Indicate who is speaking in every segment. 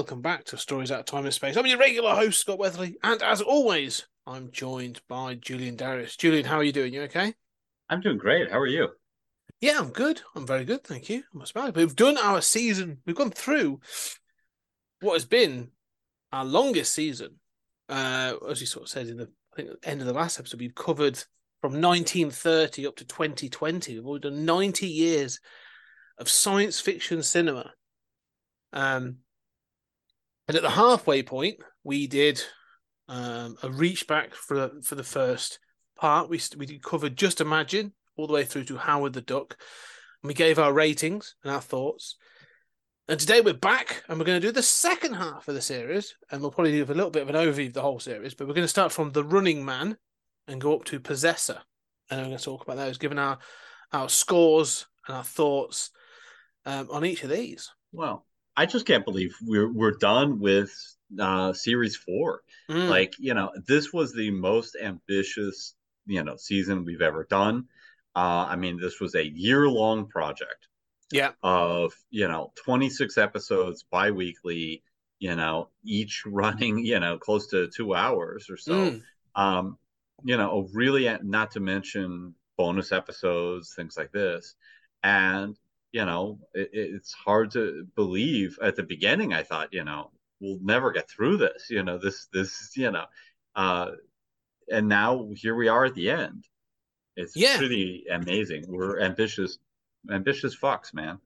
Speaker 1: Welcome back to Stories Out of Time and Space. I'm your regular host, Scott Weatherly, and as always, I'm joined by Julian Darius. Julian, how are you doing? You okay?
Speaker 2: I'm doing great. How are you?
Speaker 1: Yeah, I'm good. I'm very good, thank you. I'm bad. We've done our season. We've gone through what has been our longest season. Uh, as you sort of said in the I think the end of the last episode, we've covered from 1930 up to 2020. We've already done 90 years of science fiction cinema. Um, and at the halfway point, we did um, a reach back for for the first part. We we covered just Imagine all the way through to Howard the Duck, and we gave our ratings and our thoughts. And today we're back, and we're going to do the second half of the series, and we'll probably give a little bit of an overview of the whole series. But we're going to start from the Running Man and go up to Possessor, and we're going to talk about those, given our our scores and our thoughts um, on each of these.
Speaker 2: Well, I just can't believe we're we're done with uh series four.
Speaker 1: Mm.
Speaker 2: Like, you know, this was the most ambitious, you know, season we've ever done. Uh I mean, this was a year-long project
Speaker 1: yeah,
Speaker 2: of, you know, 26 episodes bi-weekly, you know, each running, you know, close to 2 hours or so.
Speaker 1: Mm.
Speaker 2: um you know really not to mention bonus episodes things like this and you know it, it's hard to believe at the beginning i thought you know we'll never get through this you know this this you know uh and now here we are at the end it's
Speaker 1: Yeah.
Speaker 2: pretty amazing we're ambitious ambitious fucks man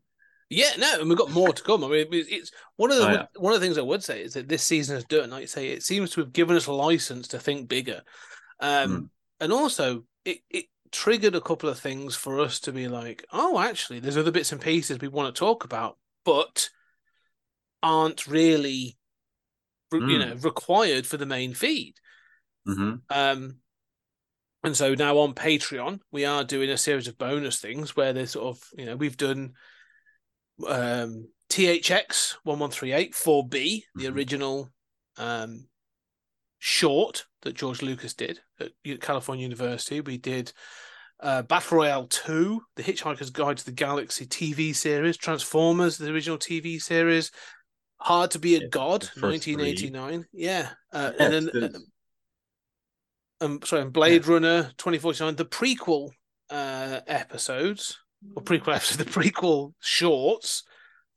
Speaker 1: Yeah, no, and we've got more to come. I mean, it's one of the
Speaker 2: Oh, yeah.
Speaker 1: one of the things I would say is that this season has done, like you say, it seems to have given us a license to think bigger, um,
Speaker 2: Mm.
Speaker 1: and also it it triggered a couple of things for us to be like, oh, actually, there's other bits and pieces we want to talk about, but aren't really, you
Speaker 2: Mm.
Speaker 1: know, required for the main feed.
Speaker 2: hmm
Speaker 1: Um, and so now on Patreon, we are doing a series of bonus things where there's sort of, you know, we've done um, THX 1138 4EB, the
Speaker 2: Mhm.
Speaker 1: original um, short that George Lucas did at California University. We did uh, Battle Royale 2, The Hitchhiker's Guide to the Galaxy TV series, Transformers, the original TV series, Hard to Be a
Speaker 2: Yeah,
Speaker 1: God,
Speaker 2: the first three.
Speaker 1: 1989. Yeah. Uh,
Speaker 2: Yeah,
Speaker 1: and then. uh, um, sorry, and Blade Runner 2049, the prequel uh, episodes, or prequel episodes, the prequel shorts,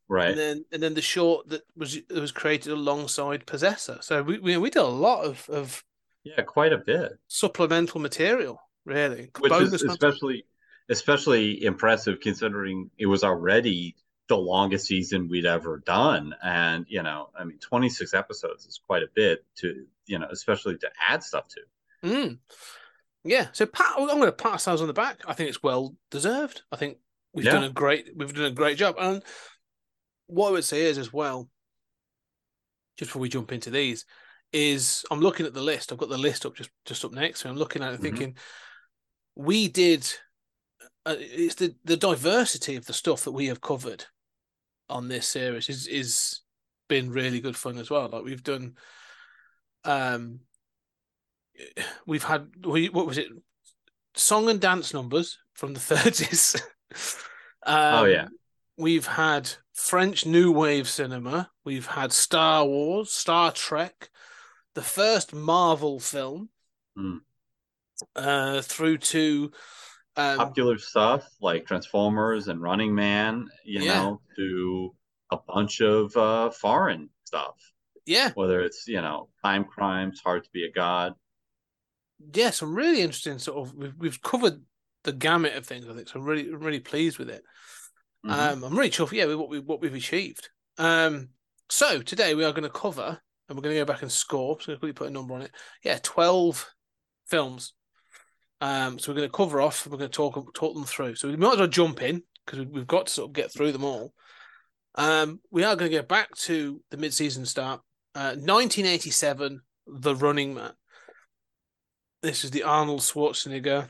Speaker 2: right
Speaker 1: and then and then the short that was that was created alongside Possessor. So we we, we did a lot of, of
Speaker 2: yeah quite a bit
Speaker 1: supplemental material, really.
Speaker 2: which
Speaker 1: Bonus
Speaker 2: is especially especially impressive considering it was already the longest season we'd ever done and you know i mean 26 episodes is quite a bit to you know especially to add stuff to
Speaker 1: Mm. Yeah. So pat, I'm going to pat ourselves on the back. I think it's well deserved. I think we've
Speaker 2: Yeah.
Speaker 1: done a great we've done a great job. And what I would say is as well, just before we jump into these, is I'm looking at the list. I've got the list up just just up next to me. I'm looking at it
Speaker 2: Mhm.
Speaker 1: thinking we did uh, it's the the diversity of the stuff that we have covered on this series is is been really good fun as well. Like we've done um we've had we what was it song and dance numbers from the 30s um,
Speaker 2: Oh, yeah.
Speaker 1: we've had french new wave cinema. We've had star wars star trek the first marvel film
Speaker 2: Mm.
Speaker 1: uh through to um
Speaker 2: popular stuff like transformers and running man you
Speaker 1: Yeah.
Speaker 2: know to a bunch of uh foreign stuff.
Speaker 1: Yeah.
Speaker 2: Whether it's you know time crimes hard to be a god.
Speaker 1: Yeah some really interesting sort of we've, we've covered the gamut of things. I think so i'm really really pleased with it
Speaker 2: Mhm.
Speaker 1: Um, I'm really chuffed, yeah, with what we what we've achieved. Um, so today we are going to cover and we're going to go back and score. So to put a number on it. Yeah, twelve films. Um, so we're going to cover off. We're going to talk talk them through. So we might as well jump in because we've got to sort of get through them all. Um, we are going to go back to the mid-season start, uh, 1987, The Running Man. This is the Arnold Schwarzenegger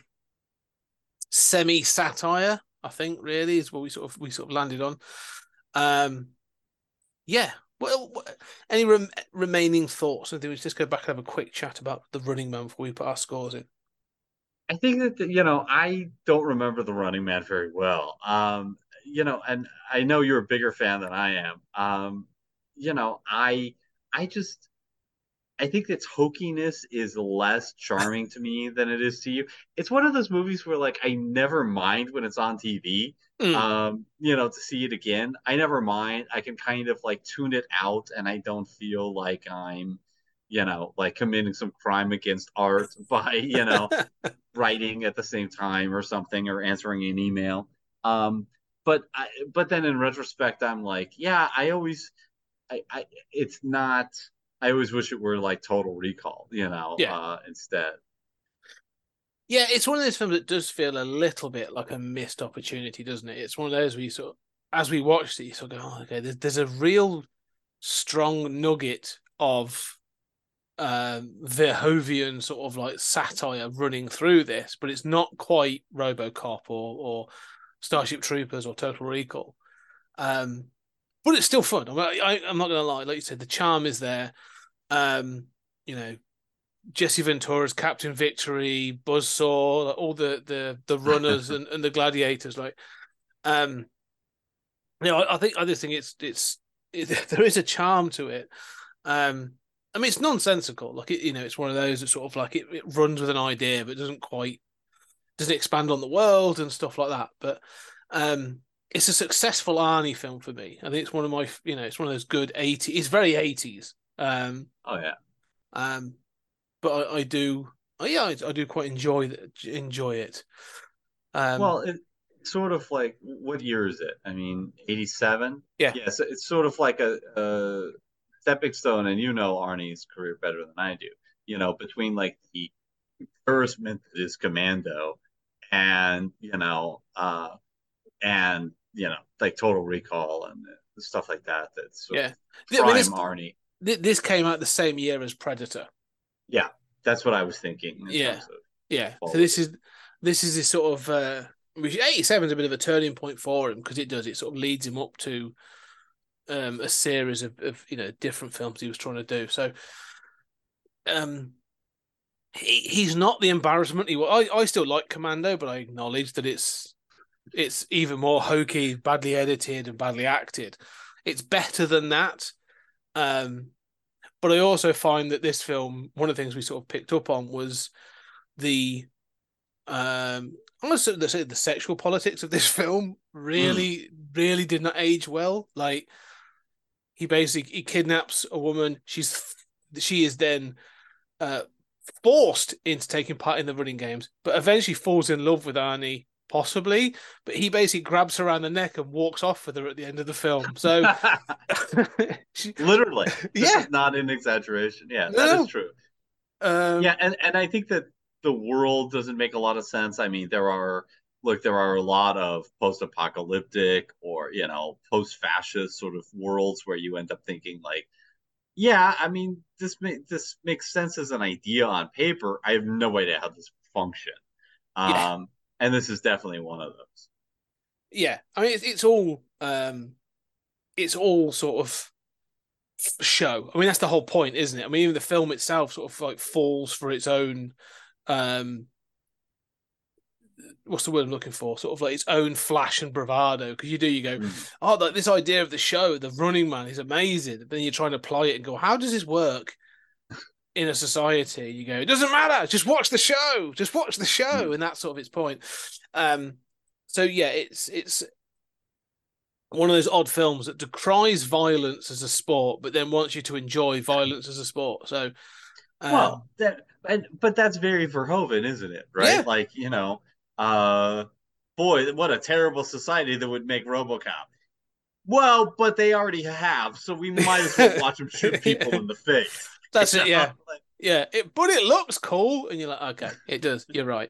Speaker 1: semi-satire, I think. Really, is what we sort of we sort of landed on. Um, yeah. Well, any rem- remaining thoughts? I think we just go back and have a quick chat about the Running Man before we put our scores in.
Speaker 2: I think that the- you know I don't remember the Running Man very well. Um, you know, and I know you're a bigger fan than I am. Um, you know, I I just I think its hokiness is less charming to me than it is to you. It's one of those movies where like I never mind when it's on TV.
Speaker 1: Mm.
Speaker 2: Um, you know, to see it again, I never mind. I can kind of like tune it out, and I don't feel like I'm, you know, like committing some crime against art by you know writing at the same time or something or answering an email. Um, but I, but then in retrospect, I'm like, yeah, I always, I, I, it's not. I always wish it were like Total Recall, you know,
Speaker 1: Yeah.
Speaker 2: uh, instead.
Speaker 1: Yeah, it's one of those films that does feel a little bit like a missed opportunity, doesn't it? It's one of those where you sort of, as we watched it, you sort of go, oh, okay, there's, there's a real strong nugget of um, Verhoeven sort of like satire running through this, but it's not quite RoboCop or, or Starship Troopers or Total Recall. Um, but it's still fun. I'm, I, I'm not going to lie. Like you said, the charm is there. Um, you know, Jesse Ventura's Captain Victory, Buzzsaw, like all the the the runners and, and the gladiators, like um you know, I, I think I just think it's it's it, there is a charm to it. Um I mean it's nonsensical. Like it, you know, it's one of those that sort of like it, it runs with an idea but doesn't quite doesn't expand on the world and stuff like that. But um it's a successful Arnie film for me. I think it's one of my you know, it's one of those good 80s it's very 80s. Um
Speaker 2: Oh yeah.
Speaker 1: um, but I, I do, oh, yeah, I, I do quite enjoy enjoy it. Um,
Speaker 2: well, it sort of like what year is it? I mean, 87?
Speaker 1: Yeah.
Speaker 2: Yeah, so it's sort of like a, a stepping stone, and you know Arnie's career better than I do. You know, between like the encouragement that is Commando and, you know, uh and you know, like Total Recall and stuff like that. That's
Speaker 1: Yeah. Yeah, I mean,
Speaker 2: prime Arnie.
Speaker 1: th- this came out the same year as Predator.
Speaker 2: Yeah, that's what I was thinking. in
Speaker 1: Yeah. Yeah, so this is this is this sort of uh, which 87 is a bit of a turning point for him because it does it sort of leads him up to um, a series of, of you know different films he was trying to do. So um, he he's not the embarrassment he was. I I still like Commando, but I acknowledge that it's it's even more hokey, badly edited, and badly acted. It's better than that. Um, but I also find that this film, one of the things we sort of picked up on was the um I'm gonna say the sexual politics of this film really, really did not age well. Like he basically he kidnaps a woman. She's she is then uh forced into taking part in the running games, but eventually falls in love with Arnie, possibly. But he basically grabs her around the neck and walks off with her at the end of the film. So she,
Speaker 2: Literally. This
Speaker 1: Yeah.
Speaker 2: is not an exaggeration. Yeah,
Speaker 1: No,
Speaker 2: that is true.
Speaker 1: um,
Speaker 2: yeah and and i think that the world doesn't make a lot of sense i mean there are look there are a lot of post-apocalyptic or you know post-fascist sort of worlds where you end up thinking like yeah i mean this ma- this makes sense as an idea on paper i have no idea how this function um
Speaker 1: Yeah.
Speaker 2: And this is definitely one of those.
Speaker 1: Yeah i mean it's, it's all um it's all sort of show. I mean that's the whole point isn't it? I mean even the film itself sort of like falls for its own um what's the word i'm looking for? Sort of like its own flash and bravado. Because you do you go
Speaker 2: Mm.
Speaker 1: oh like this idea of the show the running man is amazing. Then you're trying to apply it and go how does this work in a society you go it doesn't matter just watch the show just watch the show and that's sort of its point. Um so yeah it's it's one of those odd films that decries violence as a sport but then wants you to enjoy violence as a sport. So um,
Speaker 2: well that and, but that's very verhoeven isn't it right?
Speaker 1: Yeah.
Speaker 2: like you know uh boy what a terrible society that would make robocop. Well, but they already have, so we might as well watch them shoot people in the face.
Speaker 1: That's it. Yeah, yeah. It, but it looks cool, and you're like, okay, it does. You're right.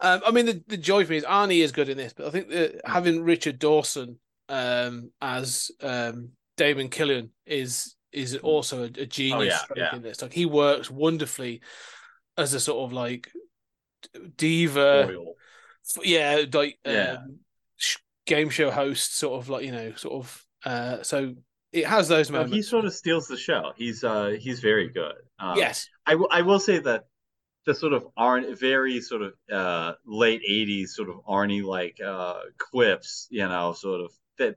Speaker 1: Um, I mean, the, the joy for me is Arnie is good in this, but I think that having Richard Dawson um, as um, Damon Killian is is also a, a genius
Speaker 2: Oh, yeah, yeah.
Speaker 1: in this. Like he works wonderfully as a sort of like diva,
Speaker 2: Oil.
Speaker 1: yeah, like
Speaker 2: Yeah.
Speaker 1: um, game show host, sort of like you know, sort of. Uh, so it has those moments.
Speaker 2: he sort of steals the show. He's uh he's very good. Um,
Speaker 1: yes,
Speaker 2: I, w- I will say that the sort of Arnie, very sort of uh, late '80s sort of Arnie like uh, quips, you know, sort of that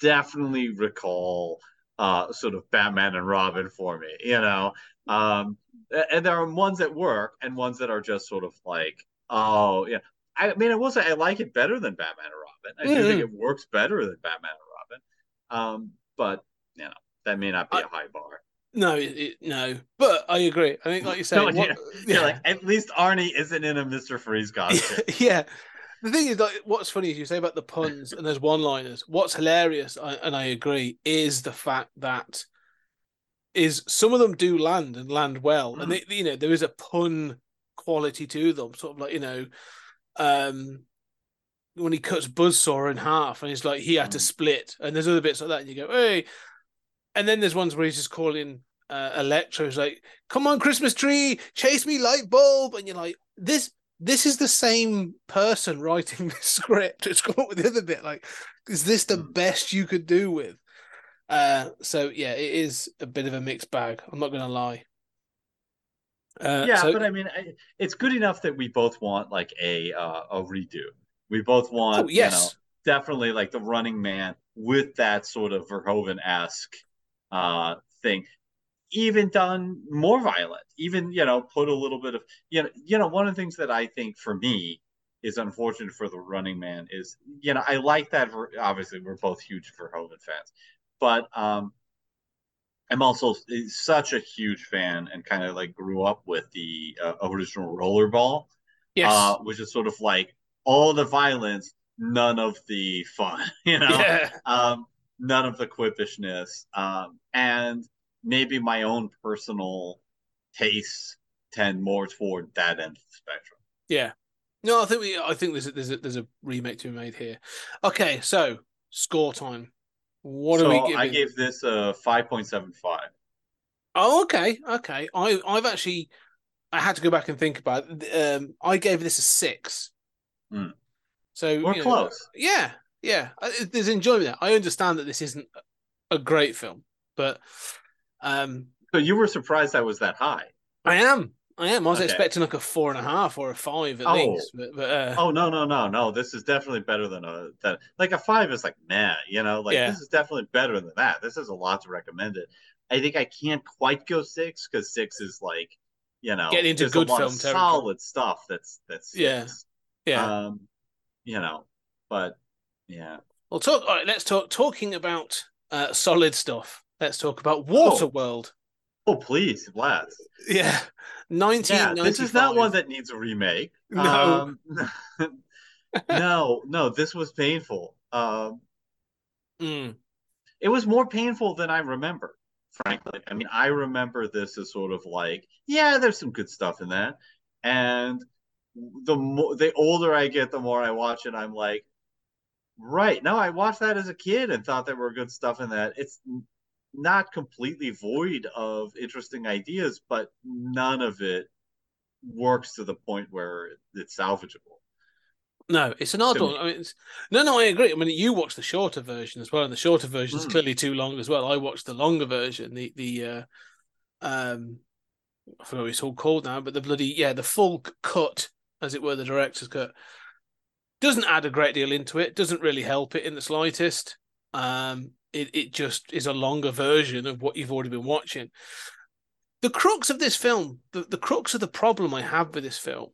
Speaker 2: definitely recall uh, sort of Batman and Robin for me, you know. Um, and there are ones that work and ones that are just sort of like, oh, yeah. I mean, I will say I like it better than Batman and Robin. I do think
Speaker 1: Mhm.
Speaker 2: it works better than Batman and Robin. Um, but you know, that may not be
Speaker 1: I-
Speaker 2: a high bar.
Speaker 1: no, it, it, no, but I agree. I think, like you said,
Speaker 2: No, yeah. You're like, at least Arnie isn't in a Mr. Freeze costume.
Speaker 1: yeah. The thing is, like, what's funny is you say about the puns and there's one-liners. What's hilarious, and I agree, is the fact that is some of them do land and land well, and they, you know, there is a pun quality to them. Sort of like you know, um, when he cuts Buzzsaw in half, and he's like he had to
Speaker 2: Mm.
Speaker 1: split, and there's other bits like that, and you go, hey, and then there's ones where he's just calling uh, Electro, he's like, "Come on, Christmas tree, chase me, light bulb," and you're like, this this is the same person writing this script. It's come up with the other bit. Like, is this the
Speaker 2: Mm.
Speaker 1: best you could do with? Uh, so yeah, it is a bit of a mixed bag. I'm not gonna lie. Uh,
Speaker 2: yeah,
Speaker 1: so-
Speaker 2: but I mean, I, it's good enough that we both want like a uh, a redo. We both want,
Speaker 1: oh yes,
Speaker 2: you know, definitely like the Running Man with that sort of Verhoeven esque uh, thing, even done more violent. Even you know, put a little bit of you know, you know, one of the things that I think for me is unfortunate for the Running Man is you know I like that. Obviously, we're both huge Verhoeven fans, but um, I'm also such a huge fan and kind of like grew up with the uh, original Rollerball,
Speaker 1: yes,
Speaker 2: uh, which is sort of like all the violence, none of the fun, you know,
Speaker 1: yeah,
Speaker 2: um, none of the quippishness, um, and maybe my own personal tastes tend more toward that end of the spectrum.
Speaker 1: yeah. No, I think we. I think there's a, there's a there's a remake to be made here. Okay, so score time. What
Speaker 2: so
Speaker 1: are we giving?
Speaker 2: I gave this a five point seven five.
Speaker 1: Oh, okay, okay. I I've actually I had to go back and think about it. Um, I gave this a six.
Speaker 2: Hmm.
Speaker 1: So
Speaker 2: We're
Speaker 1: you know,
Speaker 2: close.
Speaker 1: yeah, yeah. There's enjoyment there. I understand that this isn't a great film, but um,
Speaker 2: So you were surprised I was that high.
Speaker 1: I am. I am. I was
Speaker 2: Okay.
Speaker 1: expecting like a four and a half or a five at
Speaker 2: Oh.
Speaker 1: least, but, but uh,
Speaker 2: Oh no no no no! This is definitely better than a that like a five is like nah, you know, like
Speaker 1: Yeah.
Speaker 2: this is definitely better than that. This is a lot to recommend it. I think I can't quite go six because six is like, you know,
Speaker 1: Getting into good film
Speaker 2: solid stuff. That's that's
Speaker 1: Yeah. Yeah.
Speaker 2: um, you know, but yeah,
Speaker 1: Well, talk. All right, let's talk. Talking about uh, solid stuff. Let's talk about Waterworld.
Speaker 2: oh please, let's.
Speaker 1: Yeah, nineteen
Speaker 2: Yeah, this is not one that needs a remake.
Speaker 1: No.
Speaker 2: Um, no, no, this was painful. Um,
Speaker 1: Mm.
Speaker 2: it was more painful than I remember, frankly. I mean, I remember this as sort of like, yeah, there's some good stuff in that. And the more the older I get, the more I watch it, I'm like, right. now I watched that as a kid and thought there were good stuff in that. It's not completely void of interesting ideas, but none of it works to the point where it's salvageable.
Speaker 1: No, it's an odd one. I mean, it's, no, no, I agree. I mean, you watched the shorter version as well, and the shorter version is
Speaker 2: Mm.
Speaker 1: clearly too long as well. I watched the longer version, the the uh, um, I forgot what it's all called now, but the bloody yeah, the full cut, as it were, the director's cut, doesn't add a great deal into it. Doesn't really help it in the slightest. Um, it it just is a longer version of what you've already been watching. The crux of this film, the, the crux of the problem I have with this film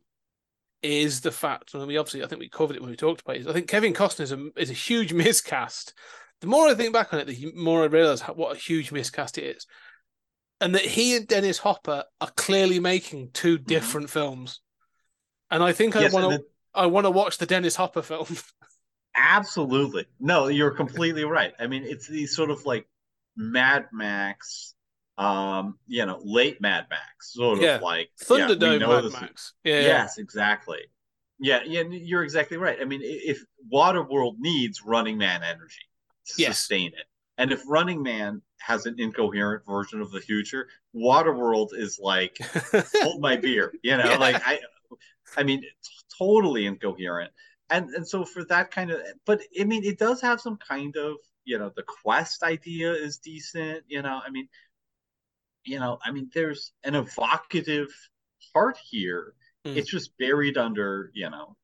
Speaker 1: is the fact, and we obviously, I think we covered it when we talked about it. I think Kevin Costner is a, is a huge miscast. The more I think back on it, the more I realize how, what a huge miscast it is, and that he and Dennis Hopper are clearly making two different films. And I think
Speaker 2: Yes,
Speaker 1: I want to, I want to watch the Dennis Hopper film.
Speaker 2: Absolutely. No, you're completely right. I mean, it's these sort of like Mad Max, um, you know, late Mad Max, sort
Speaker 1: Yeah.
Speaker 2: of like
Speaker 1: Thunderdome
Speaker 2: know
Speaker 1: Mad Max. Yeah, yeah.
Speaker 2: Yes, exactly. Yeah, yeah, you're exactly right. I mean, if Waterworld needs Running Man energy to
Speaker 1: Yes.
Speaker 2: sustain it, and if Running Man has an incoherent version of the future, Waterworld is like hold my beer, you know,
Speaker 1: Yeah.
Speaker 2: like I, I mean, it's totally incoherent, and and so for that kind of, but I mean, it does have some kind of, you know, the quest idea is decent, you know, I mean, you know, I mean, there's an evocative part here.
Speaker 1: Mm.
Speaker 2: It's just buried under, you know,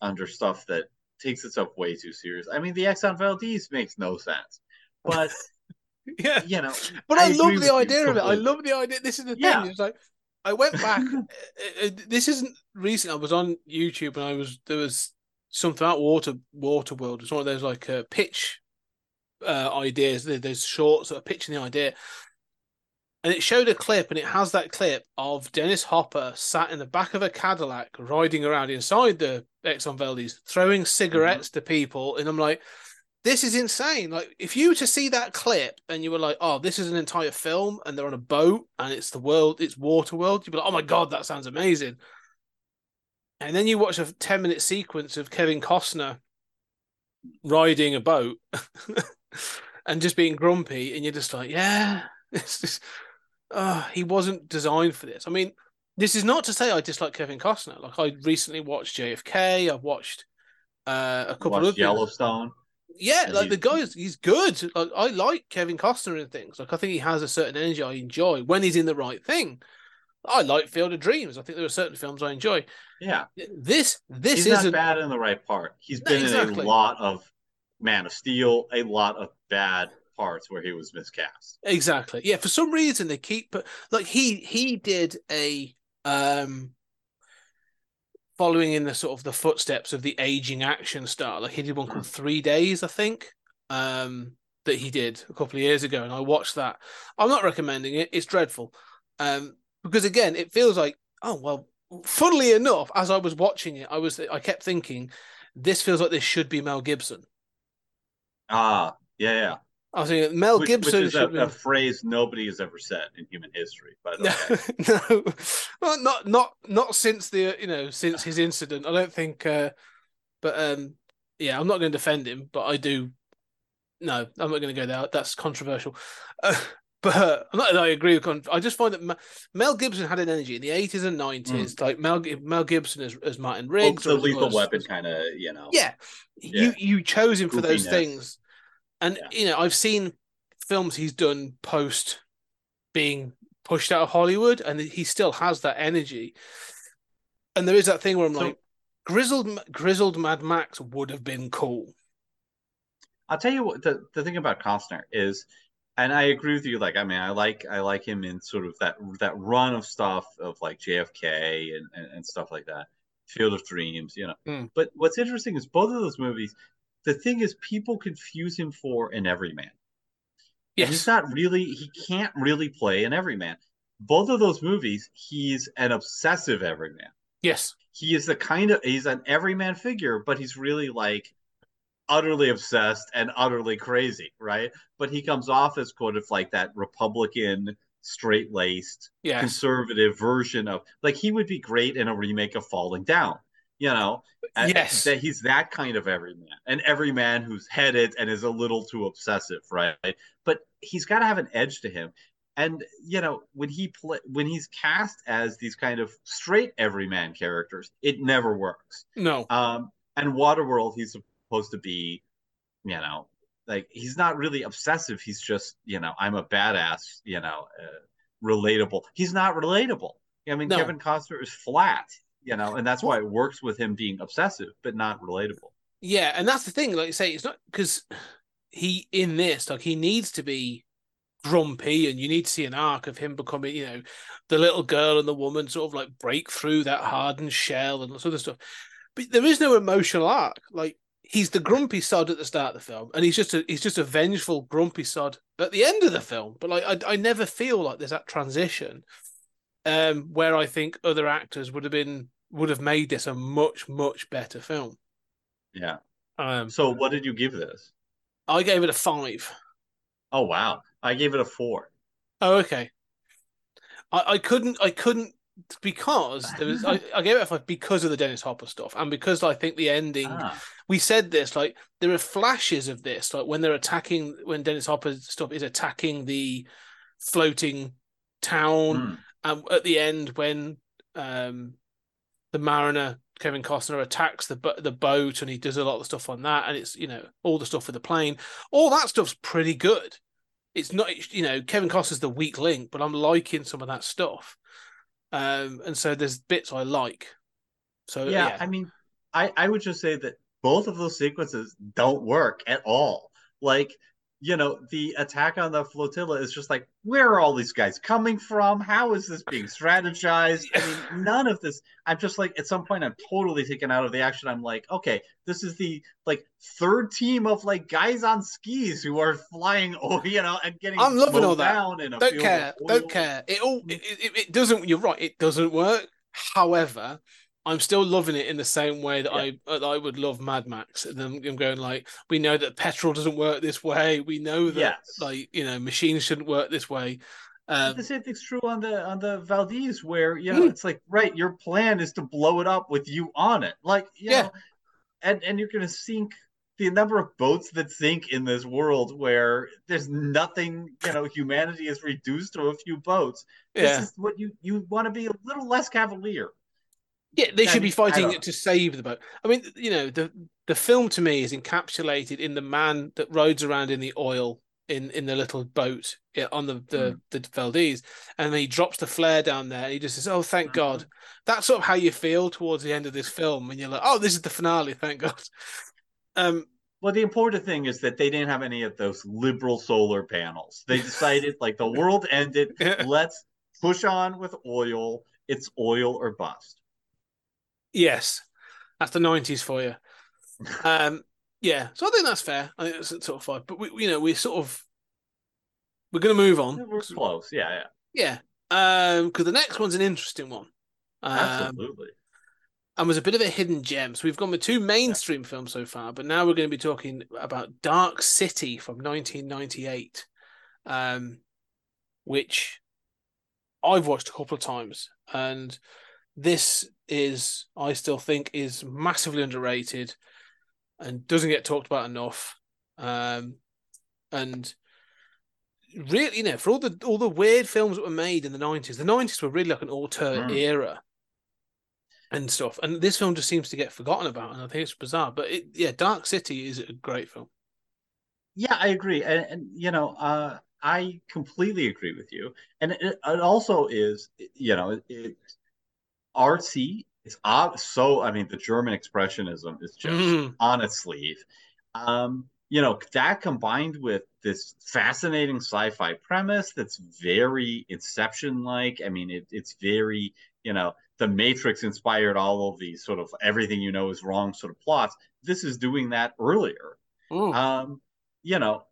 Speaker 2: under stuff that takes itself way too serious. I mean, the Exxon Valdez makes no sense, but
Speaker 1: yeah.
Speaker 2: you know,
Speaker 1: But I,
Speaker 2: agree
Speaker 1: love the idea of it. I love the idea. This is the thing.
Speaker 2: Yeah.
Speaker 1: It's like I went back. uh, uh, this isn't recent. I was on YouTube and I was there was something about water Waterworld. It's one of those like uh, pitch uh, ideas. There- There's shorts that are pitching the idea, and it showed a clip, and it has that clip of Dennis Hopper sat in the back of a Cadillac riding around inside the Exxon Valdez, throwing cigarettes to people, and I'm like. This is insane. Like, if you were to see that clip and you were like, "Oh, this is an entire film," and they're on a boat and it's the world, it's water world, you'd be like, "Oh my god, that sounds amazing." And then you watch a ten-minute sequence of Kevin Costner riding a boat and just being grumpy, and you're just like, "Yeah, it's just, oh, he wasn't designed for this." I mean, this is not to say I dislike Kevin Costner. Like, I recently watched JFK. I've watched uh, a couple
Speaker 2: watch
Speaker 1: of things. Yeah,
Speaker 2: And
Speaker 1: like
Speaker 2: he's-
Speaker 1: the guy's he's good. Like I like Kevin Costner and things. Like I think he has a certain energy I enjoy when he's in the right thing. I like Field of Dreams. I think there are certain films I enjoy.
Speaker 2: Yeah,
Speaker 1: This this isn't
Speaker 2: bad in the right part. He's
Speaker 1: No,
Speaker 2: been
Speaker 1: exactly.
Speaker 2: in a lot of Man of Steel, a lot of bad parts where he was miscast.
Speaker 1: exactly. Yeah, for some reason they keep like he he did a um following in the sort of the footsteps of the aging action star. Like he did one called Three Days, I think. Um that he did a couple of years ago, and I watched that. I'm not recommending it. It's dreadful. Um, because again, it feels like, oh well. Funnily enough, as I was watching it, I was I kept thinking, this feels like this should be Mel Gibson.
Speaker 2: Ah, yeah, yeah.
Speaker 1: I was thinking Mel
Speaker 2: Which,
Speaker 1: Gibson
Speaker 2: which is a, a phrase nobody has ever said in human history. But okay.
Speaker 1: no, well, not not not since the you know since his incident. I don't think. Uh, but um, yeah, I'm not going to defend him, but I do. No, I'm not going to go there. That's controversial. Uh, but I'm not that I agree with. Con- I just find that Ma- Mel Gibson had an energy in the 80s and 90s, like Mel Mel Gibson as, as Martin
Speaker 2: Well,
Speaker 1: Riggs,
Speaker 2: the
Speaker 1: or
Speaker 2: lethal
Speaker 1: as-
Speaker 2: weapon kind of, you know.
Speaker 1: yeah,
Speaker 2: Yeah.
Speaker 1: you you chose him for those things, and
Speaker 2: Yeah.
Speaker 1: you know I've seen films he's done post being pushed out of Hollywood, and he still has that energy. And there is that thing where I'm
Speaker 2: So-
Speaker 1: like, grizzled grizzled Mad Max would have been cool.
Speaker 2: I'll tell you what the, the thing about Costner is, and I agree with you. Like, I mean, I like I like him in sort of that that run of stuff of like JFK and, and, and stuff like that, Field of Dreams, you know.
Speaker 1: Hmm.
Speaker 2: But what's interesting is both of those movies. The thing is, people confuse him for an everyman. And he's not really. He can't really play an everyman. Both of those movies, he's an obsessive everyman.
Speaker 1: yes,
Speaker 2: He is the kind of he's an everyman figure, but he's really like utterly obsessed and utterly crazy, right? But he comes off as quote of like that Republican, straight laced,
Speaker 1: yes,
Speaker 2: conservative version of like he would be great in a remake of Falling Down, you know?
Speaker 1: Yes.
Speaker 2: That he's that kind of everyman. And everyman who's headed and is a little too obsessive, right? But he's got to have an edge to him. And you know, when he play when he's cast as these kind of straight everyman characters, it never works.
Speaker 1: no,
Speaker 2: Um, and Waterworld, he's supposed to be, you know, like he's not really obsessive. He's just, you know, I'm a badass, you know, uh, relatable. He's not relatable. I mean,
Speaker 1: No.
Speaker 2: Kevin Costner is flat, you know, and that's why it works with him being obsessive, but not relatable.
Speaker 1: yeah, and that's the thing. Like you say, it's not because he in this like he needs to be grumpy, and you need to see an arc of him becoming, you know, the little girl and the woman sort of like break through that hardened shell and this other stuff. But there is no emotional arc. Like he's the grumpy sod at the start of the film, and he's just a he's just a vengeful grumpy sod at the end of the film. But like I I never feel like there's that transition, um, where I think other actors would have been would have made this a much much better film.
Speaker 2: Yeah.
Speaker 1: Um,
Speaker 2: So what did you give this?
Speaker 1: I gave it a five.
Speaker 2: Oh wow, I gave it a four.
Speaker 1: Oh, okay. I, I couldn't I couldn't because there was I, I gave it a five because of the Dennis Hopper stuff and because I think the ending
Speaker 2: Ah,
Speaker 1: we said this like there are flashes of this like when they're attacking when Dennis Hopper's stuff is attacking the floating town
Speaker 2: mm,
Speaker 1: and at the end when um the mariner Kevin Costner attacks the the boat and he does a lot of stuff on that and it's you know all the stuff with the plane. All that stuff's pretty good. It's not you know Kevin Costner's the weak link but I'm liking some of that stuff. Um and so there's bits I like. So
Speaker 2: yeah,
Speaker 1: yeah,
Speaker 2: I mean, I I would just say that both of those sequences don't work at all. Like, you know, the attack on the flotilla is just like, where are all these guys coming from? How is this being strategized? I mean, none of this. I'm just like, at some point, I'm totally taken out of the action. I'm like, okay, this is the like third team of like guys on skis who are flying, oh, you know, and getting
Speaker 1: I'm loving all that.
Speaker 2: down in a
Speaker 1: don't care don't care it all mm. it, it, it doesn't you're right it doesn't work however I'm still loving it in the same way that I that I would love Mad Max. And then I'm going like, we know that petrol doesn't work this way. We know that
Speaker 2: Yes.
Speaker 1: like you know machines shouldn't work this way. Um,
Speaker 2: the same thing's true on the on the Valdez, where you know
Speaker 1: Mm.
Speaker 2: it's like right, your plan is to blow it up with you on it, like you
Speaker 1: Yeah.
Speaker 2: know, and and you're gonna sink the number of boats that sink in this world where there's nothing, you know, humanity is reduced to a few boats. This
Speaker 1: yeah,
Speaker 2: is what you you want to be a little less cavalier.
Speaker 1: Yeah, they should be fighting to save the boat. I mean, you know, the the film to me is encapsulated in the man that rides around in the oil in in the little boat on the the, the Valdez, and then he drops the flare down there. And he just says, "Oh, thank
Speaker 2: Mhm.
Speaker 1: God." That's sort of how you feel towards the end of this film, and you're like, "Oh, this is the finale, thank God." Um,
Speaker 2: Well, the important thing is that they didn't have any of those liberal solar panels. They decided like the world ended. Let's push on with oil. It's oil or bust.
Speaker 1: Yes, that's the '90s for you. Um, yeah, so I think that's fair. I think that's sort of fine, but we, you know, we're sort of we're going to move on.
Speaker 2: We're close. Yeah, yeah.
Speaker 1: Yeah, um, because the next one's an interesting one. Um,
Speaker 2: Absolutely.
Speaker 1: and was a bit of a hidden gem. So we've gone with two mainstream films so far, but now we're going to be talking about Dark City from 1998, um, which I've watched a couple of times, and this is, I still think, is massively underrated and doesn't get talked about enough. Um, and really, you know, for all the all the weird films that were made in the 90s, the 90s were really like an alter
Speaker 2: Mm.
Speaker 1: era and stuff. And this film just seems to get forgotten about, and I think it's bizarre. But it, yeah, Dark City is a great film.
Speaker 2: Yeah, I agree, and, and you know, uh, I completely agree with you. And it, it also is, you know, it, artsy. It's odd. So, I mean, the German expressionism is just
Speaker 1: Mhm.
Speaker 2: on its sleeve. Um, you know, that combined with this fascinating sci-fi premise that's very Inception-like. I mean, it, it's very, you know, The Matrix inspired all of these sort of everything you know is wrong sort of plots. This is doing that earlier.
Speaker 1: Mm.
Speaker 2: Um, you know,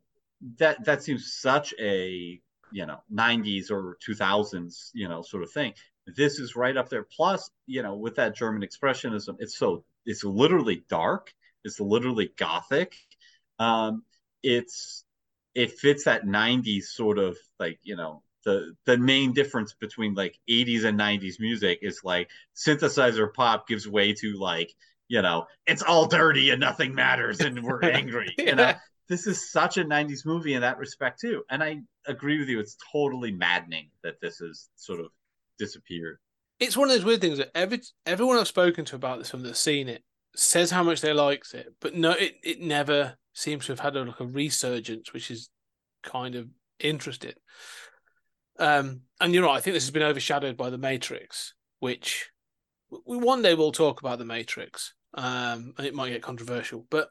Speaker 2: that that seems such a you know 90s or 2000s you know sort of thing. This is right up there. Plus, you know, with that German expressionism, it's so it's literally dark. It's literally gothic. Um, it's it fits that 90s sort of like you know the the main difference between like 80s and 90s music is like synthesizer pop gives way to like you know it's all dirty and nothing matters and we're angry you know this is such a 90s movie in that respect too and i agree with you it's totally maddening that this is sort of disappeared
Speaker 1: It's one of those weird things that every everyone I've spoken to about this film that's seen it says how much they likes it, but no, it, it never seems to have had a, like a resurgence, which is kind of interesting. Um, and you're right. I think this has been overshadowed by the Matrix, which we one day we'll talk about the Matrix. Um, and it might get controversial, but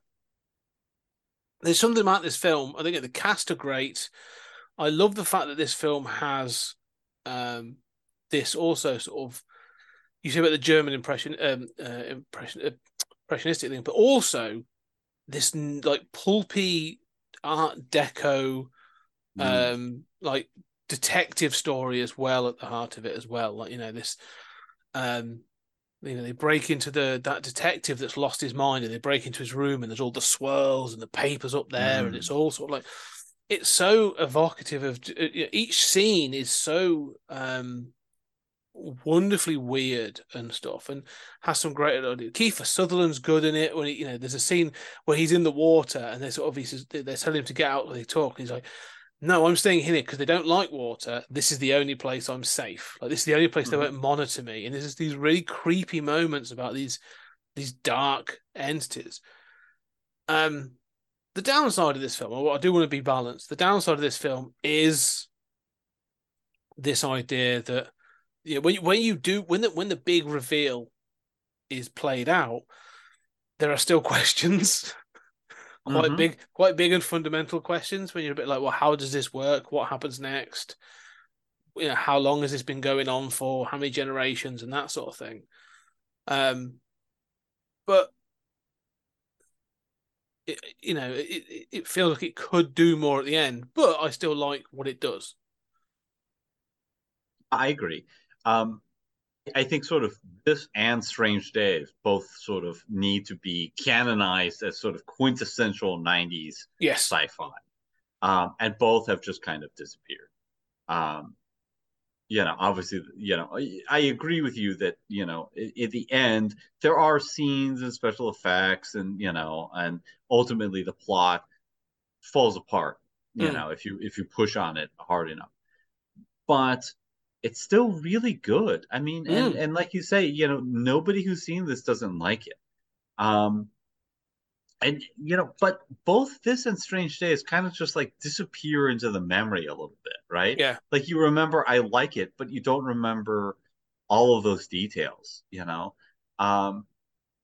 Speaker 1: there's something about this film. I think the cast are great. I love the fact that this film has um, this also sort of you say about the German impression um, uh, impression uh, impressionistic thing, but also this like pulpy Art Deco
Speaker 2: Mm.
Speaker 1: um like detective story as well at the heart of it as well like you know this um you know they break into the that detective that's lost his mind and they break into his room and there's all the swirls and the papers up there and
Speaker 2: Mm.
Speaker 1: it's all sort of like it's so evocative of uh, each scene is so um wonderfully weird and stuff and has some great Kiefer Sutherland's good in it when he, you know there's a scene where he's in the water and they sort of he says they're telling him to get out when they talk and he's like no I'm staying here because they don't like water. This is the only place I'm safe. Like this is the only place they
Speaker 2: Mhm.
Speaker 1: won't monitor me. And there's just these really creepy moments about these these dark entities. Um the downside of this film, or what I do want to be balanced, the downside of this film is this idea that know, when you, when you do when the when the big reveal is played out, there are still questions, quite
Speaker 2: Mhm.
Speaker 1: big, quite big and fundamental questions. When you're a bit like, well, how does this work? What happens next? You know, how long has this been going on for? How many generations and that sort of thing. Um, but it, you know, it, it- it feels like it could do more at the end, but I still like what it does.
Speaker 2: I agree. Um, I think sort of this and Strange Days both sort of need to be canonized as sort of quintessential 90s
Speaker 1: Yes.
Speaker 2: sci-fi. Um, and both have just kind of disappeared. Um, you know, obviously, you know, I, I agree with you that, you know, at, at the end, there are scenes and special effects and, you know, and ultimately the plot falls apart, you
Speaker 1: Mm.
Speaker 2: know, if you if you push on it hard enough. But it's still really good. I mean, and
Speaker 1: Mm.
Speaker 2: and like you say, you know, nobody who's seen this doesn't like it. Um and you know, but both this and Strange Days kind of just like disappear into the memory a little bit, right?
Speaker 1: Yeah.
Speaker 2: Like you remember I like it, but you don't remember all of those details, you know? Um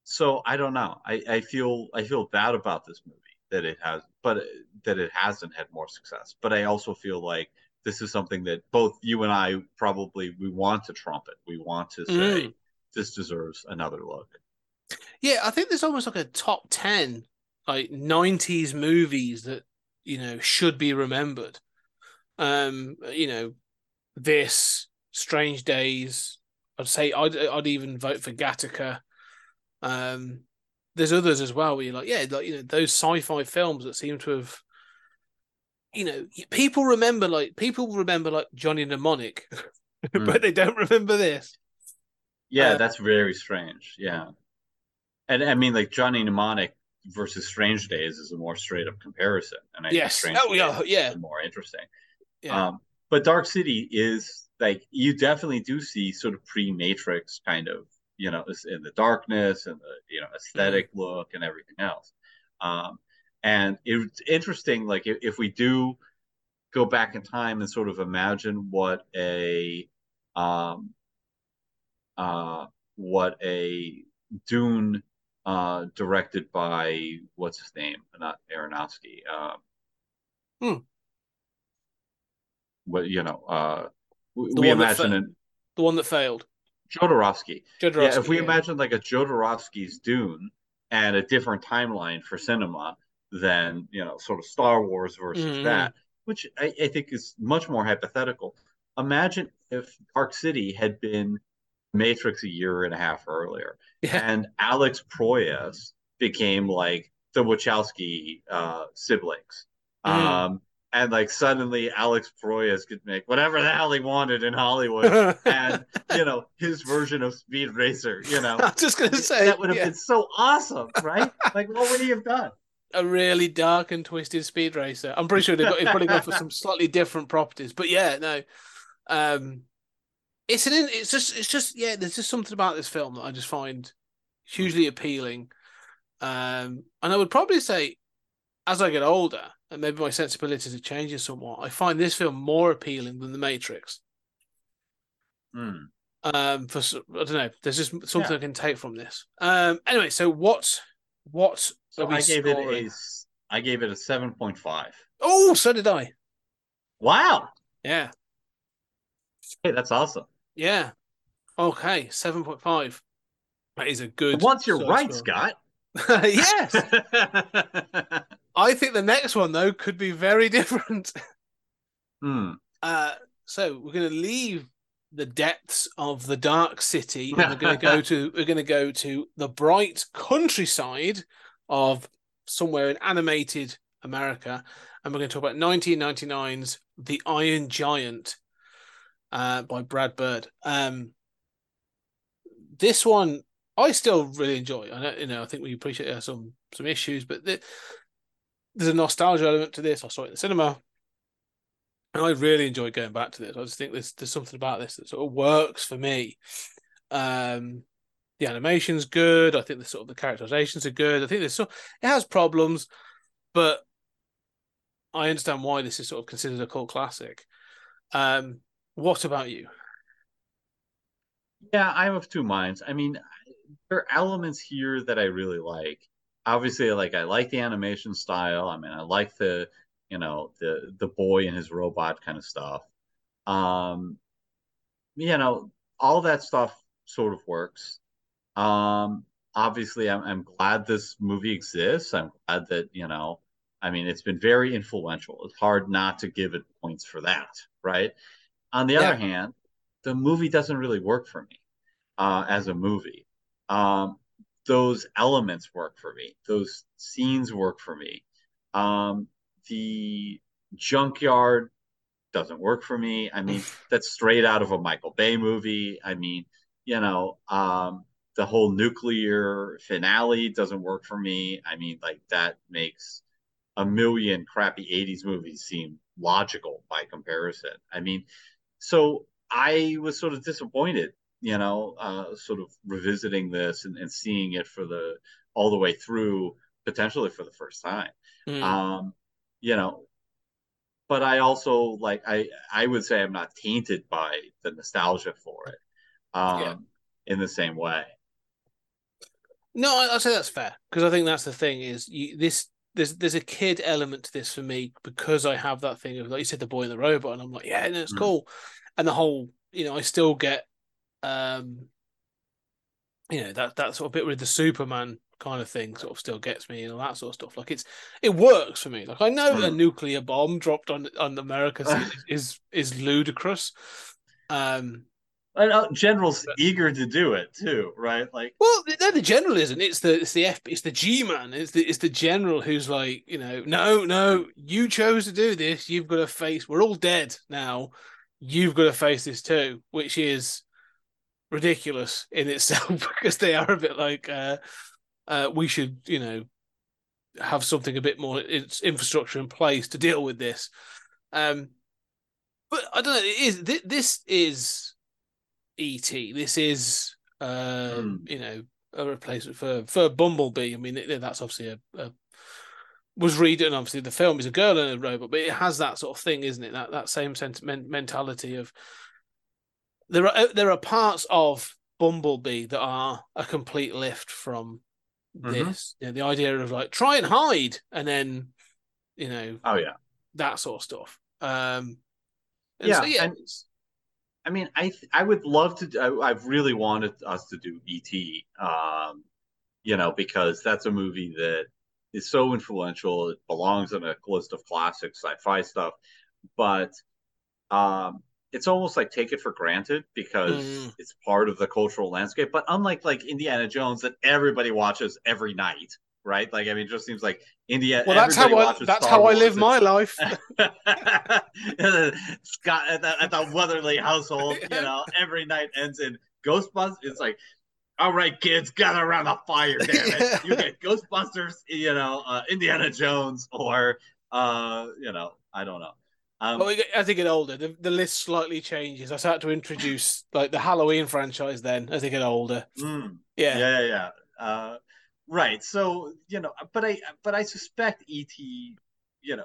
Speaker 2: so I don't know. I, I feel I feel bad about this movie that it has but that it hasn't had more success. But I also feel like this is something that both you and I probably we want to trumpet. We want to say
Speaker 1: Mm.
Speaker 2: this deserves another look.
Speaker 1: Yeah, I think there's almost like a top 10 like 90s movies that, you know, should be remembered. Um, you know, this Strange Days, I'd say I'd I'd even vote for Gattaca. Um there's others as well where you're like, yeah, like you know, those sci-fi films that seem to have you know, people remember like people remember like Johnny Mnemonic,
Speaker 2: Mm.
Speaker 1: but they don't remember this.
Speaker 2: Yeah,
Speaker 1: Uh,
Speaker 2: that's very strange. Yeah. And I mean like Johnny Mnemonic versus Strange Days is a more straight up comparison. And I
Speaker 1: Yes.
Speaker 2: think Strange
Speaker 1: Oh, yeah,
Speaker 2: Days
Speaker 1: yeah.
Speaker 2: is more interesting.
Speaker 1: Yeah.
Speaker 2: Um, but Dark City is like you definitely do see sort of pre-Matrix kind of, you know, in the darkness and the you know aesthetic
Speaker 1: Mm-hmm.
Speaker 2: look and everything else. Um, and it's interesting, like if, if we do go back in time and sort of imagine what a um, uh, what a Dune uh, directed by what's his name? Not Aronofsky. Um,
Speaker 1: Hmm.
Speaker 2: What you know? Uh,
Speaker 1: The
Speaker 2: we imagine
Speaker 1: fa-
Speaker 2: an
Speaker 1: the one that failed.
Speaker 2: Jodorowsky.
Speaker 1: Jodorowsky,
Speaker 2: Yeah, if we
Speaker 1: yeah.
Speaker 2: imagine like a Jodorowsky's Dune and a different timeline for cinema than you know, sort of Star Wars versus
Speaker 1: Mhm.
Speaker 2: that, which I, I think is much more hypothetical. Imagine if Dark City had been Matrix a year and a half earlier,
Speaker 1: Yeah.
Speaker 2: and Alex Proyas became like the Wachowski uh, siblings.
Speaker 1: Mm.
Speaker 2: Um, and like suddenly Alex Proyas could make whatever the hell he wanted in Hollywood and you know his version of Speed Racer. You know
Speaker 1: I'm just gonna say
Speaker 2: that would have
Speaker 1: yeah,
Speaker 2: been so awesome, right? like what would he have done?
Speaker 1: A really dark and twisted speed racer. I'm pretty sure they've got he's probably gone for some slightly different properties, but yeah, no. Um, it's an it's just it's just yeah. There's just something about this film that I just find hugely appealing. Um, and I would probably say, as I get older, and maybe my sensibilities are changing somewhat, I find this film more appealing than The Matrix.
Speaker 2: Hmm.
Speaker 1: Um, for I don't know, there's just something
Speaker 2: Yeah.
Speaker 1: I can take from this. Um, anyway, so what what
Speaker 2: So I gave
Speaker 1: scoring?
Speaker 2: it a I gave it a seven point five.
Speaker 1: Oh, so did I.
Speaker 2: Wow,
Speaker 1: Yeah,
Speaker 2: hey, that's awesome.
Speaker 1: yeah. Okay, seven point five. That is a good.
Speaker 2: Once you're right. Scott.
Speaker 1: yes, I think the next one though could be very different.
Speaker 2: Hmm.
Speaker 1: Uh, so we're going to leave the depths of the dark city. And we're going to go to we're going to go to the bright countryside of somewhere in animated America, and we're going to talk about 1999's The Iron Giant uh, by Brad Bird. Um, this one I still really enjoy. I know, you know, I think we appreciate there some some issues, but the, there's a nostalgia element to this. I saw it in the cinema. And I really enjoy going back to this. I just think there's there's something about this that sort of works for me. Um, the animation's good. I think the sort of the characterizations are good. I think there's so it has problems, but I understand why this is sort of considered a cult classic. Um, what about you?
Speaker 2: Yeah, I'm of two minds. I mean, there are elements here that I really like. Obviously, like I like the animation style. I mean, I like the you know the the boy and his robot kind of stuff. Um, you know, all that stuff sort of works. Um, obviously, I'm I'm glad this movie exists. I'm glad that you know. I mean, it's been very influential. It's hard not to give it points for that, right? On the
Speaker 1: Yeah.
Speaker 2: other hand, the movie doesn't really work for me uh, as a movie. Um, those elements work for me. Those scenes work for me. Um, the junkyard doesn't work for me. I mean, that's straight out of a Michael Bay movie. I mean, you know, um, the whole nuclear finale doesn't work for me. I mean, like that makes a million crappy 80s movies seem logical by comparison. I mean, so I was sort of disappointed, you know, uh, sort of revisiting this and, and seeing it for the all the way through, potentially for the first time.
Speaker 1: Mm.
Speaker 2: Um, you know, but I also like I I would say I'm not tainted by the nostalgia for it, um,
Speaker 1: Yeah.
Speaker 2: in the same way.
Speaker 1: No, I- I'd say that's fair because I think that's the thing is you, this there's there's a kid element to this for me because I have that thing of like you said the boy and the robot and I'm like yeah no, it's
Speaker 2: Mm.
Speaker 1: cool and the whole you know I still get um you know that that sort of bit with the Superman kind of thing sort of still gets me and all that sort of stuff like it's it works for me like I know a
Speaker 2: Mm.
Speaker 1: nuclear bomb dropped on on America is is ludicrous um
Speaker 2: And uh, generals eager to do it too, right? Like,
Speaker 1: Well, no, the general isn't. It's the it's the F it's the G man. It's the it's the general who's like, you know, no, no, you chose to do this. You've got to face. We're all dead now. You've got to face this too, which is ridiculous in itself because they are a bit like, uh, uh, we should, you know, have something a bit more its infrastructure in place to deal with this. Um, but I don't know. It is thi- this is ET. This is uh,
Speaker 2: Hmm.
Speaker 1: you know a replacement for for Bumblebee. I mean, it, that's obviously a, a was reading. Obviously, the film is a girl and a robot, but it has that sort of thing, isn't it? That that same sentiment mentality of there are there are parts of Bumblebee that are a complete lift from
Speaker 2: Mhm.
Speaker 1: this. You know, the idea of like try and hide, and then you know
Speaker 2: oh yeah,
Speaker 1: that sort of stuff. Um,
Speaker 2: Yeah,
Speaker 1: so, yeah,
Speaker 2: and- I mean, I th- I would love to. I, I've really wanted us to do ET, um, you know, because that's a movie that is so influential. It belongs on a list of classic sci-fi stuff, but um, it's almost like take it for granted because
Speaker 1: Mm.
Speaker 2: it's part of the cultural landscape. But unlike like Indiana Jones, that everybody watches every night, right? Like, I mean, it just seems like Indiana.
Speaker 1: well, that's how I that's
Speaker 2: Star
Speaker 1: how I live my life.
Speaker 2: Scott at that, at that Weatherly household, you know, every night ends in Ghostbusters. It's like, all right, kids, gather around the fire. Damn it! You get Ghostbusters, you know, uh, Indiana Jones, or uh, you know, I don't know. Um,
Speaker 1: Well, as they get older, the, the list slightly changes. I start to introduce like the Halloween franchise. Then, as they get older,
Speaker 2: mm,
Speaker 1: yeah,
Speaker 2: yeah, yeah, yeah. Uh, right. So you know, but I but I suspect ET, you know,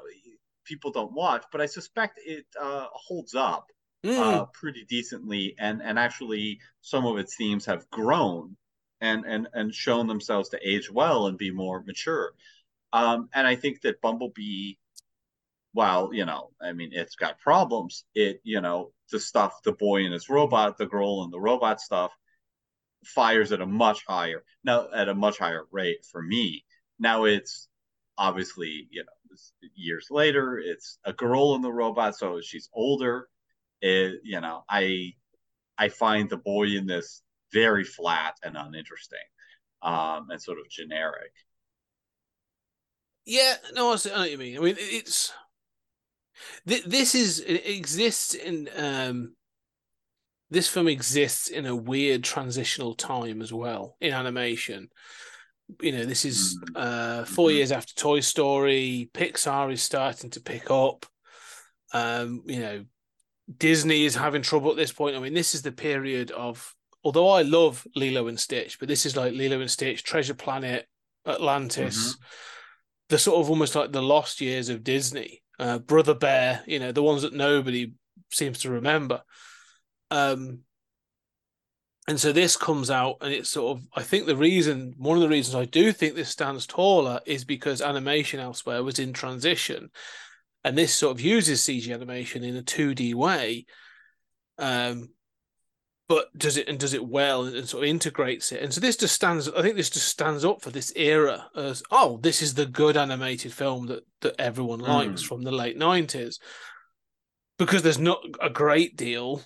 Speaker 2: people don't watch, but I suspect it uh, holds up
Speaker 1: Mm.
Speaker 2: uh, pretty decently, and and actually some of its themes have grown and and and shown themselves to age well and be more mature. Um, and I think that Bumblebee, while you know, I mean, it's got problems. It you know the stuff, the boy and his robot, the girl and the robot stuff, fires at a much higher now at a much higher rate for me. Now it's obviously you know years later. It's a girl in the robot, so she's older. It, you know, I I find the boy in this very flat and uninteresting, um, and sort of generic.
Speaker 1: Yeah, no, I see- know what you mean. I mean, it's th- this is it exists in um this film exists in a weird transitional time as well in animation. You know, this is
Speaker 2: Mhm.
Speaker 1: uh 4
Speaker 2: Mhm.
Speaker 1: years after Toy Story, Pixar is starting to pick up. Um, you know, Disney is having trouble at this point. I mean, this is the period of although I love Lilo and Stitch, but this is like Lilo and Stitch, Treasure Planet, Atlantis, the sort of almost like the lost years of Disney. Uh, Brother Bear, you know, the ones that nobody seems to remember. Um, and so this comes out, and it's sort of, I think the reason, one of the reasons I do think this stands taller is because animation elsewhere was in transition. And this sort of uses CG animation in a 2D way. Um, but does it and does it well and sort of integrates it. And so this just stands, I think this just stands up for this era as, oh, this is the good animated film that, that everyone likes
Speaker 2: Mm.
Speaker 1: from the late 90s. Because there's not a great deal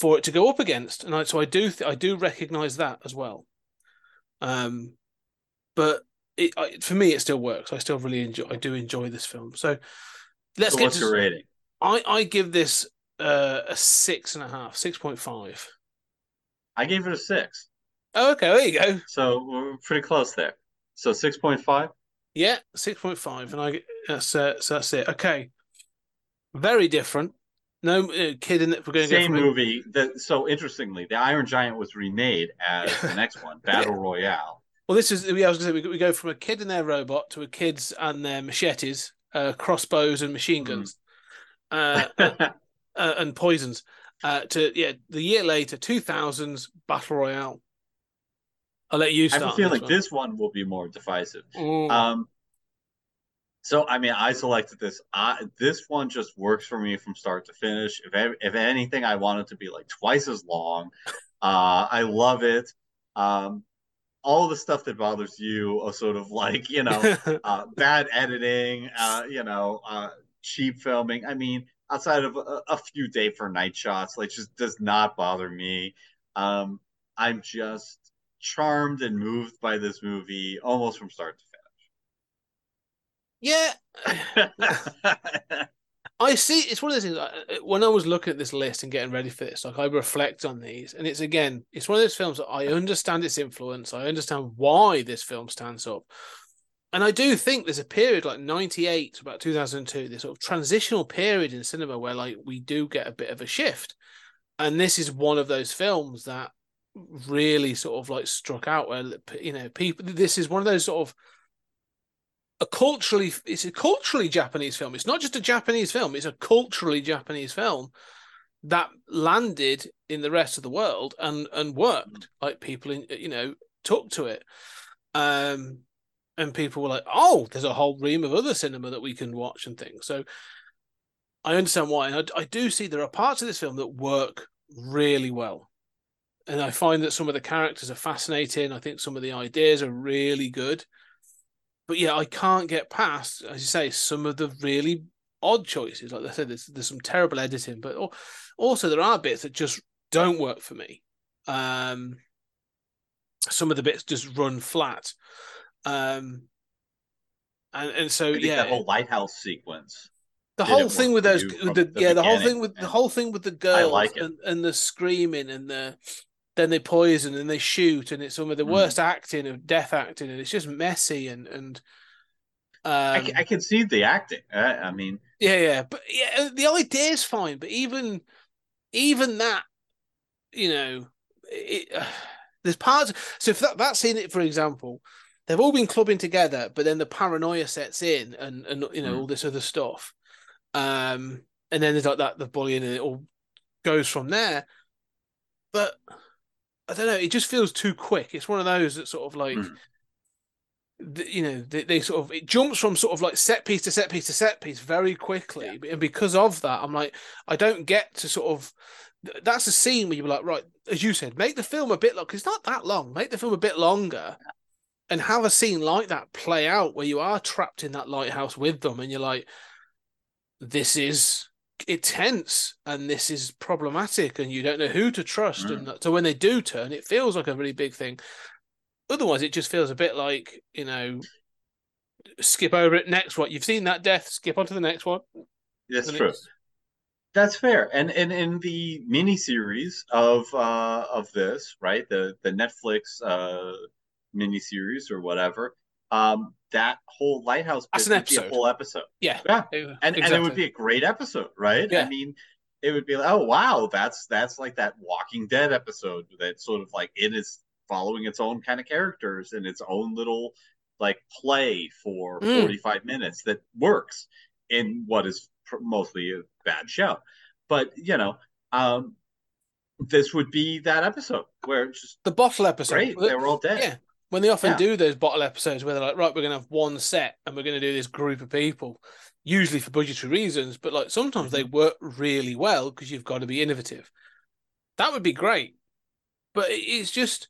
Speaker 1: for it to go up against, and I, so I do th- I do recognize that as well. Um, but it, I, for me, it still works. I still really enjoy. I do enjoy this film. So let's
Speaker 2: So
Speaker 1: get
Speaker 2: what's
Speaker 1: to.
Speaker 2: your rating?
Speaker 1: I I give this uh, a six and a half, six point five.
Speaker 2: I gave it a six,
Speaker 1: Oh, okay, there you go.
Speaker 2: so we're pretty close there. So six point five.
Speaker 1: Yeah, six point five, and I that's uh, so that's it. Okay, very different. No uh, kid in it. We're going to
Speaker 2: Same movie. That so interestingly, the Iron Giant was remade as the next one, Battle Royale.
Speaker 1: Well, this is yeah. I was going to say we, go- we go from a kid and their robot to a kids and their machetes, uh, crossbows and machine
Speaker 2: Hmm.
Speaker 1: guns, uh, uh, and poisons. Uh, to yeah, the year later, two thousands battle royale. I'll let you
Speaker 2: I
Speaker 1: start.
Speaker 2: have a feeling this one will be more divisive.
Speaker 1: Mm.
Speaker 2: Um, so I mean, I selected this. I, this one just works for me from start to finish. If if anything, I want it to be like twice as long. Uh, I love it. Um, all the stuff that bothers you are sort of like you know uh, bad editing, uh, you know, uh, cheap filming. I mean, outside of a, a few day for night shots, like just does not bother me. Um, I'm just charmed and moved by this movie almost from start to finish. Yeah.
Speaker 1: I see. It's one of those things. I- When I was looking at this list and getting ready for this, like I reflect on these, and it's again, it's one of those films that I understand its influence. I understand why this film stands up, and I do think there's a period like '98 to about 2002, this sort of transitional period in cinema where like we do get a bit of a shift, and this is one of those films that really sort of like struck out where you know people. This is one of those sort of a culturally it's a culturally Japanese film. It's not just a Japanese film, it's a culturally Japanese film that landed in the rest of the world and and worked. Like people in you know took to it. Um and people were like, "Oh, there's a whole ream of other cinema that we can watch and things." So I understand why, and I, I do see there are parts of this film that work really well, and I find that some of the characters are fascinating. I think some of the ideas are really good, but yeah, I can't get past, as you say, some of the really odd choices. Like I said, there's there's some terrible editing, but also there are bits that just don't work for me. Um, some of the bits just run flat. Um, and and so yeah,
Speaker 2: that whole lighthouse sequence.
Speaker 1: the whole thing with those,
Speaker 2: from
Speaker 1: the,
Speaker 2: the
Speaker 1: yeah, the whole thing with the whole thing with the girls
Speaker 2: like
Speaker 1: and, and the screaming and the then they poison and they shoot and it's some of the
Speaker 2: Mm.
Speaker 1: worst acting of death acting and it's just messy and and um,
Speaker 2: I, I can see the acting. I, I mean,
Speaker 1: yeah, yeah, but yeah, the idea is fine, but even even that, you know, it, uh, there's parts. So if that that scene, for example, they've all been clubbing together, but then the paranoia sets in, and and you know
Speaker 2: Mm.
Speaker 1: all this other stuff, um, and then there's like that the bullying, and it all goes from there. But I don't know, it just feels too quick. It's one of those that sort of like
Speaker 2: Mm.
Speaker 1: th- you know they, they sort of it jumps from sort of like set piece to set piece to set piece very quickly and because of that i'm like i don't get to sort of that's a scene where you're like right as you said make the film a bit long it's not that long make the film a bit longer and have a scene like that play out where you are trapped in that lighthouse with them and you're like this is it's tense and this is problematic and you don't know who to trust
Speaker 2: Mm.
Speaker 1: and so when they do turn it feels like a really big thing otherwise it just feels a bit like you know skip over it next one you've seen that death skip on to the next one
Speaker 2: That's true. That's fair. And and in the miniseries of uh of this, right? The the Netflix uh miniseries or whatever, um, that whole lighthouse
Speaker 1: That's an
Speaker 2: would be a
Speaker 1: episode.
Speaker 2: whole episode.
Speaker 1: yeah
Speaker 2: Yeah.
Speaker 1: and,
Speaker 2: And and it would be a great episode, right?
Speaker 1: Yeah.
Speaker 2: I mean, it would be like, oh wow, that's that's like that Walking Dead episode that sort of like it is following its own kind of characters and its own little like play for
Speaker 1: Mm.
Speaker 2: 45 minutes that works in what is pr- mostly a bad show. But you know, um this would be that episode where just
Speaker 1: the bottle episode
Speaker 2: great. They were all dead.
Speaker 1: yeah when they often
Speaker 2: Yeah.
Speaker 1: do those bottle episodes where they're like right we're going to have one set and we're going to do this group of people usually for budgetary reasons but like sometimes they
Speaker 2: Mm-hmm.
Speaker 1: work really well because you've got to be innovative that would be great but it's just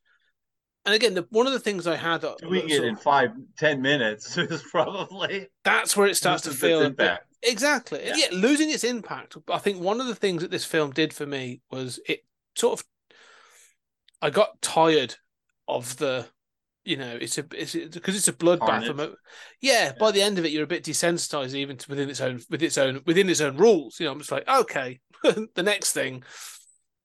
Speaker 1: and again the, one of the things i had
Speaker 2: Doing it
Speaker 1: sort
Speaker 2: in
Speaker 1: of-
Speaker 2: five, ten minutes is probably
Speaker 1: that's where it starts to feel bit,
Speaker 2: impact.
Speaker 1: exactly yeah.
Speaker 2: Yeah.
Speaker 1: losing its impact i think one of the things that this film did for me was it sort of i got tired of the you know it's a it's because it's a bloodbath emo- yeah, by the end of it you're a bit desensitized even to within its own with its own within its own rules you know i'm just like okay the next thing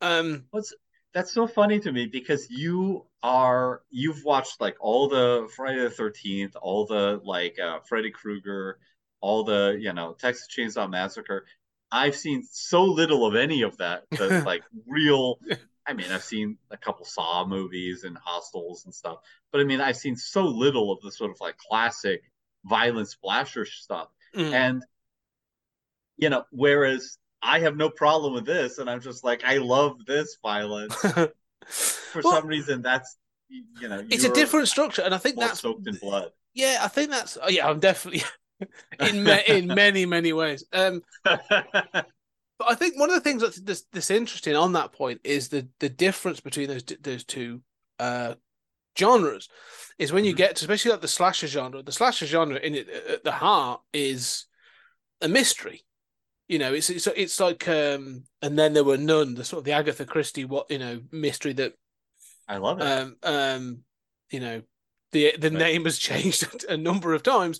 Speaker 1: um What's,
Speaker 2: That's so funny to me because you are you've watched like all the Friday the Thirteenth, all the like uh, Freddy Krueger, all the you know Texas Chainsaw Massacre. I've seen so little of any of that. The like real. I mean, I've seen a couple Saw movies and Hostels and stuff, but I mean, I've seen so little of the sort of like classic violent splasher stuff.
Speaker 1: mm.
Speaker 2: And you know, whereas I have no problem with this, and I'm just like, I love this violence for
Speaker 1: Well,
Speaker 2: some reason that's you know
Speaker 1: it's a different structure and i think that's
Speaker 2: soaked in blood
Speaker 1: yeah i think that's oh, yeah i'm definitely in in many many ways um But I think one of the things that's interesting on that point is the the difference between those those two uh, genres is when you
Speaker 2: Mhm.
Speaker 1: get to especially like the slasher genre. The slasher genre in it at the heart is a mystery. You know, it's it's it's like um, and then there were none. The sort of the Agatha Christie what you know mystery that
Speaker 2: I love it
Speaker 1: um um you know the the
Speaker 2: Right.
Speaker 1: name has changed a number of times.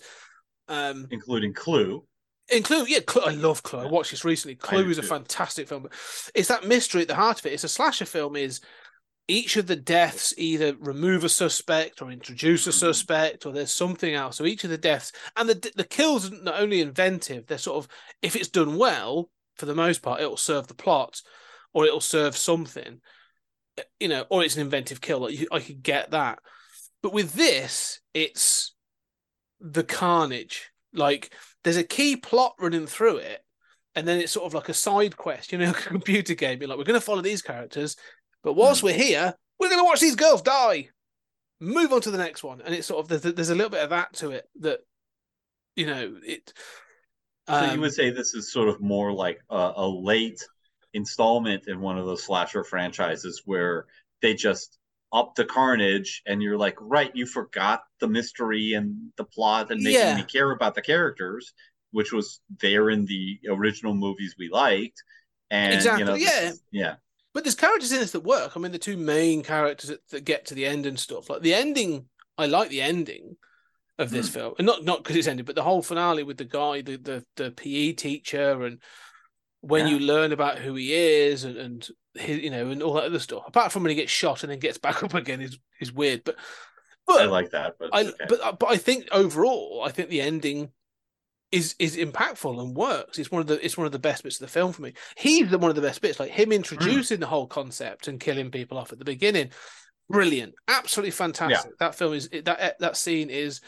Speaker 1: Um,
Speaker 2: including Clue
Speaker 1: Include, yeah, Clue, I love Clue. I watched this recently. Clue is a fantastic film. But it's that mystery at the heart of it. It's a slasher film. Is each of the deaths either remove a suspect or introduce a
Speaker 2: Mhm.
Speaker 1: suspect, or there's something else. So each of the deaths and the the kills are not only inventive. They're sort of if it's done well, for the most part, it'll serve the plot, or it'll serve something. You know, or it's an inventive kill. Like you, I could get that, but with this, it's the carnage. Like there's a key plot running through it, and then it's sort of like a side quest, you know, like a computer game. You're like, we're going to follow these characters, but whilst
Speaker 2: Hmm.
Speaker 1: we're here, we're going to watch these girls die. Move on to the next one, and it's sort of there's, there's a little bit of that to it that, you know, it.
Speaker 2: so you
Speaker 1: um,
Speaker 2: would say this is sort of more like a, a late installment in one of those slasher franchises where they just up the carnage and you're like right you forgot the mystery and the plot and making
Speaker 1: Yeah.
Speaker 2: me care about the characters which was there in the original movies we liked and
Speaker 1: Exactly,
Speaker 2: you know
Speaker 1: yeah.
Speaker 2: is- yeah
Speaker 1: But there's characters in this that work. I mean, the two main characters that, that get to the end and stuff. Like the ending, I like the ending of this
Speaker 2: Hmm.
Speaker 1: film, and not not because it's ended, but the whole finale with the guy, the the, the PE teacher, and when
Speaker 2: Yeah.
Speaker 1: you learn about who he is and and his, you know, and all that other stuff. Apart from when he gets shot and then gets back up again, is is weird. But but
Speaker 2: I like that but
Speaker 1: I
Speaker 2: okay.
Speaker 1: but but I think overall, I think the ending is is impactful and works. It's one of the it's one of the best bits of the film for me. He's the one of the best bits, like him hmm. introducing the whole concept and killing people off at the beginning. Brilliant, absolutely fantastic. That film is that that scene is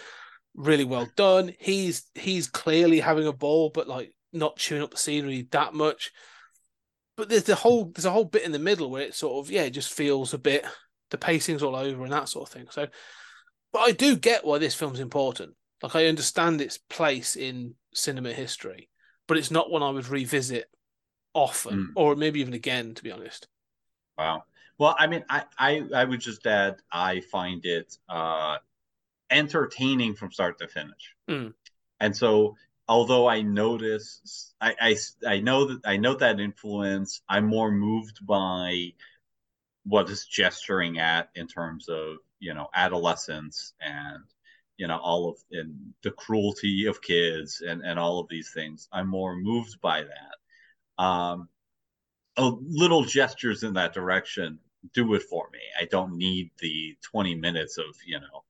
Speaker 1: really well done. He's he's clearly having a ball, but like not chewing up the scenery that much. But there's the whole there's a whole bit in the middle where it sort of yeah it just feels a bit the pacing's all over and that sort of thing. So, but I do get why this film's important. Like I understand its place in cinema history, but it's not one I would revisit often
Speaker 2: Mm.
Speaker 1: or maybe even again. To be honest,
Speaker 2: Wow. Well, I mean, I, I I would just add I find it uh entertaining from start to finish.
Speaker 1: Mm.
Speaker 2: And so although I notice, I, I, I know that I note that influence. I'm more moved by what it's gesturing at in terms of you know adolescence and you know all of and the cruelty of kids and and all of these things. I'm more moved by that. Um, little gestures in that direction do it for me. I don't need the 20 minutes of you know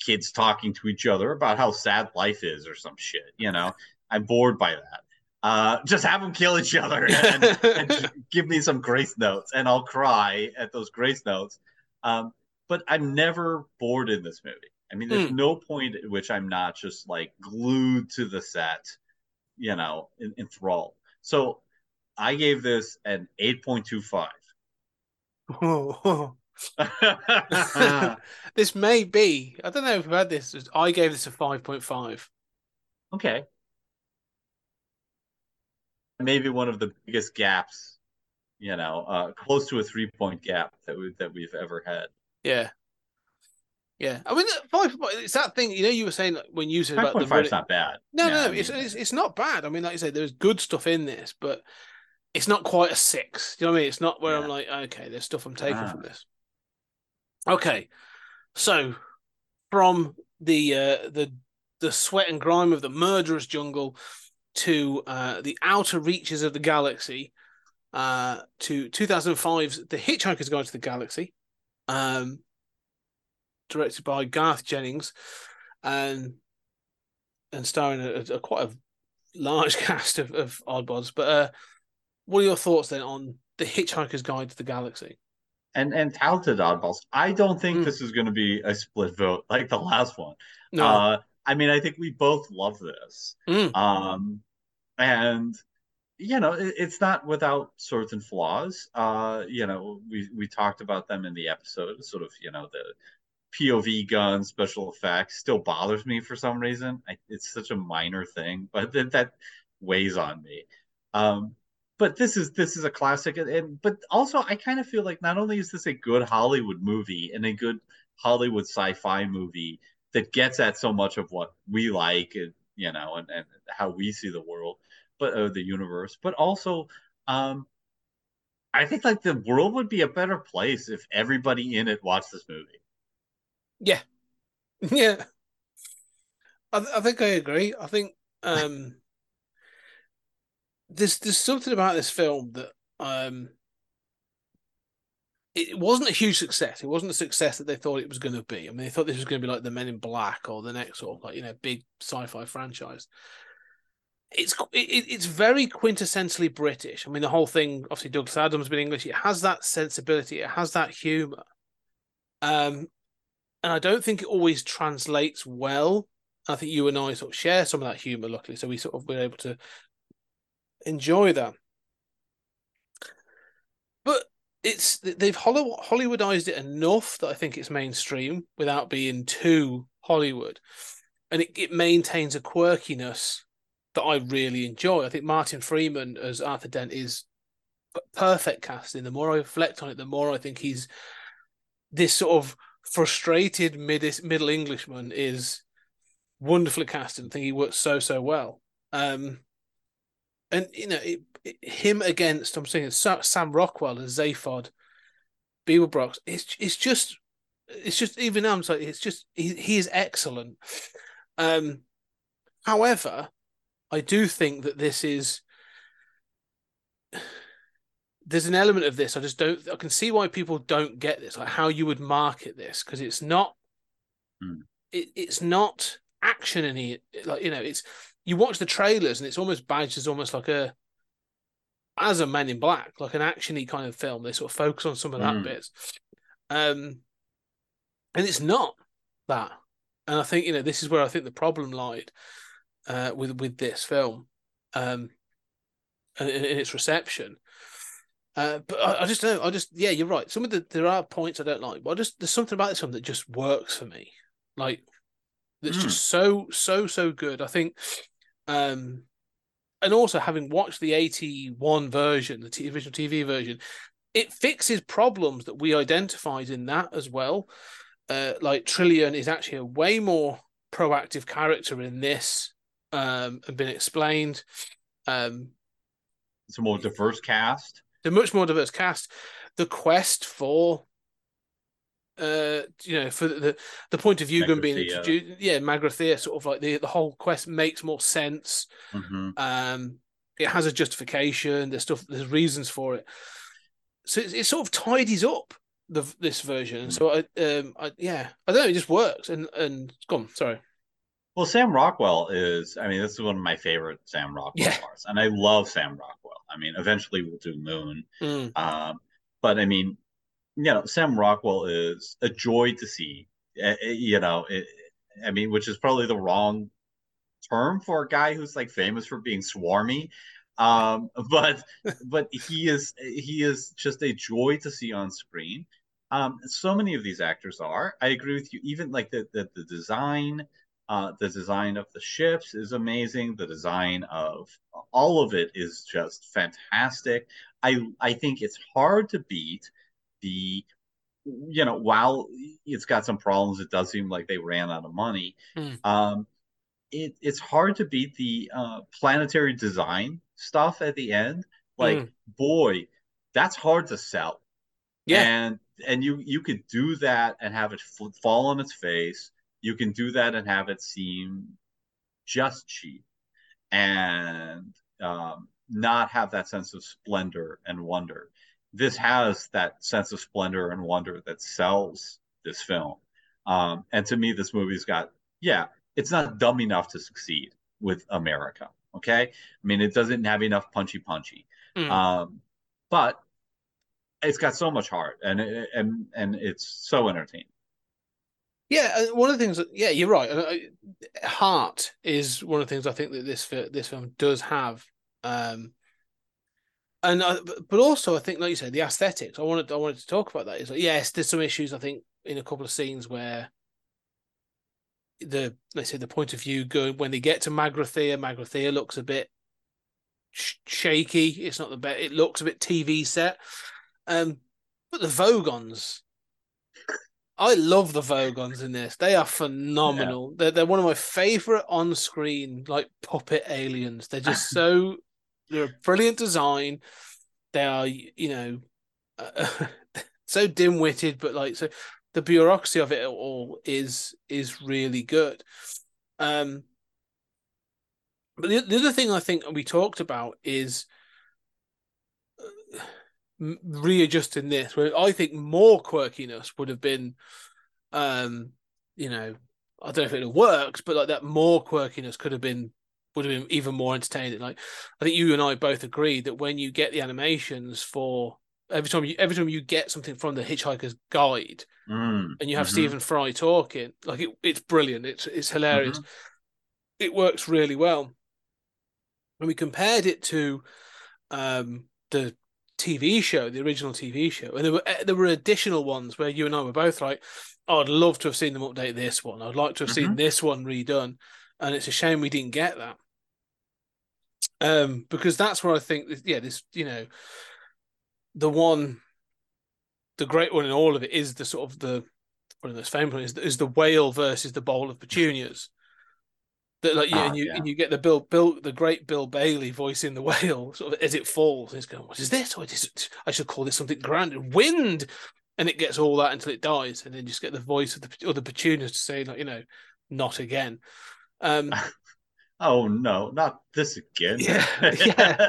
Speaker 2: kids talking to each other about how sad life is or some shit. You know, I'm bored by that. Uh, just have them kill each other and, and give me some grace notes, and I'll cry at those grace notes. Um, but I'm never bored in this movie. I mean, there's
Speaker 1: Hmm.
Speaker 2: no point at which I'm not just like glued to the set, you know, en- enthralled. So I gave this an 8.25.
Speaker 1: this may be. I don't know if we've had this. I gave this a five point five.
Speaker 2: okay. Maybe one of the biggest gaps, you know, uh, close to a three point gap that we that we've ever had.
Speaker 1: Yeah, yeah. I mean, five. It's that thing. You know, you were saying like, when you said about the
Speaker 2: point five
Speaker 1: running-
Speaker 2: is not bad.
Speaker 1: No,
Speaker 2: Yeah,
Speaker 1: no,
Speaker 2: I
Speaker 1: no. It's, it's it's not bad. I mean, like you said, there's good stuff in this, but it's not quite a six. Do you know what I mean? It's not where I'm like, okay, there's stuff I'm taking
Speaker 2: Ah.
Speaker 1: from this. Okay, so from the uh, the the sweat and grime of the murderous jungle to uh, the outer reaches of the galaxy, uh, to 2005's The Hitchhiker's Guide to the Galaxy, um, directed by Garth Jennings, and and starring a, a quite a large cast of, of oddbods. But uh, what are your thoughts then on The Hitchhiker's Guide to the Galaxy?
Speaker 2: And and talented oddballs. I don't think
Speaker 1: Mm.
Speaker 2: this is going to be a split vote like the last one.
Speaker 1: No,
Speaker 2: Uh, I mean, I think we both love this.
Speaker 1: Mm.
Speaker 2: Um, and you know, it, it's not without certain flaws. Uh, you know, we we talked about them in the episode. Sort of, you know, the POV gun special effects still bothers me for some reason. I, it's such a minor thing, but that, that weighs on me. Um, but this is this is a classic, and, but also I kind of feel like not only is this a good Hollywood movie and a good Hollywood sci-fi movie that gets at so much of what we like, and you know, and, and how we see the world, but uh, the universe, but also, um, I think like the world would be a better place if everybody in it watched this movie.
Speaker 1: yeah, yeah. I, th- I think I agree. I think um, there's there's something about this film that um, it wasn't a huge success. It wasn't a success that they thought it was going to be. I mean, they thought this was going to be like the Men in Black or the next sort of like you know big sci-fi franchise. It's it, it's very quintessentially British. I mean, the whole thing. Obviously, Douglas Adams been English. It has that sensibility. It has that humor. Um, and I don't think it always translates well. I think you and I sort of share some of that humor, luckily, so we sort of were able to enjoy that. But it's they've Hollywoodized it enough that I think it's mainstream without being too Hollywood, and it, it maintains a quirkiness that I really enjoy. I think Martin Freeman as Arthur Dent is perfect casting. The more I reflect on it, the more I think he's this sort of frustrated mid middle Englishman is wonderfully casted. I think he works so so well. Um, and you know, it, it- him against I'm saying Sa- Sam Rockwell and Zaphod Beeblebrox. It's it's just it's just even now I'm sorry, it's just he he is excellent. Um, however, I do think that this is there's an element of this I just don't I can see why people don't get this like how you would market this because it's not
Speaker 2: Hmm.
Speaker 1: it, it's not action in it like you know it's you watch the trailers and it's almost badged as almost like a as a Men in Black like an actiony kind of film they sort of focus on some of that
Speaker 2: Hmm.
Speaker 1: bits um and it's not that and I think you know this is where I think the problem lied uh with with this film um in, in its reception uh, but I, I just don't. I just yeah, you're right. Some of the there are points I don't like, but I just there's something about this film that just works for me. Like that's
Speaker 2: Hmm.
Speaker 1: just so so so good. I think, um, and also having watched the '81 version, the t- original TV version, it fixes problems that we identified in that as well. Uh, like Trillian is actually a way more proactive character in this um, and been explained. Um,
Speaker 2: It's a more diverse cast.
Speaker 1: the much more diverse cast. The quest for, uh, you know, for the the point of view gun being introduced, yeah, Magrathea, sort of like the the whole quest makes more sense.
Speaker 2: Mhm.
Speaker 1: Um, it has a justification. There's stuff. There's reasons for it. So it, it sort of tidies up the this version. So I, um, I yeah, I don't know. It just works. And and gone. Sorry.
Speaker 2: Well, Sam Rockwell is, I mean, this is one of my favorite Sam Rockwell
Speaker 1: Yeah.
Speaker 2: parts. And I love Sam Rockwell. I mean, eventually we'll do Moon.
Speaker 1: Mm,
Speaker 2: Um, but I mean, you know, Sam Rockwell is a joy to see. Uh, you know, it, I mean, which is probably the wrong term for a guy who's like famous for being swarmy. Um, but but he is he is just a joy to see on screen. Um, so many of these actors are. I agree with you. Even like the the, the design, uh, the design of the ships is amazing. The design of all of it is just fantastic. I I think it's hard to beat the you know while it's got some problems it does seem like they ran out of money
Speaker 1: Mm.
Speaker 2: um it it's hard to beat the uh planetary design stuff at the end like
Speaker 1: Mm.
Speaker 2: boy that's hard to sell
Speaker 1: yeah.
Speaker 2: and and you you could do that and have it f- fall on its face you can do that and have it seem just cheap and um, not have that sense of splendor and wonder this has that sense of splendor and wonder that sells this film um, and to me this movie's got yeah it's not dumb enough to succeed with america okay i mean it doesn't have enough punchy punchy
Speaker 1: Mm.
Speaker 2: um, but it's got so much heart and and and it's so entertaining.
Speaker 1: Yeah, uh, one of the things yeah, you're right. Uh, uh, Heart is one of the things I think that this this film does have, um, and uh, b- but also I think, like you said, the aesthetics. I wanted I wanted to talk about that. Is like yes, there's some issues I think in a couple of scenes where the let's say the point of view gun when they get to Magrathea, Magrathea looks a bit sh- shaky. It's not the best. It looks a bit TV set. Um, but the Vogons, I love the Vogons in this. They are phenomenal. They're they're one of my favorite on screen like puppet aliens. They're just so they're a brilliant design. They are you know uh, so dim witted, but like so the bureaucracy of it all is is really good. Um, but the, the other thing I think we talked about is uh, readjusting this, where I think more quirkiness would have been, um, you know, I don't know if it worked, but like that more quirkiness could have been would have been even more entertaining. Like I think you and I both agree that when you get the animations for every time you every time you get something from the Hitchhiker's Guide
Speaker 2: Mm,
Speaker 1: and you have
Speaker 2: mhm.
Speaker 1: Stephen Fry talking, like it, it's brilliant. It's it's hilarious. It works really well. When we compared it to um, the TV show, the original TV show, and there were eh, there were additional ones where you and I were both like, oh, "I'd love to have seen them update this one. I'd like to have seen
Speaker 2: Mhm.
Speaker 1: this one redone," and it's a shame we didn't get that. Um, because that's where I think, that, yeah, this you know, the one, the great one in all of it is the sort of the one of those famous ones is, is the whale versus the bowl of petunias. That like yeah,
Speaker 2: Ah,
Speaker 1: and you
Speaker 2: yeah.
Speaker 1: and you get the Bill Bill the great Bill Bailey voicing the whale sort of as it falls. And he's going, "What is this? Or I should call this something grand. Wind." And it gets all that until it dies, and then just get the voice of the other petunias to say like you know, not again. Um,
Speaker 2: Oh no, not this again.
Speaker 1: Yeah, yeah.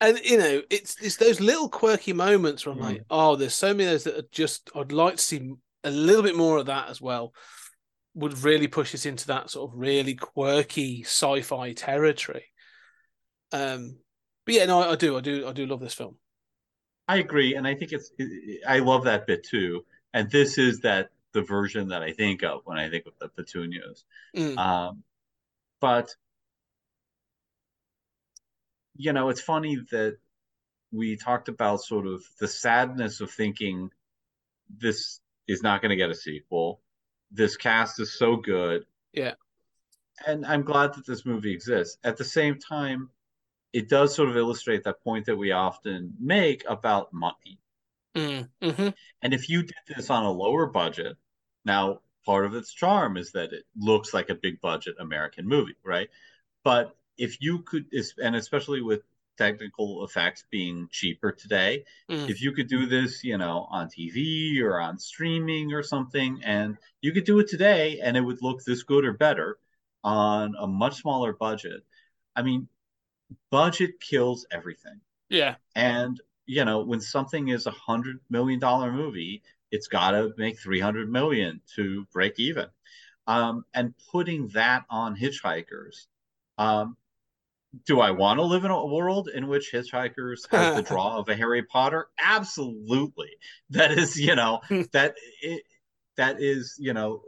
Speaker 1: and you know, it's it's those little quirky moments where I'm like, oh, there's so many of those that are just I'd like to see a little bit more of that as well. Would really push us into that sort of really quirky sci-fi territory. Um, but yeah, no, I, I do, I do, I do love this film.
Speaker 2: I agree, and I think it's I love that bit too. And this is that the version that I think of when I think of the petunias.
Speaker 1: Mm,
Speaker 2: Um, but you know, it's funny that we talked about sort of the sadness of thinking this is not going to get a sequel. This cast is so good.
Speaker 1: Yeah.
Speaker 2: And I'm glad that this movie exists. At the same time, it does sort of illustrate that point that we often make about money.
Speaker 1: mm, mhm.
Speaker 2: And if you did this on a lower budget, now part of its charm is that it looks like a big budget American movie, right? but if you could, and especially with technical effects being cheaper today,
Speaker 1: Mm.
Speaker 2: if you could do this, you know, on TV or on streaming or something, and you could do it today and it would look this good or better on a much smaller budget. I mean, budget kills everything.
Speaker 1: Yeah.
Speaker 2: And you know, when something is a hundred million dollar movie, it's got to make three hundred million to break even. Um, and putting that on hitchhikers, um, do I want to live in a world in which hitchhikers have the draw of a Harry Potter? Absolutely. That is, you know, that it, that is, you know,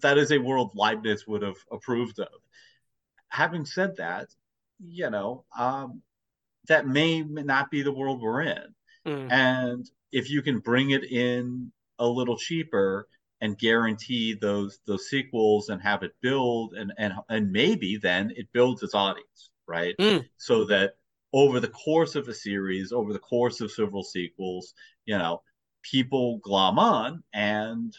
Speaker 2: that is a world Leibniz would have approved of. Having said that, you know, um, that may not be the world we're in.
Speaker 1: Mm.
Speaker 2: And if you can bring it in a little cheaper and guarantee those those sequels and have it build and and and maybe then it builds its audience, right?
Speaker 1: Mm.
Speaker 2: So that over the course of a series, over the course of several sequels, you know, people glom on and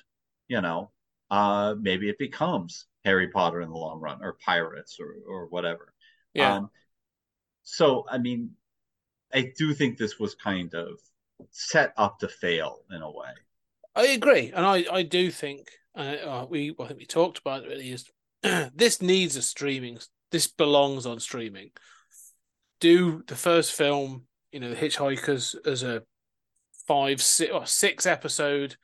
Speaker 2: you know, uh maybe it becomes Harry Potter in the long run or Pirates or or whatever.
Speaker 1: Yeah.
Speaker 2: Um, so, I mean, I do think this was kind of set up to fail in a way.
Speaker 1: I agree, and I, I do think uh, uh, we I think we talked about it really is this needs a streaming. This belongs on streaming. Do the first film, you know, the Hitchhikers as a five six or six episode,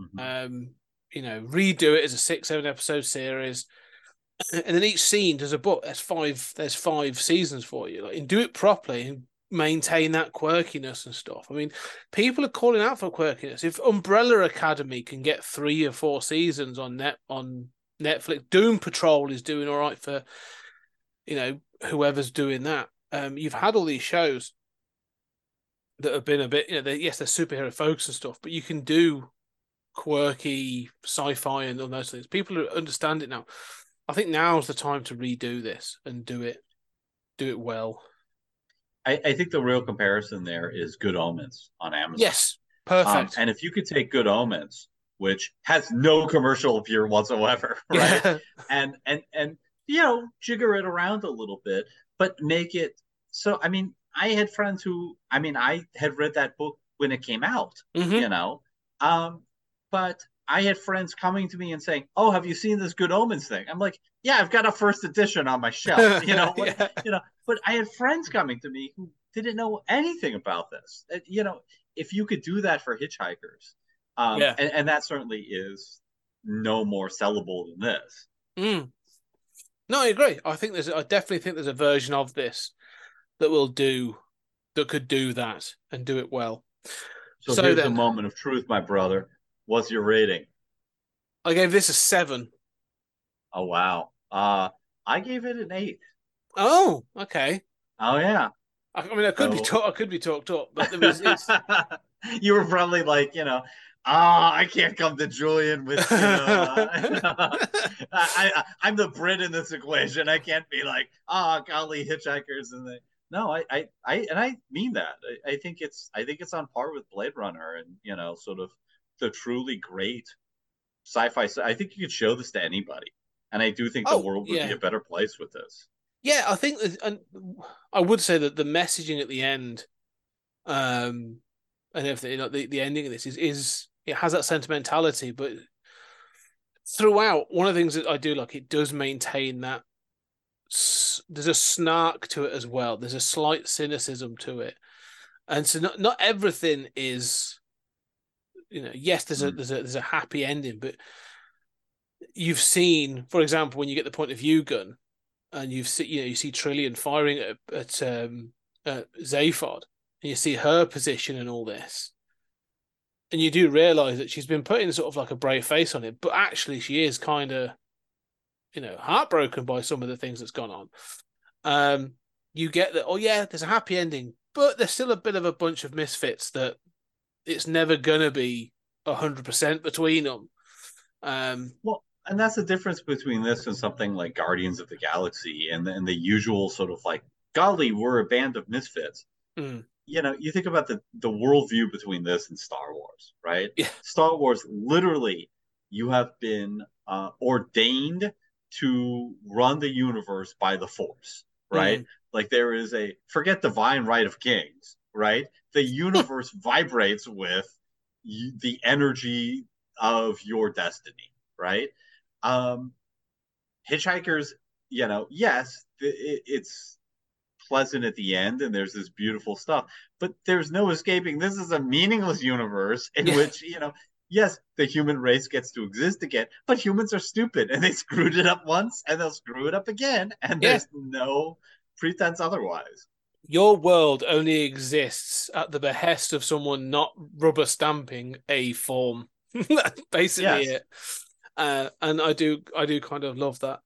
Speaker 2: Mhm.
Speaker 1: um, you know, redo it as a six seven episode series, and then each scene does a book. There's five. There's five seasons for you. Like, and do it properly and maintain that quirkiness and stuff. I mean, people are calling out for quirkiness. If Umbrella Academy can get three or four seasons on net on Netflix, Doom Patrol is doing all right for, you know, whoever's doing that. Um, you've had all these shows that have been a bit, you know, they, yes, they're superhero focused and stuff, but you can do quirky sci-fi and all those things. People understand it now. I think now's the time to redo this and do it, do it well.
Speaker 2: I, I think the real comparison there is Good Omens on Amazon.
Speaker 1: Yes,
Speaker 2: Um,
Speaker 1: perfect.
Speaker 2: and if you could take Good Omens, which has no commercial appeal whatsoever, right? And and and you know, jigger it around a little bit, but make it so. I mean, I had friends who, I mean, I had read that book when it came out,
Speaker 1: Mhm.
Speaker 2: you know, um, but I had friends coming to me and saying, "Oh, have you seen this Good Omens thing?" I'm like, "Yeah, I've got a first edition on my shelf," you know, what,
Speaker 1: Yeah.
Speaker 2: you know. But I had friends coming to me who didn't know anything about this. Uh, You know, if you could do that for hitchhikers, um,
Speaker 1: Yeah.
Speaker 2: and, and that certainly is no more sellable than this.
Speaker 1: Mm. No, I agree. I think there's. I definitely think there's a version of this that will do that could do that and do it well.
Speaker 2: So,
Speaker 1: So
Speaker 2: here's the moment of truth, my brother. What's your rating?
Speaker 1: I gave this a seven.
Speaker 2: Oh wow. Uh, I gave it an eight.
Speaker 1: Oh, okay.
Speaker 2: Oh yeah.
Speaker 1: I, I mean, I could be
Speaker 2: So-
Speaker 1: talk, I could be talked up, but there was. It's,
Speaker 2: you were probably like, you know, ah, I can't come to Julian with, you know, uh, I, I, I'm the Brit in this equation. I can't be like, ah, golly, hitchhikers, and they. No, I, I, I, and I mean that. I, I think it's, I think it's on par with Blade Runner, and you know, sort of the truly great sci-fi. I think you could show this to anybody, and I do think the
Speaker 1: Oh,
Speaker 2: world would
Speaker 1: yeah.
Speaker 2: be a better place with this.
Speaker 1: yeah, I think, and I would say that the messaging at the end, um, and everything, you know, the the ending of this is is it has that sentimentality, but throughout, one of the things that I do like, it does maintain that. There's a snark to it as well. There's a slight cynicism to it, and so not not everything is, you know, yes, there's a
Speaker 2: Mm.
Speaker 1: there's a there's a happy ending, but you've seen, for example, when you get the point of view gun, and you've seen, you know, you see Trillian firing at at um at Zaphod, and you see her position and all this, and you do realize that she's been putting sort of like a brave face on it, but actually she is kind of, you know, heartbroken by some of the things that's gone on. Um, you get that. Oh yeah, there's a happy ending, but there's still a bit of a bunch of misfits that it's never gonna be hundred percent between them. Um,
Speaker 2: Well, and that's the difference between this and something like Guardians of the Galaxy and the, and the usual sort of like, golly, we're a band of misfits.
Speaker 1: Mm.
Speaker 2: You know, you think about the the worldview between this and Star Wars, right?
Speaker 1: Yeah.
Speaker 2: Star Wars, literally, you have been uh, ordained to run the universe by the force, right? Like there is a forget divine right of kings, right? The universe vibrates with the energy of your destiny, right? Um, Hitchhikers, you know, yes, it, it's pleasant at the end and there's this beautiful stuff, but there's no escaping. This is a meaningless universe in
Speaker 1: Yeah.
Speaker 2: which, you know, yes, the human race gets to exist again, but humans are stupid and they screwed it up once and they'll screw it up again, and
Speaker 1: Yeah.
Speaker 2: there's no pretense otherwise.
Speaker 1: Your world only exists at the behest of someone not rubber stamping a form. That's basically
Speaker 2: Yes.
Speaker 1: it. Uh, and I do, I do kind of love that.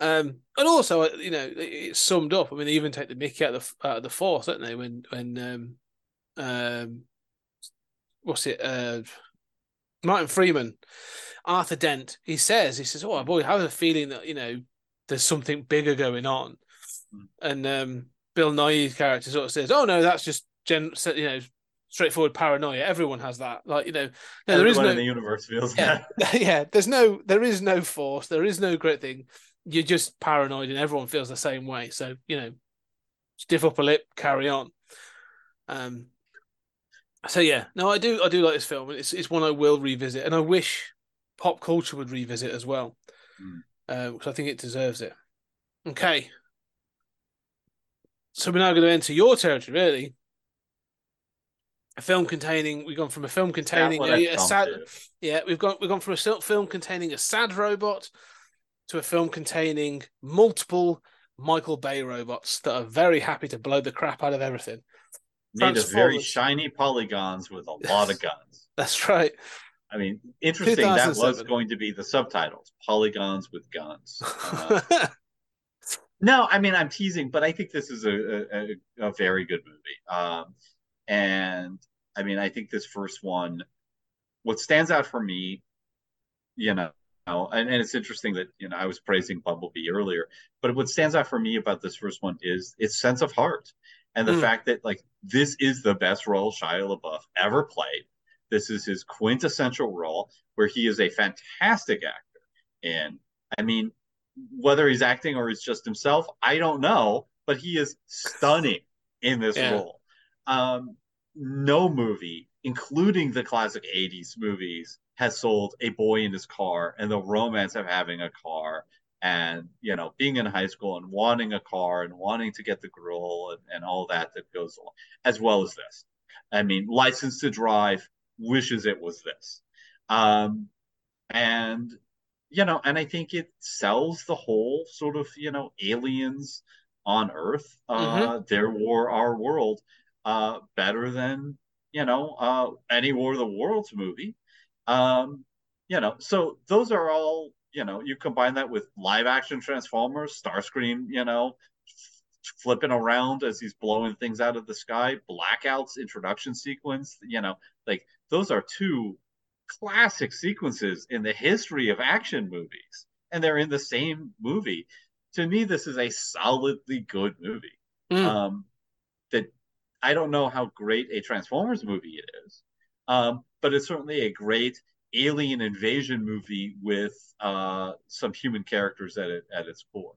Speaker 1: Um, and also, uh, you know, it's summed up. I mean, they even take the Mickey out of the out of the force, don't they? When when um, um, what's it? Uh, Martin Freeman, Arthur Dent. He says, he says, "Oh boy, I have a feeling that you know there's something bigger going on."
Speaker 2: Mm.
Speaker 1: And um, Bill Nighy's character sort of says, "Oh no, that's just gen, you know, straightforward paranoia. Everyone has that. Like you know, no, there is no
Speaker 2: in the universe feels
Speaker 1: yeah,
Speaker 2: that.
Speaker 1: yeah. There's no, there is no force. There is no great thing. You're just paranoid, and everyone feels the same way. So you know, stiff upper lip, carry on. Um. So yeah, no, I do, I do like this film. It's it's one I will revisit, and I wish pop culture would revisit as well,
Speaker 2: Mm.
Speaker 1: uh, because I think it deserves it. Okay. So we're now going to enter your territory, really. A film containing, we've gone from a film containing a, a, sad, yeah, we've gone we've gone from a film containing a sad robot to a film containing multiple Michael Bay robots that are very happy to blow the crap out of everything.
Speaker 2: Made of very shiny polygons with a lot of guns.
Speaker 1: That's right.
Speaker 2: I mean, interesting. That was going to be the subtitles: polygons with guns. Uh, no, I mean I'm teasing, but I think this is a a, a very good movie. Um, and I mean, I think this first one, what stands out for me, you know, and, and it's interesting that you know I was praising Bumblebee earlier, but what stands out for me about this first one is its sense of heart and the
Speaker 1: Mm.
Speaker 2: fact that like this is the best role Shia LaBeouf ever played. This is his quintessential role where he is a fantastic actor. And I mean, whether he's acting or he's just himself, I don't know, but he is stunning in this
Speaker 1: Yeah.
Speaker 2: role. Um, no movie, including the classic 80s movies, has sold a boy in his car and the romance of having a car and you know being in high school and wanting a car and wanting to get the girl and, and all that that goes along as well as this i mean license to drive wishes it was this um and you know and i think it sells the whole sort of you know aliens on earth uh their war our world uh better than you know uh any war of the worlds movie. Um you know so those are all you know you combine that with live action transformers starscream you know flipping around as he's blowing things out of the sky blackouts introduction sequence you know like those are two classic sequences in the history of action movies. And they're in the same movie. To me this is a solidly good movie.
Speaker 1: Mm.
Speaker 2: um that i don't know how great a transformers movie it is um but it's certainly a great alien invasion movie with uh some human characters at it at its core.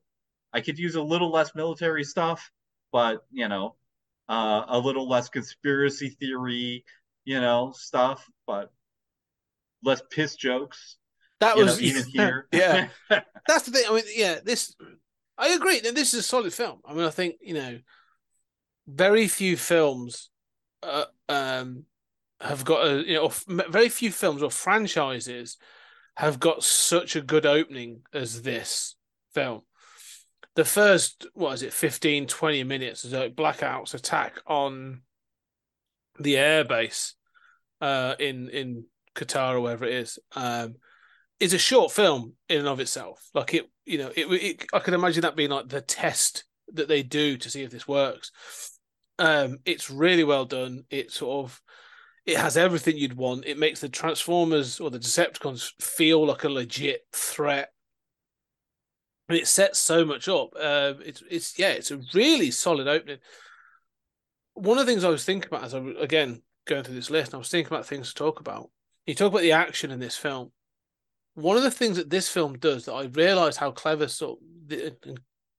Speaker 2: I could use a little less military stuff but you know uh a little less conspiracy theory you know stuff but less piss jokes
Speaker 1: That
Speaker 2: you know
Speaker 1: was
Speaker 2: even here
Speaker 1: yeah. That's the thing. I mean, yeah, this I agree. that This is a solid film. I mean, I think you know, very few films, uh, um, have got a you know, very few films or franchises have got such a good opening as this film. The first, what is it, 15, 20 minutes is a blackouts attack on the airbase uh, in in Qatar or wherever it is. Um, is a short film in and of itself. Like it, you know, it, it I can imagine that being like the test that they do to see if this works. Um, it's really well done. It sort of it has everything you'd want. It makes the Transformers or the Decepticons feel like a legit threat. And it sets so much up. Um, it's it's yeah, it's a really solid opening. One of the things I was thinking about as I again going through this list, I was thinking about things to talk about. You talk about the action in this film one of the things that this film does that I realised how clever sort of, the,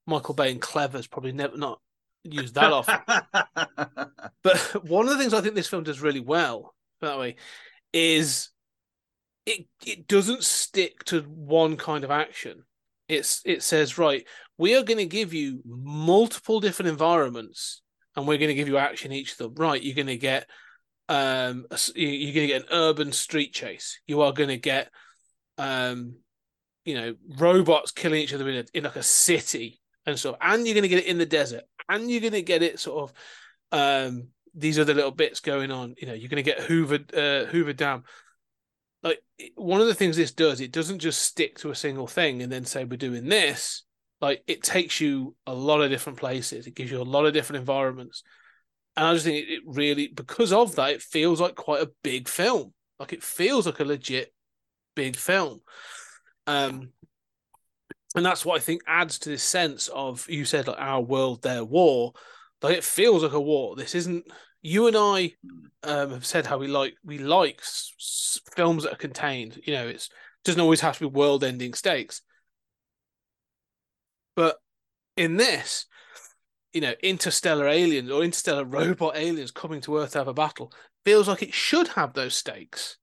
Speaker 1: Michael Bay and clever is probably never not used that often. But one of the things I think this film does really well, that way, is it it doesn't stick to one kind of action. It's it says right, we are going to give you multiple different environments, and we're going to give you action each of them. Right, you're going to get um you- you're going to get an urban street chase. You are going to get um you know robots killing each other in a, in like a city and stuff, and you're going to get it in the desert, and you're going to get it sort of um these other little bits going on. You know, you're going to get Hoover uh, Hoover Dam. Like one of the things this does, it doesn't just stick to a single thing and then say we're doing this. Like it takes you a lot of different places. It gives you a lot of different environments, and I just think it, it really because of that, it feels like quite a big film. Like it feels like a legit big film. Um, and that's what I think adds to this sense of you said like our world, their war. Like it feels like a war. This isn't. You and I um, have said how we like we like s- s- films that are contained. You know, it's doesn't always have to be world-ending stakes. But in this, you know, interstellar aliens or interstellar robot aliens coming to Earth to have a battle feels like it should have those stakes,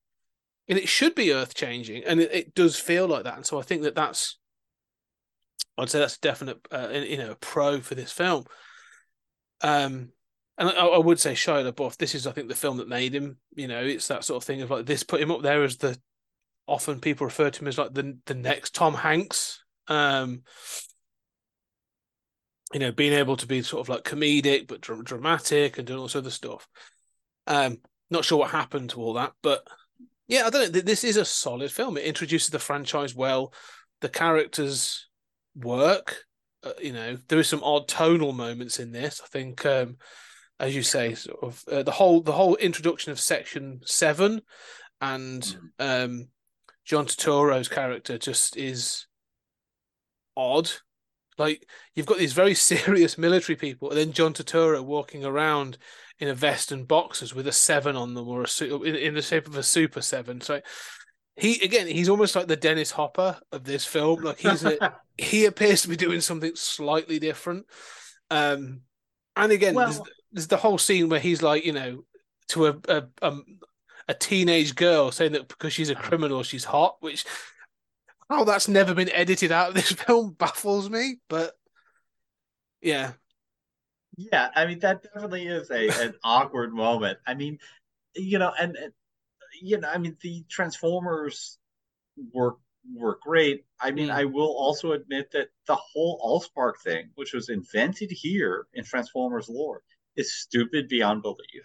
Speaker 1: and it should be earth-changing, and it, it does feel like that. And so I think that that's I'd say that's a definite, uh, you know, a pro for this film. Um, and I, I would say Shia LaBeouf. This is, I think, the film that made him. You know, it's that sort of thing of like this put him up there as the often people refer to him as like the the next Tom Hanks. Um, you know, being able to be sort of like comedic but dra- dramatic and doing all this other stuff. Um, not sure what happened to all that, but yeah, I don't know. This is a solid film. It introduces the franchise well. The characters work. Uh, you know, there is some odd tonal moments in this. I think, um, as you say, sort of uh, the whole the whole introduction of Section Seven and um, John Turturro's character just is odd. Like you've got these very serious military people, and then John Turturro walking around in a vest and boxers with a seven on them, or a su- in, in the shape of a super seven. So he again, he's almost like the Dennis Hopper of this film. Like he's a, he appears to be doing something slightly different. Um, and again, there's, there's the whole scene where he's like, you know, to a a, a a teenage girl saying that because she's a criminal, she's hot, which how that's never been edited out of this film baffles me. But yeah,
Speaker 2: Yeah, I mean that definitely is a an awkward moment. I mean, you know, and, and you know, I mean the Transformers were were great. I mean,
Speaker 1: Mm.
Speaker 2: I will also admit that the whole Allspark thing, which was invented here in Transformers lore, is stupid beyond belief.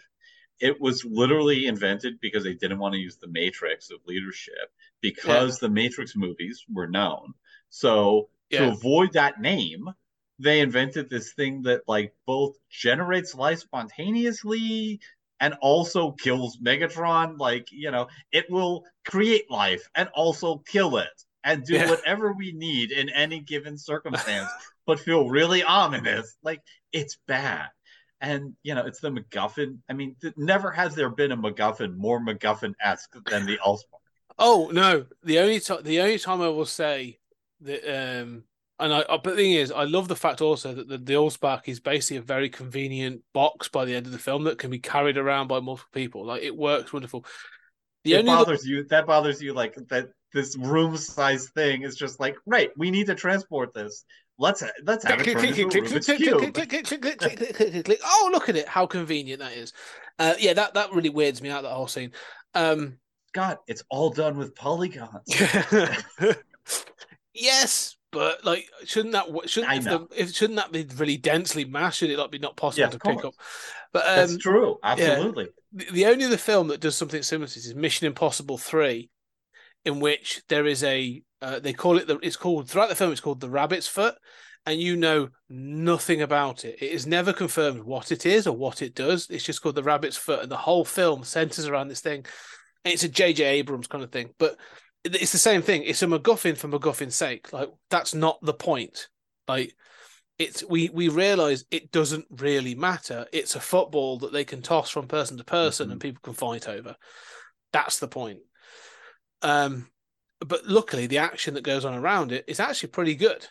Speaker 2: It was literally invented because they didn't want to use the Matrix of leadership because the Matrix movies were known. So to avoid that name, they invented this thing that like both generates life spontaneously and also kills Megatron. Like, you know, it will create life and also kill it and do
Speaker 1: Yeah.
Speaker 2: whatever we need in any given circumstance, but feel really ominous. Like, it's bad. And, you know, it's the MacGuffin. I mean, th- never has there been a MacGuffin more MacGuffin esque than the Allspark.
Speaker 1: Oh no, the only time the only time I will say that, um, and I but the thing is, I love the fact also that the, the Allspark is basically a very convenient box by the end of the film that can be carried around by multiple people. Like it works wonderful. The
Speaker 2: it bothers you. That bothers you, like that. This room size thing is just like right. We need to transport this. Let's let's have it.
Speaker 1: Oh, look at it! How convenient that is. Uh, yeah, that that really weirds me out. That whole scene. Um,
Speaker 2: God, it's all done with polygons.
Speaker 1: yes, but like, shouldn't that shouldn't if, the, if shouldn't that be really densely massed? Should it like be not possible
Speaker 2: Yeah,
Speaker 1: to pick up? But
Speaker 2: That's
Speaker 1: um,
Speaker 2: true. Absolutely.
Speaker 1: the, the only other film that does something similar to this is Mission Impossible Three, in which there is a uh, they call it the it's called throughout the film it's called the Rabbit's Foot, and you know nothing about it. It is never confirmed what it is or what it does. It's just called the Rabbit's Foot, and the whole film centers around this thing. And it's a J.J. Abrams kind of thing, but it's the same thing. It's a MacGuffin for MacGuffin's sake. Like that's not the point. Like it's we we realize it doesn't really matter. It's a football that they can toss from person to person and people can fight over. That's the point. Um, but luckily the action that goes on around it is actually pretty good.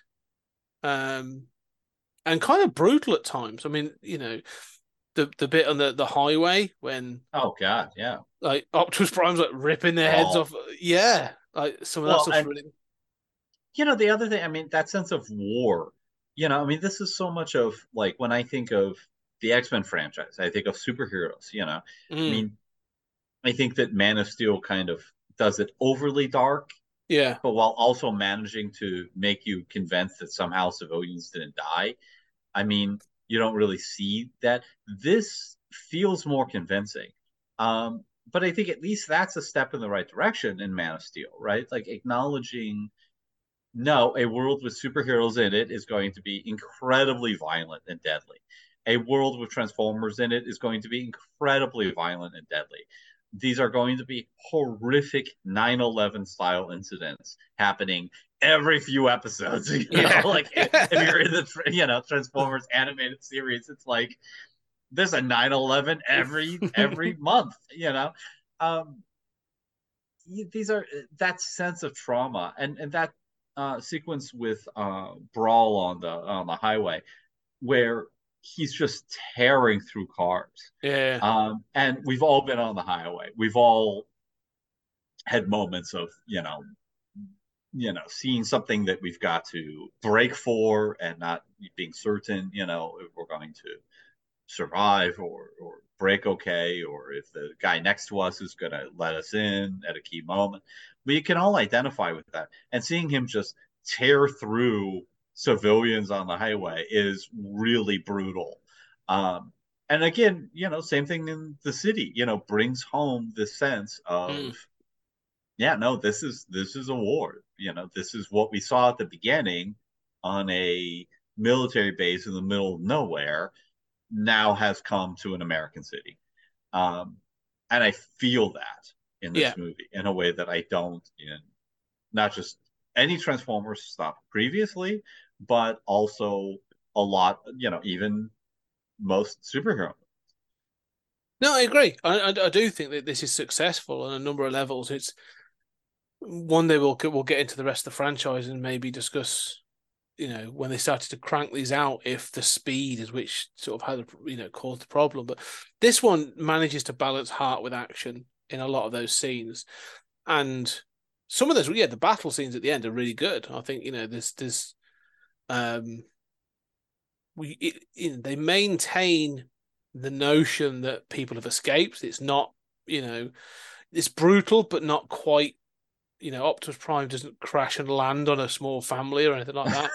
Speaker 1: Um, and kind of brutal at times. I mean, you know, the the bit on the, the highway when
Speaker 2: Oh God, yeah.
Speaker 1: like Optimus Prime's like ripping their heads
Speaker 2: Oh.
Speaker 1: off. Yeah, like some of that
Speaker 2: Well,
Speaker 1: stuff's
Speaker 2: and-
Speaker 1: really.
Speaker 2: you know the other thing i mean that sense of war you know i mean this is so much of like when i think of the x-men franchise i think of superheroes you know i
Speaker 1: Mm,
Speaker 2: mean i think that man of steel kind of does it overly dark
Speaker 1: yeah,
Speaker 2: but while also managing to make you convinced that somehow civilians didn't die i mean you don't really see that this feels more convincing um but i think at least that's a step in the right direction in man of steel right like acknowledging no, a world with superheroes in it is going to be incredibly violent and deadly. A world with Transformers in it is going to be incredibly violent and deadly. These are going to be horrific 9 11 style incidents happening every few episodes. You know,
Speaker 1: Yeah.
Speaker 2: like if, if you're in the you know Transformers animated series, it's like there's a 9 11 every every month, you know. Um, these are that sense of trauma and and that uh, sequence with uh, Brawl on the on the highway, where he's just tearing through cars.
Speaker 1: yeah,
Speaker 2: Um, and we've all been on the highway. We've all had moments of you know, you know, seeing something that we've got to break for and not being certain, you know, if we're going to survive or or break okay, or if the guy next to us is going to let us in at a key moment. We can all identify with that. And seeing him just tear through civilians on the highway is really brutal. Um, and again, you know, same thing in the city, you know, brings home the sense of,
Speaker 1: Mm.
Speaker 2: yeah, no, this is this is a war. You know, this is what we saw at the beginning on a military base in the middle of nowhere now has come to an American city. Um, and I feel that in this
Speaker 1: Yeah.
Speaker 2: movie in a way that I don't in not just any Transformers stuff previously, but also a lot, you know, even most superhero.
Speaker 1: No, I agree. I, I I do think that this is successful on a number of levels. It's one day we'll we'll get into the rest of the franchise and maybe discuss, you know, when they started to crank these out, if the speed is which sort of had you know caused the problem. But this one manages to balance heart with action in a lot of those scenes, and some of those, yeah, the battle scenes at the end are really good. I think you know there's there's, um, we it, you know, they maintain the notion that people have escaped. It's not, you know, it's brutal, but not quite. You know, Optimus Prime doesn't crash and land on a small family or anything like that.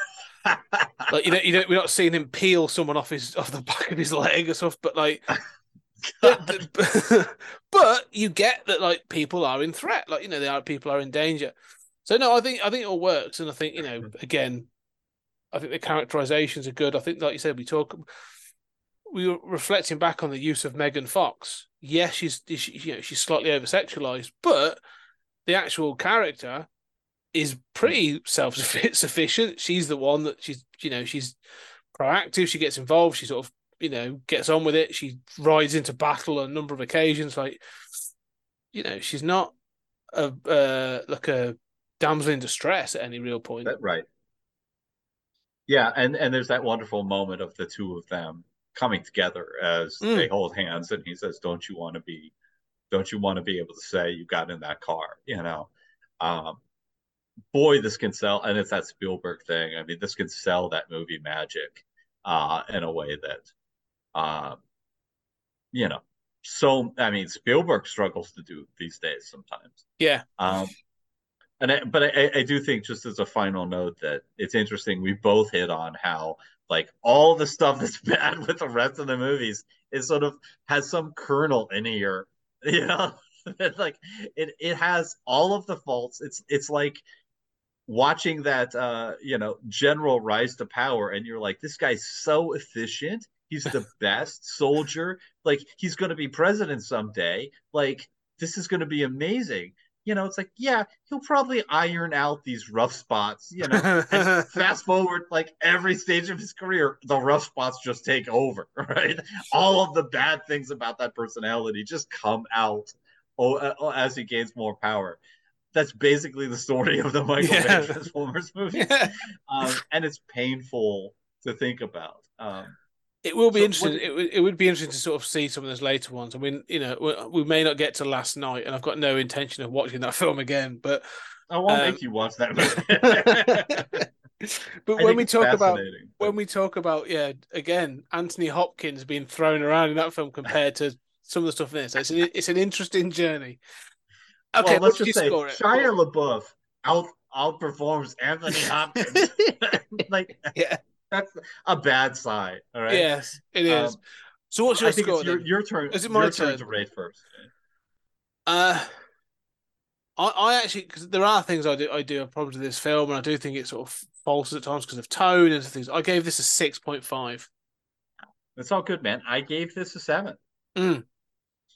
Speaker 1: like you know, you know, we're not seeing him peel someone off his off the back of his leg or stuff. But like, but, but you get that like people are in threat. Like you know, they are people are in danger. So no, I think I think it all works, and I think you know, again, I think the characterizations are good. I think, like you said, we talk. We were reflecting back on the use of Megan Fox. Yes, she's she, you know she's slightly over sexualized, but the actual character is pretty self sufficient. She's the one that she's you know she's proactive. She gets involved. She sort of you know gets on with it. She rides into battle on a number of occasions. Like you know she's not a uh, like a damsel in distress at any real point.
Speaker 2: Right. Yeah, and and there's that wonderful moment of the two of them coming together as
Speaker 1: Mm.
Speaker 2: they hold hands, and he says, "Don't you want to be, don't you want to be able to say you got in that car?" You know, um, boy, this can sell, and it's that Spielberg thing. I mean, this can sell that movie magic uh, in a way that, uh, you know, so I mean, Spielberg struggles to do these days sometimes.
Speaker 1: Yeah,
Speaker 2: Um, and I, but I, I do think just as a final note that it's interesting. We both hit on how like all the stuff that's bad with the rest of the movies is sort of has some kernel in here, you know. like it it has all of the faults. It's it's like watching that uh you know general rise to power and you're like this guy's so efficient he's the best soldier like he's going to be president someday like this is going to be amazing you know it's like yeah he'll probably iron out these rough spots you know fast forward like every stage of his career the rough spots just take over right all of the bad things about that personality just come out oh, uh, as he gains more power that's basically the story of the Michael
Speaker 1: Yeah.
Speaker 2: Bay Transformers movie,
Speaker 1: Yeah.
Speaker 2: um, and it's painful to think about. Um,
Speaker 1: It will be
Speaker 2: So
Speaker 1: interesting. It, would- it would be interesting to sort of see some of those later ones. I mean, you know, we, we may not get to Last Knight, and I've got no intention of watching that film again. But
Speaker 2: I won't
Speaker 1: Um,
Speaker 2: make you watch that movie.
Speaker 1: but
Speaker 2: I
Speaker 1: when we talk about
Speaker 2: fascinating,
Speaker 1: when we talk about yeah, again, Anthony Hopkins being thrown around in that film compared to some of the stuff in this, it's an, it's an interesting journey. Okay,
Speaker 2: well, let's just say
Speaker 1: score it?
Speaker 2: Shia LaBeouf out outperforms Anthony Hopkins. like
Speaker 1: Yeah.
Speaker 2: That's a bad sign. All right.
Speaker 1: Yes, it is.
Speaker 2: Um,
Speaker 1: so what's your
Speaker 2: I think
Speaker 1: score
Speaker 2: it's your, your turn.
Speaker 1: Is it my
Speaker 2: your turn
Speaker 1: turn?
Speaker 2: to rate first?
Speaker 1: Uh, I, I actually because there are things I do I do have problems with this film, and I do think it sort of falters at times because of tone and things. I gave this a six point five.
Speaker 2: It's all good, man. I gave this a seven.
Speaker 1: Mm.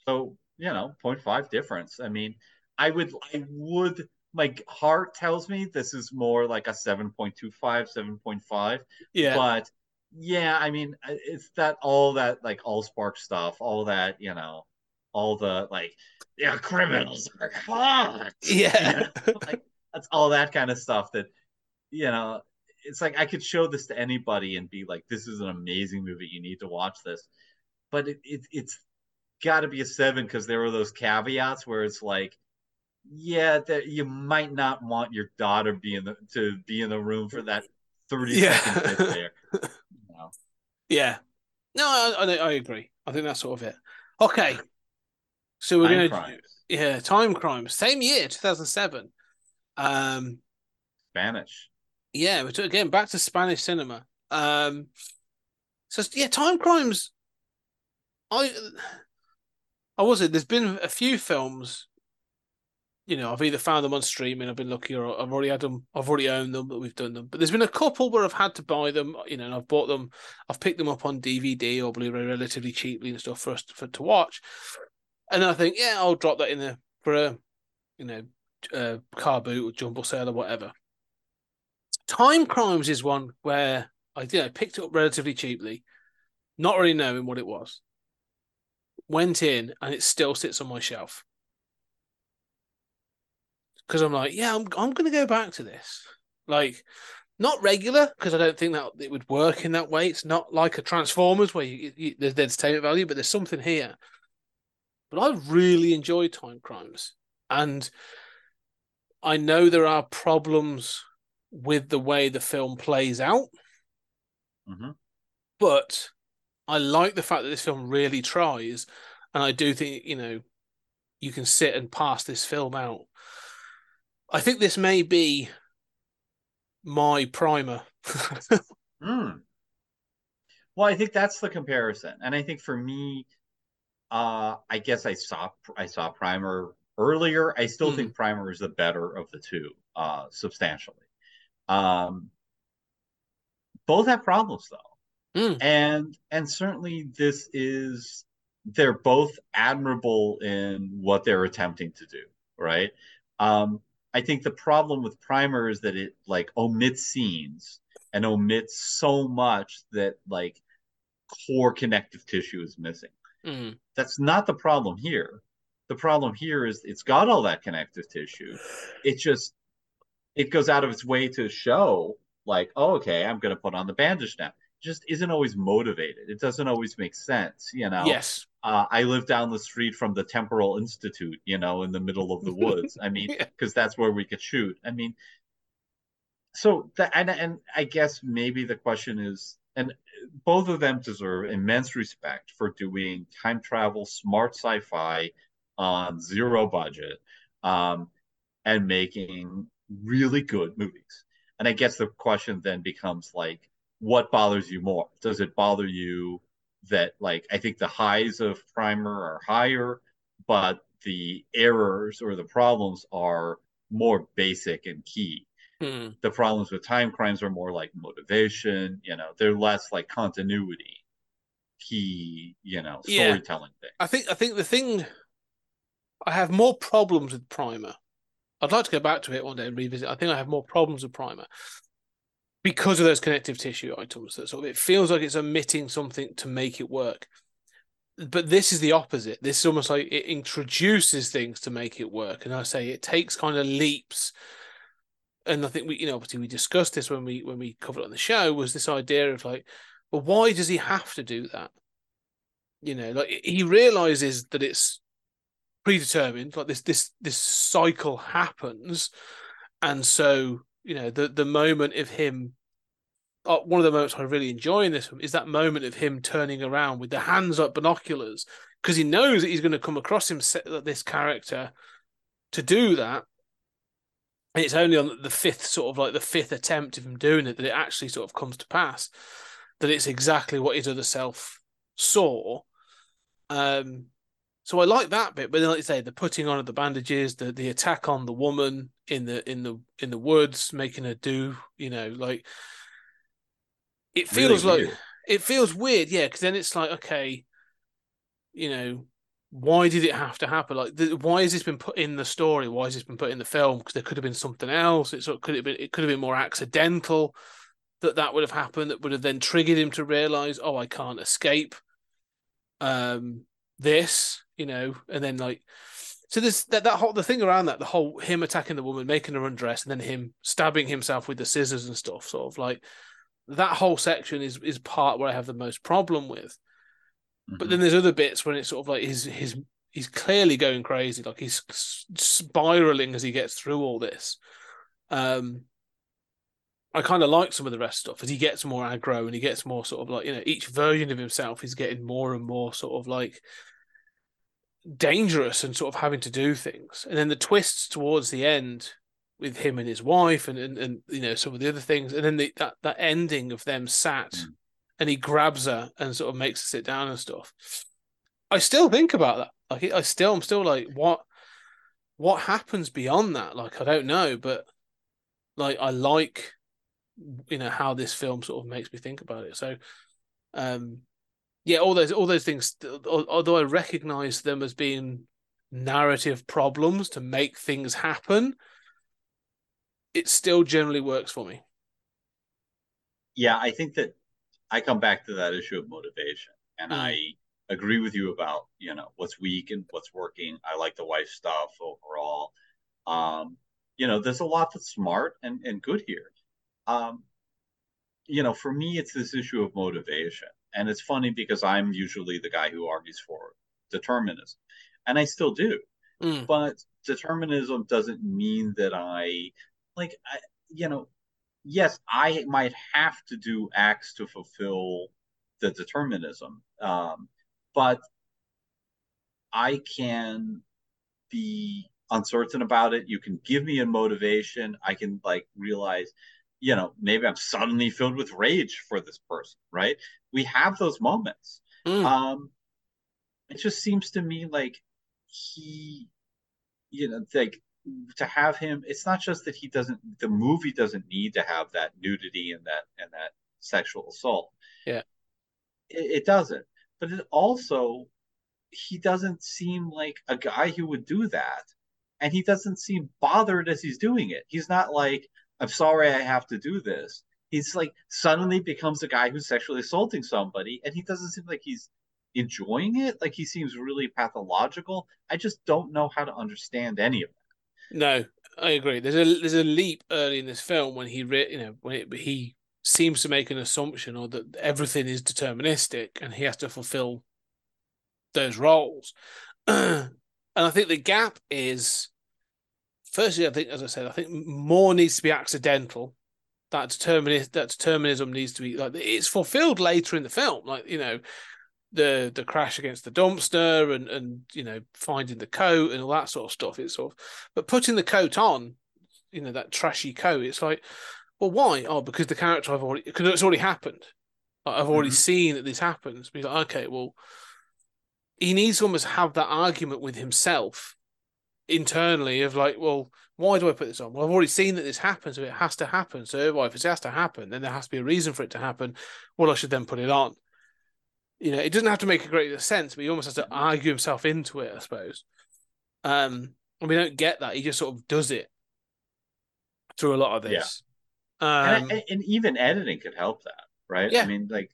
Speaker 2: So, you know, 0.5 difference. I mean, I would, I would, my heart tells me this is more like a 7.25, 7.5.
Speaker 1: Yeah,
Speaker 2: But yeah, I mean, uh, it's that all that like all spark stuff, all that, you know, all the like, yeah, criminals are hot.
Speaker 1: yeah,
Speaker 2: You know, like that's all that kind of stuff that, you know, it's like I could show this to anybody and be like, this is an amazing movie. You need to watch this. But it, it it's got to be a seven because there were those caveats where it's like, yeah, that you might not want your daughter be in the to be in the room for that 30
Speaker 1: Yeah.
Speaker 2: second bit there. You know?
Speaker 1: yeah. No, I, I I agree. I think that's sort of it. Okay, so we're gonna yeah, time crimes, same year, two thousand seven. Um,
Speaker 2: Spanish.
Speaker 1: yeah, we're to- again back to Spanish cinema. Um, so yeah, time crimes. I, I was it. There's been a few films. You know, I've either found them on streaming, I've been lucky, or I've already had them, I've already owned them, but we've done them. But there's been a couple where I've had to buy them. You know, and I've bought them, I've picked them up on DVD or Blu-ray relatively cheaply and stuff for us to, for to watch. And I think, yeah, I'll drop that in there for a, you know, car boot or jumble sale or whatever. Time Crimes is one where I you know, picked it up relatively cheaply, not really knowing what it was. Went in and it still sits on my shelf. Because I'm like, yeah, I'm I'm gonna go back to this. Like, not regular, because I don't think that it would work in that way. It's not like a Transformers where you, you, there's the entertainment value, but there's something here. But I really enjoy Time Crimes. And I know there are problems with the way the film plays out,
Speaker 2: hmm
Speaker 1: but I like the fact that this film really tries, and I do think you know you can sit and pass this film out. I think this may be my primer.
Speaker 2: Mm. Well, I think that's the comparison, and I think for me, uh, I guess I saw I saw Primer earlier. I still
Speaker 1: Mm.
Speaker 2: think Primer is the better of the two, uh, substantially. Um, both have problems though,
Speaker 1: Mm.
Speaker 2: and and certainly this is they're both admirable in what they're attempting to do, right? Um, I think the problem with Primer is that it like omits scenes and omits so much that like core connective tissue is missing.
Speaker 1: Mm.
Speaker 2: That's not the problem here. The problem here is it's got all that connective tissue. It just it goes out of its way to show like, oh, okay, I'm going to put on the bandage now. Just isn't always motivated. It doesn't always make sense, you know.
Speaker 1: Yes.
Speaker 2: Uh, I live down the street from the Temporal Institute, you know, in the middle of the woods. I mean,
Speaker 1: Yeah.
Speaker 2: because that's where we could shoot. I mean, so that and and I guess maybe the question is, and both of them deserve immense respect for doing time travel, smart sci-fi on zero budget, um, and making really good movies. And I guess the question then becomes like, what bothers you more? Does it bother you that like I think the highs of Primer are higher, but the errors or the problems are more basic and key.
Speaker 1: Mm.
Speaker 2: The problems with time crimes are more like motivation, you know, they're less like continuity, key, you know,
Speaker 1: Yeah.
Speaker 2: storytelling thing.
Speaker 1: I think I think the thing I have more problems with Primer. I'd like to go back to it one day and revisit. I think I have more problems with Primer because of those connective tissue items. That sort of it feels like it's omitting something to make it work. but this is the opposite. This is almost like it introduces things to make it work, and I say it takes kind of leaps. And I think we, you know, obviously we discussed this when we when we covered it on the show. Was this idea of like, well, why does he have to do that? You know, like he realizes that it's predetermined. Like this this this cycle happens, and so you know the the moment of him uh, one of the moments I really enjoy in this film is that moment of him turning around with the hands up binoculars because he knows that he's going to come across him this character to do that. And it's only on the fifth sort of like the fifth attempt of him doing it that it actually sort of comes to pass that it's exactly what his other self saw. Um, so I like that bit, but then, like you say, the putting on of the bandages, the the attack on the woman in the in the in the woods, making her do, you know, like it feels
Speaker 2: Really
Speaker 1: like
Speaker 2: weird.
Speaker 1: it feels weird, yeah. Because then it's like, okay, you know, why did it have to happen? Like, the, why has this been put in the story? Why has this been put in the film? Because there could have been something else. It sort of could have been. It could have been more accidental that that would have happened. That would have then triggered him to realize, oh, I can't escape. Um, this, you know, and then like, so there's that that whole the thing around that, the whole him attacking the woman, making her undress, and then him stabbing himself with the scissors and stuff. Sort of like that whole section is is part where I have the most problem with. But
Speaker 2: Mhm.
Speaker 1: then there's other bits when it's sort of like his his he's clearly going crazy, like he's spiraling as he gets through all this. Um, I kind of like some of the rest stuff as he gets more aggro and he gets more sort of like you know each version of himself is getting more and more sort of like dangerous and sort of having to do things, and then the twists towards the end with him and his wife and and, and you know some of the other things, and then the, that that ending of them sat
Speaker 2: Mm.
Speaker 1: and he grabs her and sort of makes her sit down and stuff. I still think about that. Like I still, I'm still like, what, what happens beyond that? Like I don't know, but like I like, you know, how this film sort of makes me think about it. So, um, yeah, all those all those things. Although I recognize them as being narrative problems to make things happen, it still generally works for me.
Speaker 2: yeah, I think that I come back to that issue of motivation, and
Speaker 1: Mm.
Speaker 2: I agree with you about you know what's weak and what's working. I like the wife stuff overall. Um, you know, there's a lot that's smart and and good here. Um, you know, for me, it's this issue of motivation, and it's funny because I'm usually the guy who argues for determinism, and I still do.
Speaker 1: Mm.
Speaker 2: but determinism doesn't mean that I like I, you know yes I might have to do acts to fulfill the determinism um, but I can be uncertain about it. You can give me a motivation. I can like realize you know maybe I'm suddenly filled with rage for this person right? We have those moments.
Speaker 1: Mm.
Speaker 2: um it just seems to me like he you know like to have him it's not just that he doesn't the movie doesn't need to have that nudity and that and that sexual assault.
Speaker 1: Yeah.
Speaker 2: it, it doesn't. But it also he doesn't seem like a guy who would do that. And he doesn't seem bothered as he's doing it. He's not like i'm sorry i have to do this he's like suddenly becomes a guy who's sexually assaulting somebody and he doesn't seem like he's enjoying it like he seems really pathological i just don't know how to understand any of it
Speaker 1: No, I agree. There's a there's a leap early in this film when he re, you know when it, he seems to make an assumption or that everything is deterministic and he has to fulfill those roles. and I think the gap is firstly, I think as I said, I think more needs to be accidental. That determinism that determinism needs to be like it's fulfilled later in the film. Like, you know, the the crash against the dumpster and and you know finding the coat and all that sort of stuff it's sort of but putting the coat on you know that trashy coat it's like well why oh because the character i've already because it's already happened Like, i've already
Speaker 2: Mhm.
Speaker 1: seen that this happens be like okay well he needs to almost have that argument with himself internally of like well why do i put this on well i've already seen that this happens so it has to happen so well, if it has to happen then there has to be a reason for it to happen well i should then put it on you know, it doesn't have to make a great deal of sense, but he almost has to argue himself into it, I suppose. Um, and we don't get that. He just sort of does it through a lot of this. Um,
Speaker 2: and, and, and even editing could help that right
Speaker 1: Yeah.
Speaker 2: i mean like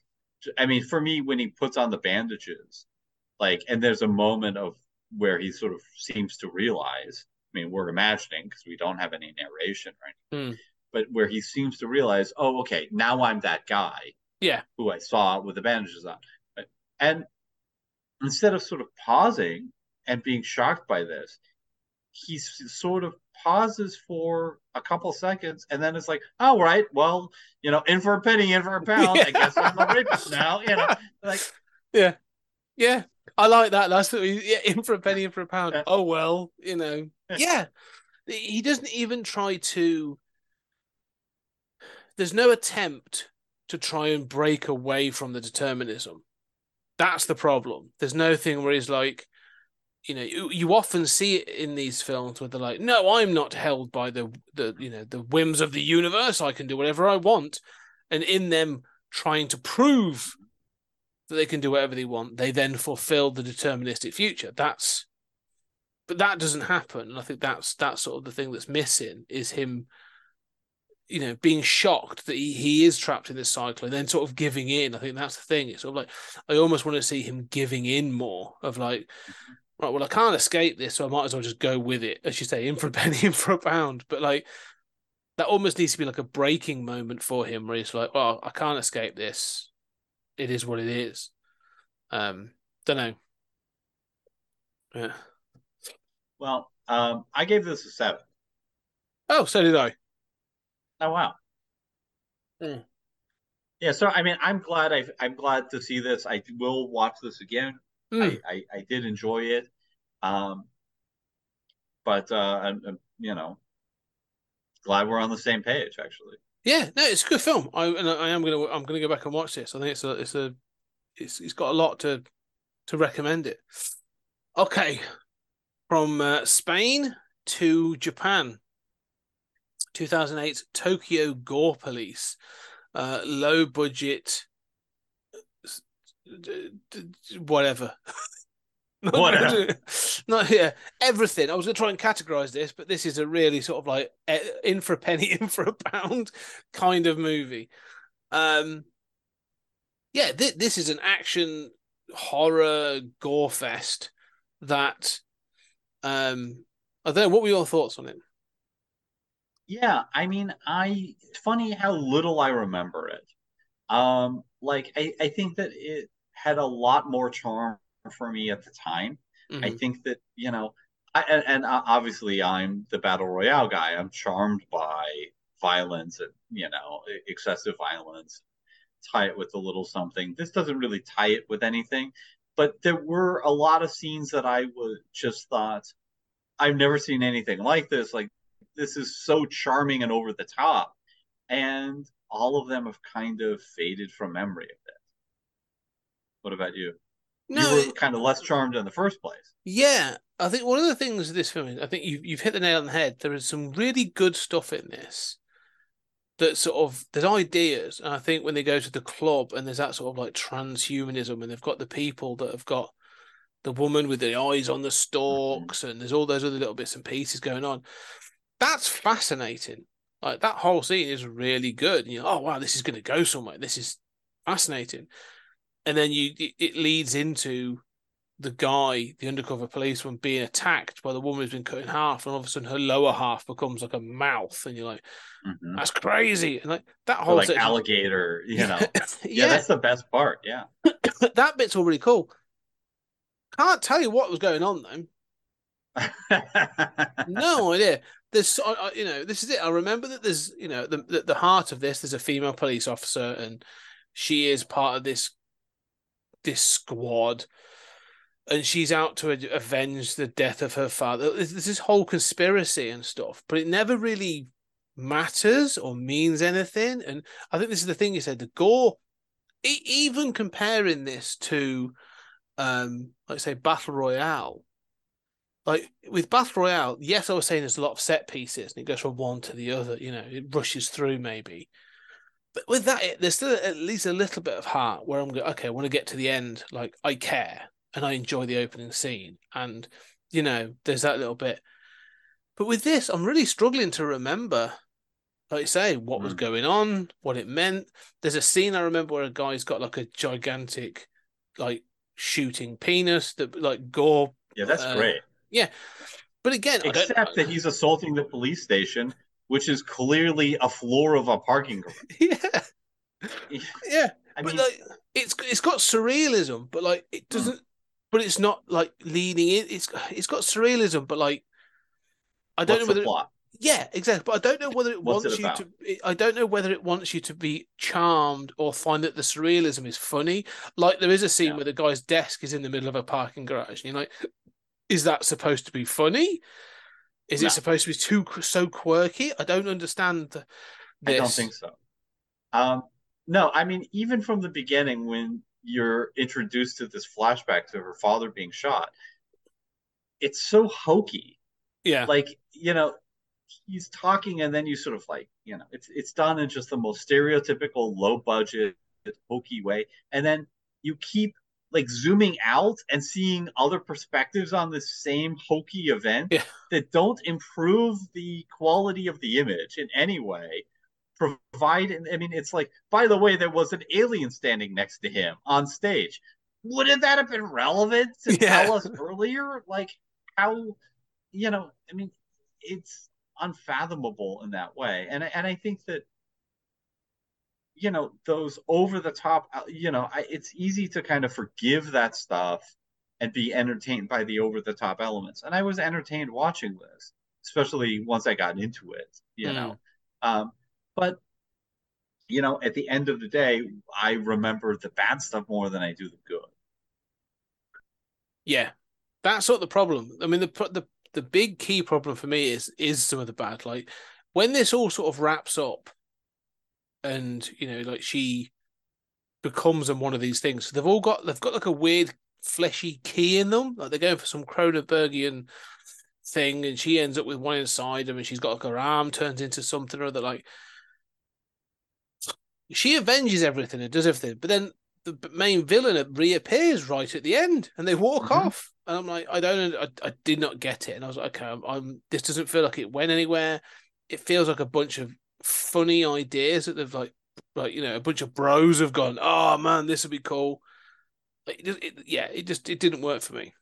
Speaker 2: i mean for me when he puts on the bandages like and there's a moment of where he sort of seems to realize i mean we're imagining because we don't have any narration or anything
Speaker 1: Hmm.
Speaker 2: but where he seems to realize oh okay now i'm that guy
Speaker 1: Yeah.
Speaker 2: who i saw with the bandages on and instead of sort of pausing and being shocked by this he sort of pauses for a couple seconds and then it's like all right, well you know in for a penny in for a pound i guess i'm a rapist now you know like
Speaker 1: Yeah. Yeah. I like that. That's yeah, in for a penny, in for a pound.
Speaker 2: Yeah.
Speaker 1: Oh well, you know.
Speaker 2: Yeah.
Speaker 1: Yeah. He doesn't even try to there's no attempt to try and break away from the determinism. That's the problem. There's no thing where he's like, you know, you, you often see it in these films where they're like, no, I'm not held by the the you know the whims of the universe. I can do whatever I want. And in them trying to prove that they can do whatever they want, they then fulfill the deterministic future. That's but that doesn't happen. And I think that's that's sort of the thing that's missing is him, you know, being shocked that he, he is trapped in this cycle and then sort of giving in. I think that's the thing. It's sort of like I almost want to see him giving in more of like, right, well, I can't escape this, so I might as well just go with it. As you say, in for a penny, in for a pound. But like that almost needs to be like a breaking moment for him where he's like, Well, I can't escape this. It is what it is. Um, don't know. Yeah.
Speaker 2: Well, um, I gave this a seven.
Speaker 1: Oh, so did I.
Speaker 2: Oh wow.
Speaker 1: Hmm.
Speaker 2: Yeah, so I mean, I'm glad I I'm glad to see this. I will watch this again.
Speaker 1: Hmm.
Speaker 2: I, I I did enjoy it, um, but uh, I'm, I'm you know glad we're on the same page. Actually,
Speaker 1: Yeah, no, it's a good film. I and I am gonna I'm gonna go back and watch this. I think it's a it's a it's it's got a lot to to recommend it. Okay, from uh, Spain to Japan. 2008 Tokyo Gore Police, uh, low budget, whatever. Not
Speaker 2: Whatever.
Speaker 1: budget- Not yeah, everything. I was going to try and categorize this, but this is a really sort of like eh, in for a penny, in for a pound kind of movie. Um, yeah, th- this is an action horror gore fest that. Um, I don't know. What were your thoughts on it?
Speaker 2: yeah. I mean, I it's funny how little I remember it. Um, like I I think that it had a lot more charm for me at the time. I
Speaker 1: Mhm.
Speaker 2: think that you know, I, and, and uh, obviously I'm the battle royale guy. I'm charmed by violence and you know excessive violence. Tie it with a little something. This doesn't really tie it with anything, but there were a lot of scenes that I would just thought I've never seen anything like this. Like this is so charming and over the top, and all of them have kind of faded from memory a bit. What about you?
Speaker 1: No,
Speaker 2: you were kind of less charmed in the first place.
Speaker 1: Yeah, I think one of the things this film, is- I think you've you've hit the nail on the head. There is some really good stuff in this. That sort of there's ideas, and I think when they go to the club and there's that sort of like transhumanism, and they've got the people that have got the woman with the eyes on the mm-hmm. stalks, and there's all those other little bits and pieces going on. That's fascinating. Like that whole scene is really good. And you're, oh wow, this is going to go somewhere. This is fascinating. And then you it, leads into the guy, the undercover policeman, being attacked by the woman who's been cut in half, and all of a sudden her lower half becomes like a mouth, and you're like,
Speaker 2: Mhm.
Speaker 1: "That's crazy!" And like that
Speaker 2: Or
Speaker 1: whole
Speaker 2: like
Speaker 1: section-
Speaker 2: alligator, you know.
Speaker 1: yeah,
Speaker 2: yeah, that's the best part. Yeah.
Speaker 1: that bit's all really cool. Can't tell you what was going on though. No idea. There's, you know, this is it. I remember that there's, you know, the the heart of this. There's a female police officer, and she is part of this this squad, and she's out to avenge the death of her father. There's, this whole conspiracy and stuff, but it never really matters or means anything. And I think this is the thing you said. The gore, even comparing this to, um, like say, Battle Royale like with Battle Royale, yes, I was saying there's a lot of set pieces and it goes from one to the other, you know, it rushes through maybe. But with that, there's still at least a little bit of heart where I'm going, okay, I want to get to the end. Like, I care and I enjoy the opening scene. And, you know, there's that little bit. But with this, I'm really struggling to remember, like you say, what was
Speaker 2: Mm.
Speaker 1: going on, what it meant. There's a scene I remember where a guy's got like a gigantic, like, shooting penis, that, like gore.
Speaker 2: Yeah, that's
Speaker 1: Uh,
Speaker 2: great. Yeah.
Speaker 1: But again,
Speaker 2: Except that he's assaulting the police station, which is clearly a floor of a parking garage.
Speaker 1: yeah, yeah.
Speaker 2: I
Speaker 1: but
Speaker 2: mean,
Speaker 1: like it's it's got surrealism, but like it hmm. doesn't. But it's not like leaning in. It's it's got surrealism, but like I don't
Speaker 2: what's
Speaker 1: know whether. It, yeah, exactly. But I don't know whether it
Speaker 2: What's it
Speaker 1: wants you to. I don't know whether it wants you to be charmed or find that the surrealism is funny. Like there is a scene
Speaker 2: Yeah.
Speaker 1: where the guy's desk is in the middle of a parking garage, and you're like, is that supposed to be funny? Is
Speaker 2: No.
Speaker 1: it supposed to be too so quirky? I don't understand this.
Speaker 2: I don't think so. Um, no, I mean, even from the beginning, when you're introduced to this flashback to her father being shot, it's so hokey.
Speaker 1: Yeah,
Speaker 2: Like, you know, he's talking, and then you sort of like, you know, it's it's done in just the most stereotypical low budget hokey way, and then you keep like zooming out and seeing other perspectives on the same hokey event
Speaker 1: Yeah.
Speaker 2: that don't improve the quality of the image in any way provide i mean it's like by the way there was an alien standing next to him on stage wouldn't that have been relevant to
Speaker 1: Yeah.
Speaker 2: tell us earlier like how you know i mean it's unfathomable in that way and and i think that you know those over the top you know I, it's easy to kind of forgive that stuff and be entertained by the over the top elements and i was entertained watching this especially once i got into it you
Speaker 1: Mm.
Speaker 2: know um but you know at the end of the day i remember the bad stuff more than i do the good
Speaker 1: Yeah, that's sort of the problem. I mean, the the the big key problem for me is is some of the bad. Like when this all sort of wraps up, and you know, like she becomes in one of these things. So they've all got they've got like a weird fleshy key in them. Like they're going for some Cronenbergian thing, and she ends up with one inside them, and she's got like her arm turns into something or other. Like she avenges everything and does everything, but then the main villain reappears right at the end, and they walk
Speaker 2: Mhm.
Speaker 1: off. And I'm like, I don't, I, I did not get it, and I was like, okay, I'm, I'm, this doesn't feel like it went anywhere. It feels like a bunch of funny ideas that they've like, like you know, a bunch of bros have gone, oh man, this would be cool. Like, it, it, yeah, it just it didn't work for me.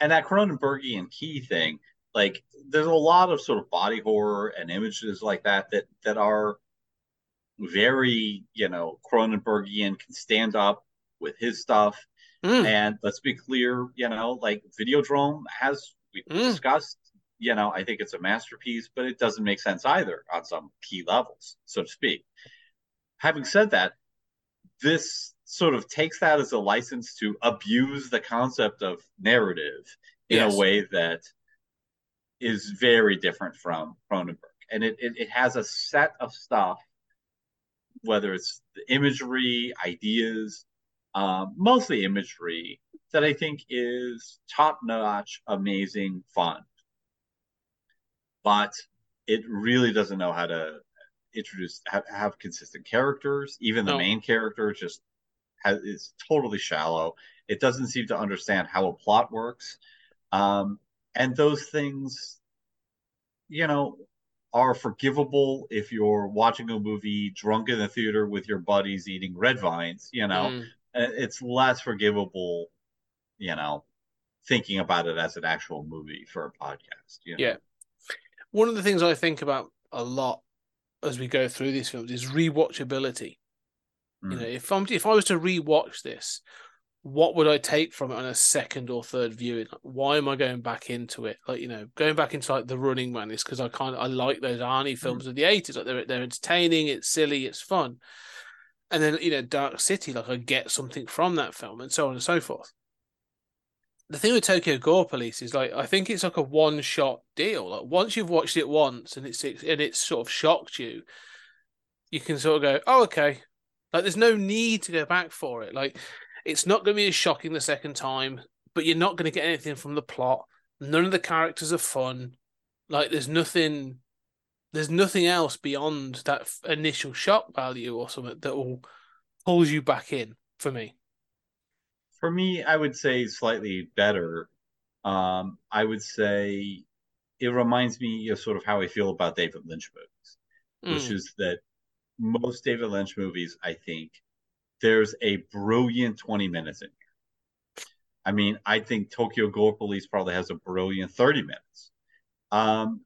Speaker 2: and that Cronenbergian key thing, like there's a lot of sort of body horror and images like that that that are very, you know, Cronenbergian can stand up with his stuff.
Speaker 1: Mm,
Speaker 2: And let's be clear, you know, like Videodrome has we
Speaker 1: Mm.
Speaker 2: discussed, you know, I think it's a masterpiece, but it doesn't make sense either on some key levels, so to speak. Having said that, this sort of takes that as a license to abuse the concept of narrative in
Speaker 1: Yes.
Speaker 2: a way that is very different from Cronenberg. And it, it, it has a set of stuff, whether it's the imagery, ideas, um, mostly imagery, that I think is top notch, amazing, fun. But it really doesn't know how to introduce have, have consistent characters. Even the
Speaker 1: No.
Speaker 2: main character just has is totally shallow. It doesn't seem to understand how a plot works. Um, and those things, you know, are forgivable if you're watching a movie drunk in the theater with your buddies eating red vines, you know.
Speaker 1: mm.
Speaker 2: Uh, It's less forgivable, you know, thinking about it as an actual movie for a podcast, you know.
Speaker 1: Yeah. One of the things I think about a lot as we go through these films is rewatchability. You
Speaker 2: Mm.
Speaker 1: know, if I'm if I was to rewatch this, what would I take from it on a second or third viewing? Like, why am I going back into it? Like, you know, going back into like The Running Man is because I kind of I like those Arnie films of the eighties. Like they're they're entertaining, it's silly, it's fun. And then you know, Dark City, like I get something from that film, and so on and so forth. The thing with Tokyo Gore Police is like I think it's like a one shot deal. Like once you've watched it once and it's and it's sort of shocked you, you can sort of go, oh okay. Like there's no need to go back for it. Like it's not going to be as shocking the second time, but you're not going to get anything from the plot. None of the characters are fun. Like there's nothing, there's nothing else beyond that initial shock value or something that will pulls you back in for me.
Speaker 2: For me, I would say slightly better. Um, I would say it reminds me of sort of how I feel about David Lynch movies, which
Speaker 1: Mm.
Speaker 2: is that most David Lynch movies, I think, there's a brilliant 20 minutes in here. I mean, I think Tokyo Gore Police probably has a brilliant 30 minutes. Um,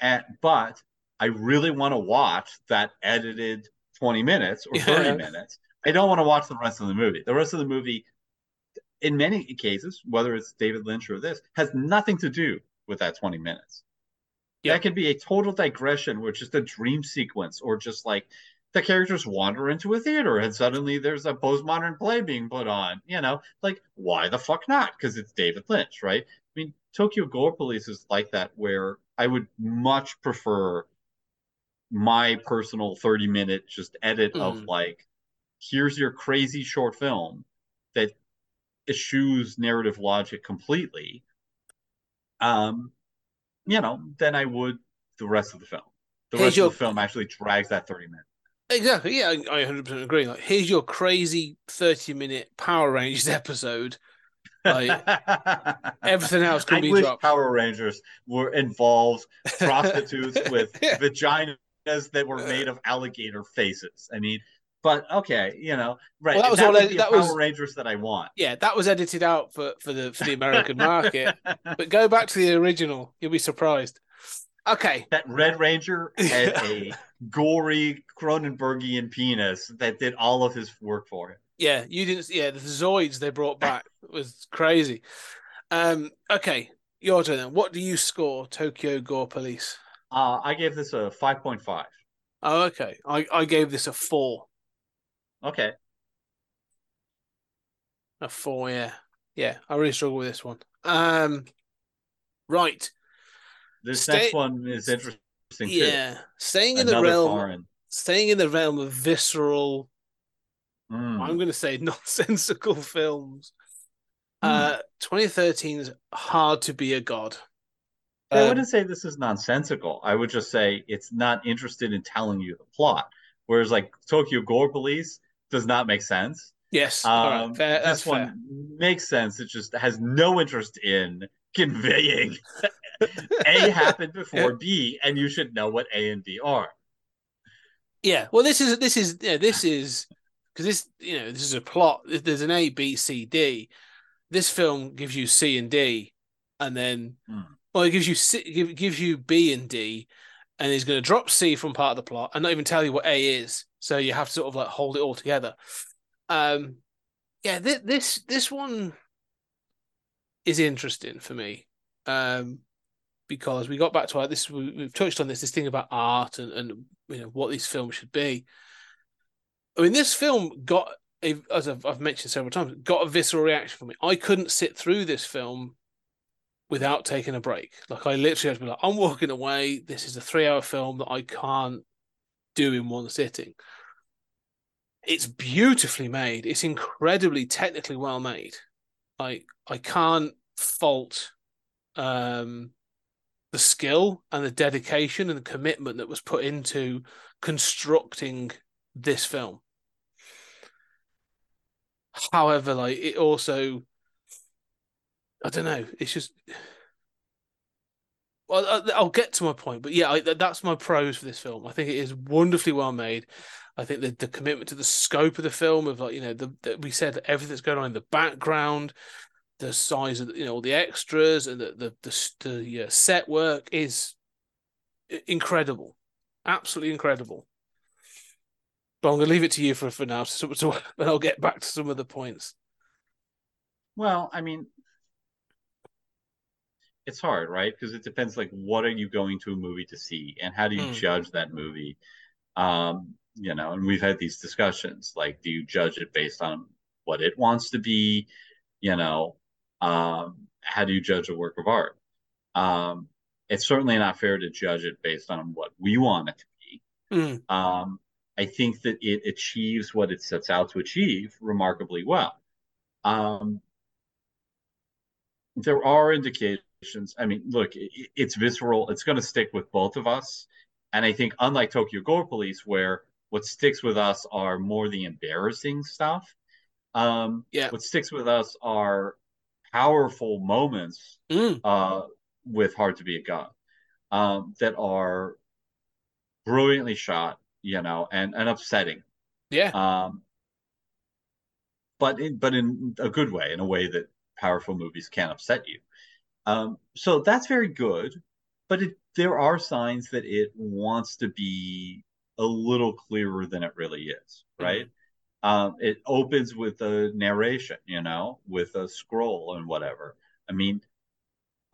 Speaker 2: and, but I really want to watch that edited 20 minutes or 30
Speaker 1: Yeah.
Speaker 2: minutes. I don't want to watch the rest of the movie. The rest of the movie, in many cases, whether it's David Lynch or this, has nothing to do with that 20 minutes. That could be a total digression, or just a dream sequence, or just like the characters wander into a theater and suddenly there's a postmodern play being put on. You know, like why the fuck not? Because it's David Lynch, right? I mean, Tokyo Gore Police is like that, where I would much prefer my personal 30 minute just edit of
Speaker 1: Mm.
Speaker 2: like, here's your crazy short film that eschews narrative logic completely. Um, you know, than I would the rest of the film. The
Speaker 1: Here's
Speaker 2: rest
Speaker 1: your-
Speaker 2: of the film actually drags that 30 minutes.
Speaker 1: Exactly. Yeah, I, I 100% agree. Like, here's your crazy 30 minute Power Rangers episode. Like, everything else can
Speaker 2: I
Speaker 1: be
Speaker 2: wish
Speaker 1: dropped.
Speaker 2: Power Rangers were involved prostitutes with
Speaker 1: Yeah.
Speaker 2: vaginas that were made of alligator faces. I mean, but okay, you know, right?
Speaker 1: Well, that was
Speaker 2: that
Speaker 1: all
Speaker 2: be
Speaker 1: that
Speaker 2: Power
Speaker 1: was-
Speaker 2: Rangers that I want.
Speaker 1: Yeah, that was edited out for, for the for the American market. But go back to the original. You'll be surprised. Okay.
Speaker 2: that Red Ranger had a gory Cronenbergian penis that did all of his work for him.
Speaker 1: Yeah, you didn't. Yeah, the Zoids they brought back was crazy. Um. Okay, your turn. Then. What do you score Tokyo Gore Police?
Speaker 2: Uh, I gave this a 5.5.
Speaker 1: Oh, okay. I I gave this a four.
Speaker 2: Okay.
Speaker 1: A four. Yeah. Yeah. I really struggle with this one. Um. Right.
Speaker 2: This
Speaker 1: Stay-
Speaker 2: next one is interesting too.
Speaker 1: Yeah. Staying in the realm.
Speaker 2: foreign.
Speaker 1: Staying in the realm of visceral.
Speaker 2: Mm.
Speaker 1: I'm going to say nonsensical films.
Speaker 2: Hmm.
Speaker 1: Uh, 2013's Hard to Be a God.
Speaker 2: I
Speaker 1: Um,
Speaker 2: wouldn't say this is nonsensical. I would just say it's not interested in telling you the plot. Whereas like Tokyo Gore Police does not make sense.
Speaker 1: yes. all right,
Speaker 2: Um,
Speaker 1: fair, that's
Speaker 2: this one
Speaker 1: fair.
Speaker 2: makes sense. It just has no interest in conveying A happened before B, and you should know what A and B are.
Speaker 1: Yeah. Well, this is this is yeah this is because this you know this is a plot. There's an A, B, C, D. This film gives you C and D, and then
Speaker 2: Hmm.
Speaker 1: well, it gives you C, give, gives you B and D, and he's going to drop C from part of the plot and not even tell you what A is. So you have to sort of like hold it all together. Um, yeah, th- this this one is interesting for me. Um, because we got back to like this, we, we've touched on this this thing about art and and you know what these films should be. I mean, this film got a, as I've, I've mentioned several times, got a visceral reaction from me. I couldn't sit through this film without taking a break. Like I literally had to be like, I'm walking away. This is a three-hour film that I can't do in one sitting. It's beautifully made. It's incredibly technically well made. I I can't fault um the skill and the dedication and the commitment that was put into constructing this film. However, like it also, I don't know. It's just, well, I- I'll get to my point, but yeah, I, that's my pros for this film. I think it is wonderfully well made. I think the the commitment to the scope of the film, of like you know, the, we said everything that's going on in the background, the size of you know all the extras and the the the, the uh, set work is incredible, absolutely incredible. But I'm going to leave it to you for for now, so, so and I'll get back to some of the points.
Speaker 2: Well, I mean, it's hard, right? Because it depends. Like, what are you going to a movie to see, and how do you
Speaker 1: Hmm.
Speaker 2: judge that movie? Um, you know, and we've had these discussions. Like, do you judge it based on what it wants to be? You know, um, how do you judge a work of art? Um, it's certainly not fair to judge it based on what we want it to be.
Speaker 1: Mm,
Speaker 2: Um, I think that it achieves what it sets out to achieve remarkably well. Um, there are indications. I mean, look, it, it's visceral. It's going to stick with both of us. And I think, unlike Tokyo Gore Police, where what sticks with us are more the embarrassing stuff, um,
Speaker 1: Yeah.
Speaker 2: what sticks with us are powerful moments
Speaker 1: mm,
Speaker 2: uh, with Hard to Be a God um, that are brilliantly shot, you know, and, and upsetting.
Speaker 1: yeah,
Speaker 2: Um, but in but in a good way, in a way that powerful movies can upset you. Um, so that's very good, but it, there are signs that it wants to be a little clearer than it really is, right? Um, it opens with a narration, you know, with a scroll and whatever. I mean,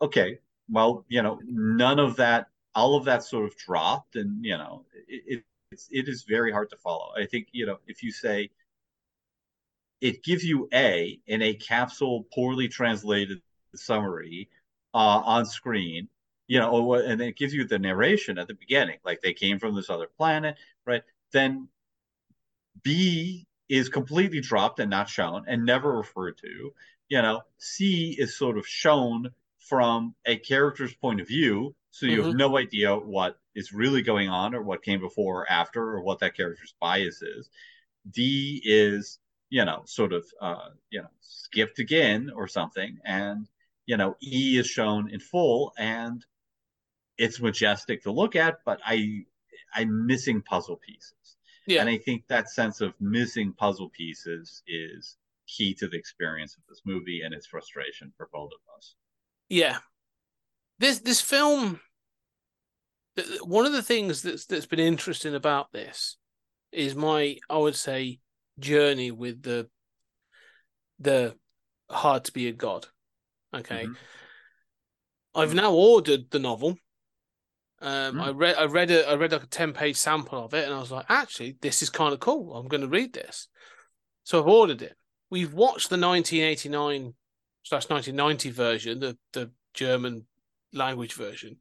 Speaker 2: okay, well, you know, none of that, all of that sort of dropped, and you know, it, it it's it is very hard to follow. I think you know if you say it gives you a in a capsule poorly translated summary uh, on screen, you know, and it gives you the narration at the beginning, like they came from this other planet, right? Then B is completely dropped and not shown and never referred to. You know, C is sort of shown from a character's point of view, so you have
Speaker 1: Mhm.
Speaker 2: no idea what is really going on or what came before or after or what that character's bias is. D is, you know, sort of, uh, you know, skipped again or something, and you know, E is shown in full, and it's majestic to look at, but I, I'm missing puzzle pieces.
Speaker 1: Yeah.
Speaker 2: And I think that sense of missing puzzle pieces is key to the experience of this movie and its frustration for both of us.
Speaker 1: Yeah. This this film one of the things that's that's been interesting about this is my I would say journey with the the hard to be a god. Okay.
Speaker 2: Mhm.
Speaker 1: I've now ordered the novel. Um,
Speaker 2: Mm.
Speaker 1: I read, I read a, I read like a ten page sample of it, and I was like, actually, this is kind of cool. I'm going to read this, so I've ordered it. We've watched the 1989 slash 1990 version, the the German language version,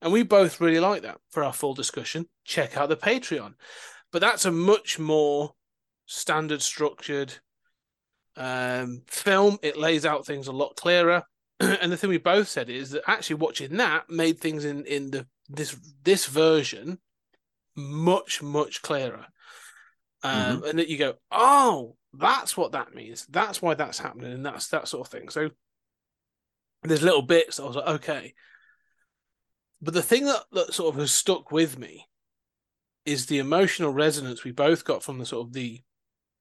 Speaker 1: and we both really like that. For our full discussion, check out the Patreon. But that's a much more standard structured um, film. It lays out things a lot clearer. and the thing we both said is that actually watching that made things in in the this this version much much clearer. Um, and that you go, oh, that's what that means. That's why that's happening, and that's that sort of thing. So there's little bits I was like, okay. But the thing that, that sort of has stuck with me is the emotional resonance we both got from the sort of the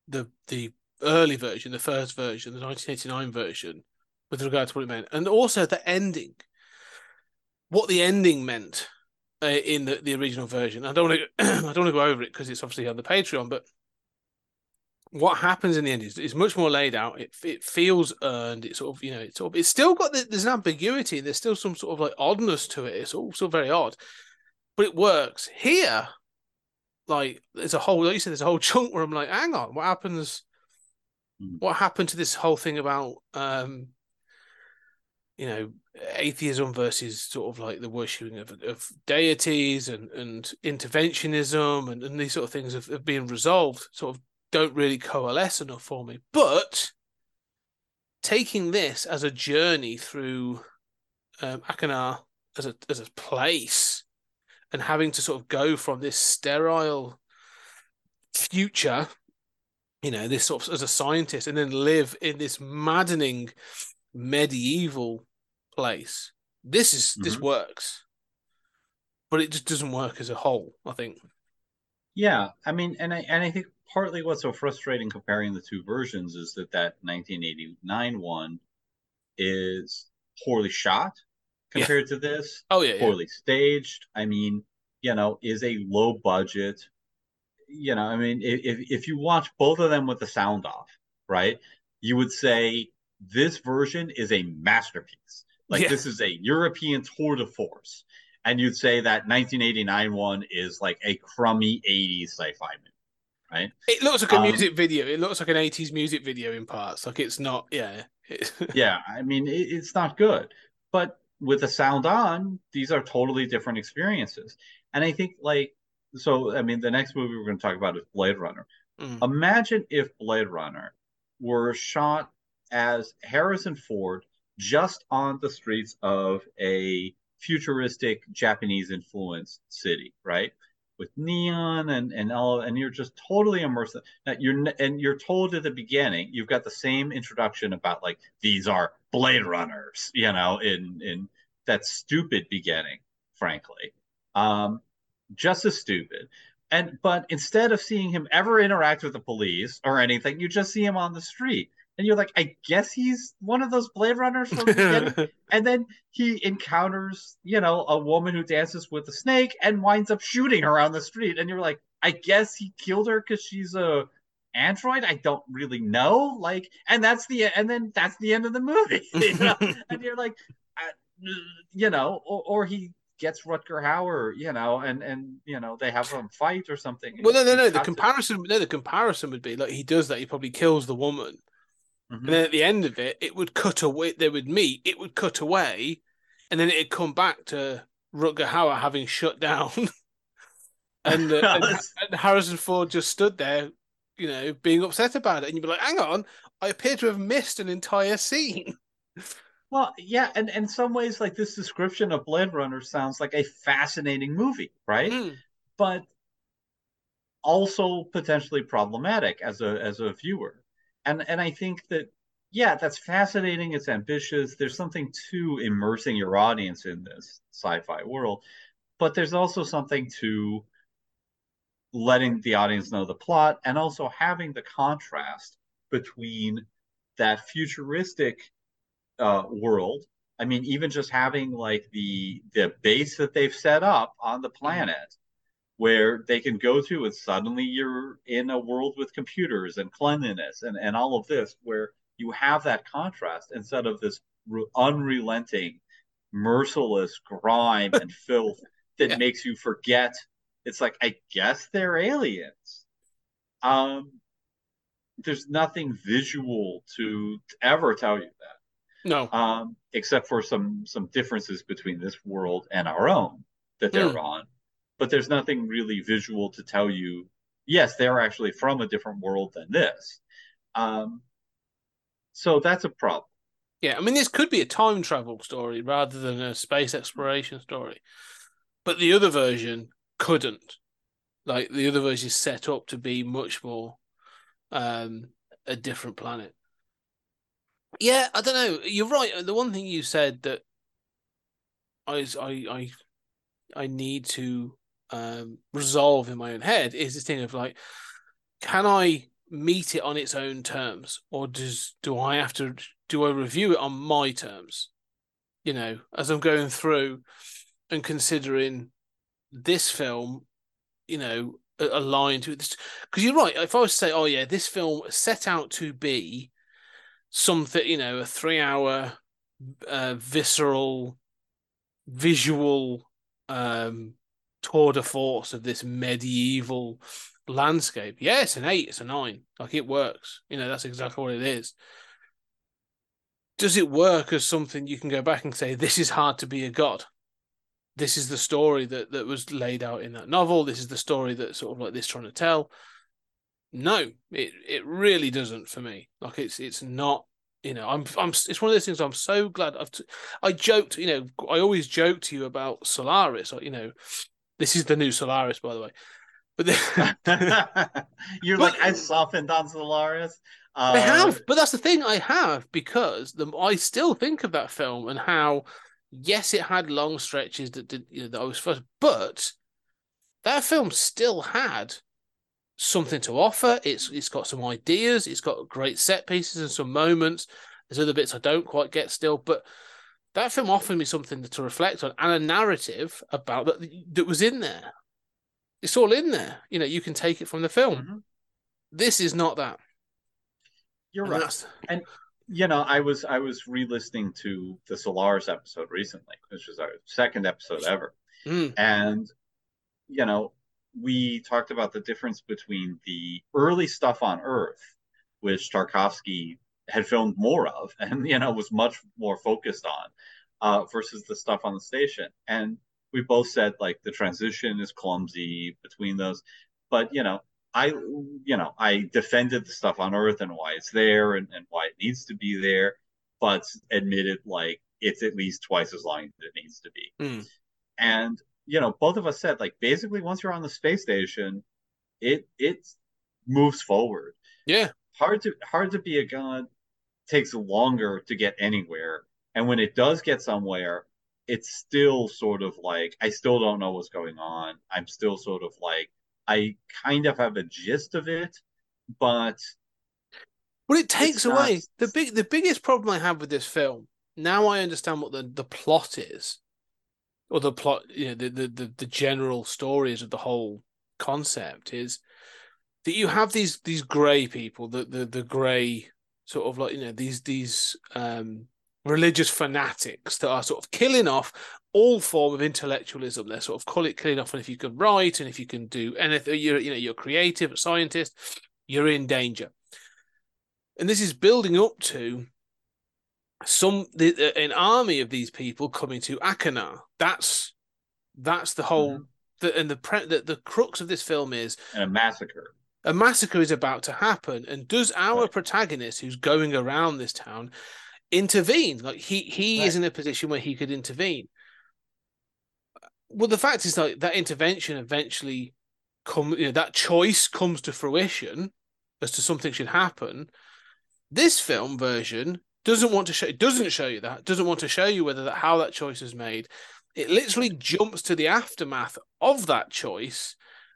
Speaker 1: the the early version, the first version, the 1989 version, with regard to what it meant, and also the ending, what the ending meant uh, in the, the original version. I don't want to I don't want to go over it because it's obviously on the Patreon, but what happens in the end is, is much more laid out. It it feels earned. It's sort of you know it's sort of it's still got the, there's an ambiguity. There's still some sort of like oddness to it. It's still very odd, but it works here. Like there's a whole like you said there's a whole chunk where I'm like, hang on, what happens?
Speaker 2: Mhm.
Speaker 1: What happened to this whole thing about um, you know, atheism versus sort of like the worshipping of of deities and and interventionism and, and these sort of things have, have been resolved. Sort of don't really coalesce enough for me. But taking this as a journey through um, Arkanar as a as a place and having to sort of go from this sterile future, you know, this sort of as a scientist, and then live in this maddening medieval place. This is this
Speaker 2: Mhm.
Speaker 1: works, but it just doesn't work as a whole. I think.
Speaker 2: Yeah, I mean, and I and I think partly what's so frustrating comparing the two versions is that that 1989 one is poorly shot
Speaker 1: Yeah.
Speaker 2: compared to this,
Speaker 1: Oh yeah, yeah.
Speaker 2: poorly staged. I mean, you know, is a low budget. You know, I mean, if if you watch both of them with the sound off, right, you would say this version is a masterpiece. Like
Speaker 1: Yeah.
Speaker 2: this is a European tour de force. And you'd say that 1989 one is like a crummy 80s sci-fi movie, right?
Speaker 1: It looks like a
Speaker 2: Um,
Speaker 1: music video. It looks like an eighties music video in parts. Like it's not. Yeah.
Speaker 2: Yeah, I mean, it, it's not good. But with the sound on, these are totally different experiences. And I think, like, so, I mean, the next movie we're going to talk about is Blade Runner.
Speaker 1: Mm.
Speaker 2: Imagine if Blade Runner were shot as Harrison Ford just on the streets of a futuristic Japanese influenced city, right? With neon and and all, and you're just totally immersed. Now you're and you're told at the beginning, you've got the same introduction about like these are Blade Runners, you know, in in that stupid beginning, frankly, um, just as stupid. And but instead of seeing him ever interact with the police or anything, you just see him on the street and you're like, I guess he's one of those Blade Runners from the beginning. and then he encounters, you know, a woman who dances with a snake and winds up shooting her on the street, and you're like, I guess he killed her because she's a android. I don't really know, like, and that's the and then that's the end of the movie, you know? and you're like, uh, you know, or, or he gets Rutger Hauer, you know, and and you know they have a fight or something.
Speaker 1: well, no, no, no. The comparison, no, the comparison would be like he does that. He probably kills the woman,
Speaker 2: Mhm.
Speaker 1: and then at the end of it, it would cut away. They would meet. It would cut away, and then it'd come back to Rutger Hauer having shut down, and, uh, and and Harrison Ford just stood there, you know, being upset about it, and you'd be like, "Hang on, I appear to have missed an entire scene."
Speaker 2: Well, yeah, and in some ways, like this description of Blade Runner sounds like a fascinating movie, right?
Speaker 1: Mm.
Speaker 2: But also potentially problematic as a as a viewer. And and I think that yeah, that's fascinating, it's ambitious. There's something to immersing your audience in this sci-fi world, but there's also something to letting the audience know the plot and also having the contrast between that futuristic uh, world. I mean, even just having like the the base that they've set up on the planet, where they can go to, and suddenly you're in a world with computers and cleanliness and and all of this, where you have that contrast instead of this re- unrelenting, merciless grime and filth that
Speaker 1: Yeah.
Speaker 2: makes you forget. It's like I guess they're aliens. Um, there's nothing visual to ever tell you that
Speaker 1: No,
Speaker 2: um, except for some some differences between this world and our own that they're
Speaker 1: Hmm.
Speaker 2: on. But there's nothing really visual to tell you. Yes, they're actually from a different world than this. Um, so that's a problem.
Speaker 1: Yeah, I mean, this could be a time travel story rather than a space exploration story. But the other version couldn't. Like, the other version is set up to be much more um, a different planet. Yeah, I don't know. You're right. The one thing you said that I I I, I need to um, resolve in my own head is this thing of like, can I meet it on its own terms, or does do I have to do I review it on my terms? You know, as I'm going through and considering this film, you know, aligned to this. Because you're right. If I was to say, oh yeah, this film set out to be something, you know, a three-hour uh, visceral, visual um, tour de force of this medieval landscape. Yeah, it's an eight, it's a nine. Like it works. You know, that's exactly what it is. Does it work as something you can go back and say, this is hard to be a god? This is the story that, that was laid out in that novel. This is the story that sort of like this trying to tell. No, it it really doesn't for me. Like it's it's not. You know, I'm I'm. It's one of those things. I'm so glad. I've. T- I joked. You know, I always joke to you about Solaris. Or, you know, this is the new Solaris, by the way. But the,
Speaker 2: You're
Speaker 1: But-
Speaker 2: like I softened on Solaris. Uh,
Speaker 1: I have, but that's the thing. I have because the I still think of that film and how, yes, it had long stretches that did you know, that I was first, but that film still had something to offer. It's it's got some ideas. It's got great set pieces and some moments. There's other bits I don't quite get still, but that film offered me something to reflect on and a narrative about that that was in there. It's all in there. You know, you can take it from the film.
Speaker 2: Mhm.
Speaker 1: This is not that.
Speaker 2: You're
Speaker 1: And
Speaker 2: right.
Speaker 1: that's-
Speaker 2: you know, I was I was re-listening to the Solaris episode recently, which was our second episode ever,
Speaker 1: Mm.
Speaker 2: and you know, we talked about the difference between the early stuff on Earth, which Tarkovsky had filmed more of, and you know was much more focused on, uh, versus the stuff on the station. And we both said like the transition is clumsy between those, but you know, I you know I defended the stuff on Earth and why it's there and, and why it needs to be there, but admitted like it's at least twice as long as it needs to be.
Speaker 1: Mm.
Speaker 2: And you know, both of us said like basically once you're on the space station, it it moves forward.
Speaker 1: Yeah.
Speaker 2: Hard to hard to be a god takes longer to get anywhere. And when it does get somewhere, it's still sort of like I still don't know what's going on. I'm still sort of like I kind of have a gist of it, but
Speaker 1: Well, it takes
Speaker 2: It's not-
Speaker 1: away the big the biggest problem I have with this film. Now I understand what the, the plot is, or the plot, you know, the, the the the general stories of the whole concept is that you have these these grey people, the the the grey sort of like you know these these um religious fanatics that are sort of killing off all form of intellectualism. They're sort of call it killing off, and if you can write and if you can do anything, you're you know you're creative, a scientist, you're in danger and this is building up to some the, an army of these people coming to Arkanar. That's that's the whole
Speaker 2: Mhm.
Speaker 1: the, and the, pre, the the crux of this film is
Speaker 2: And a massacre.
Speaker 1: a massacre is about to happen, and does our
Speaker 2: Right.
Speaker 1: protagonist, who's going around this town, intervene? Like he he is in a position where he could intervene. Well, the fact is like that intervention eventually come you know that choice comes to fruition as to something should happen. This film version doesn't want to show doesn't show you that doesn't want to show you whether that how that choice is made. It literally jumps to the aftermath of that choice,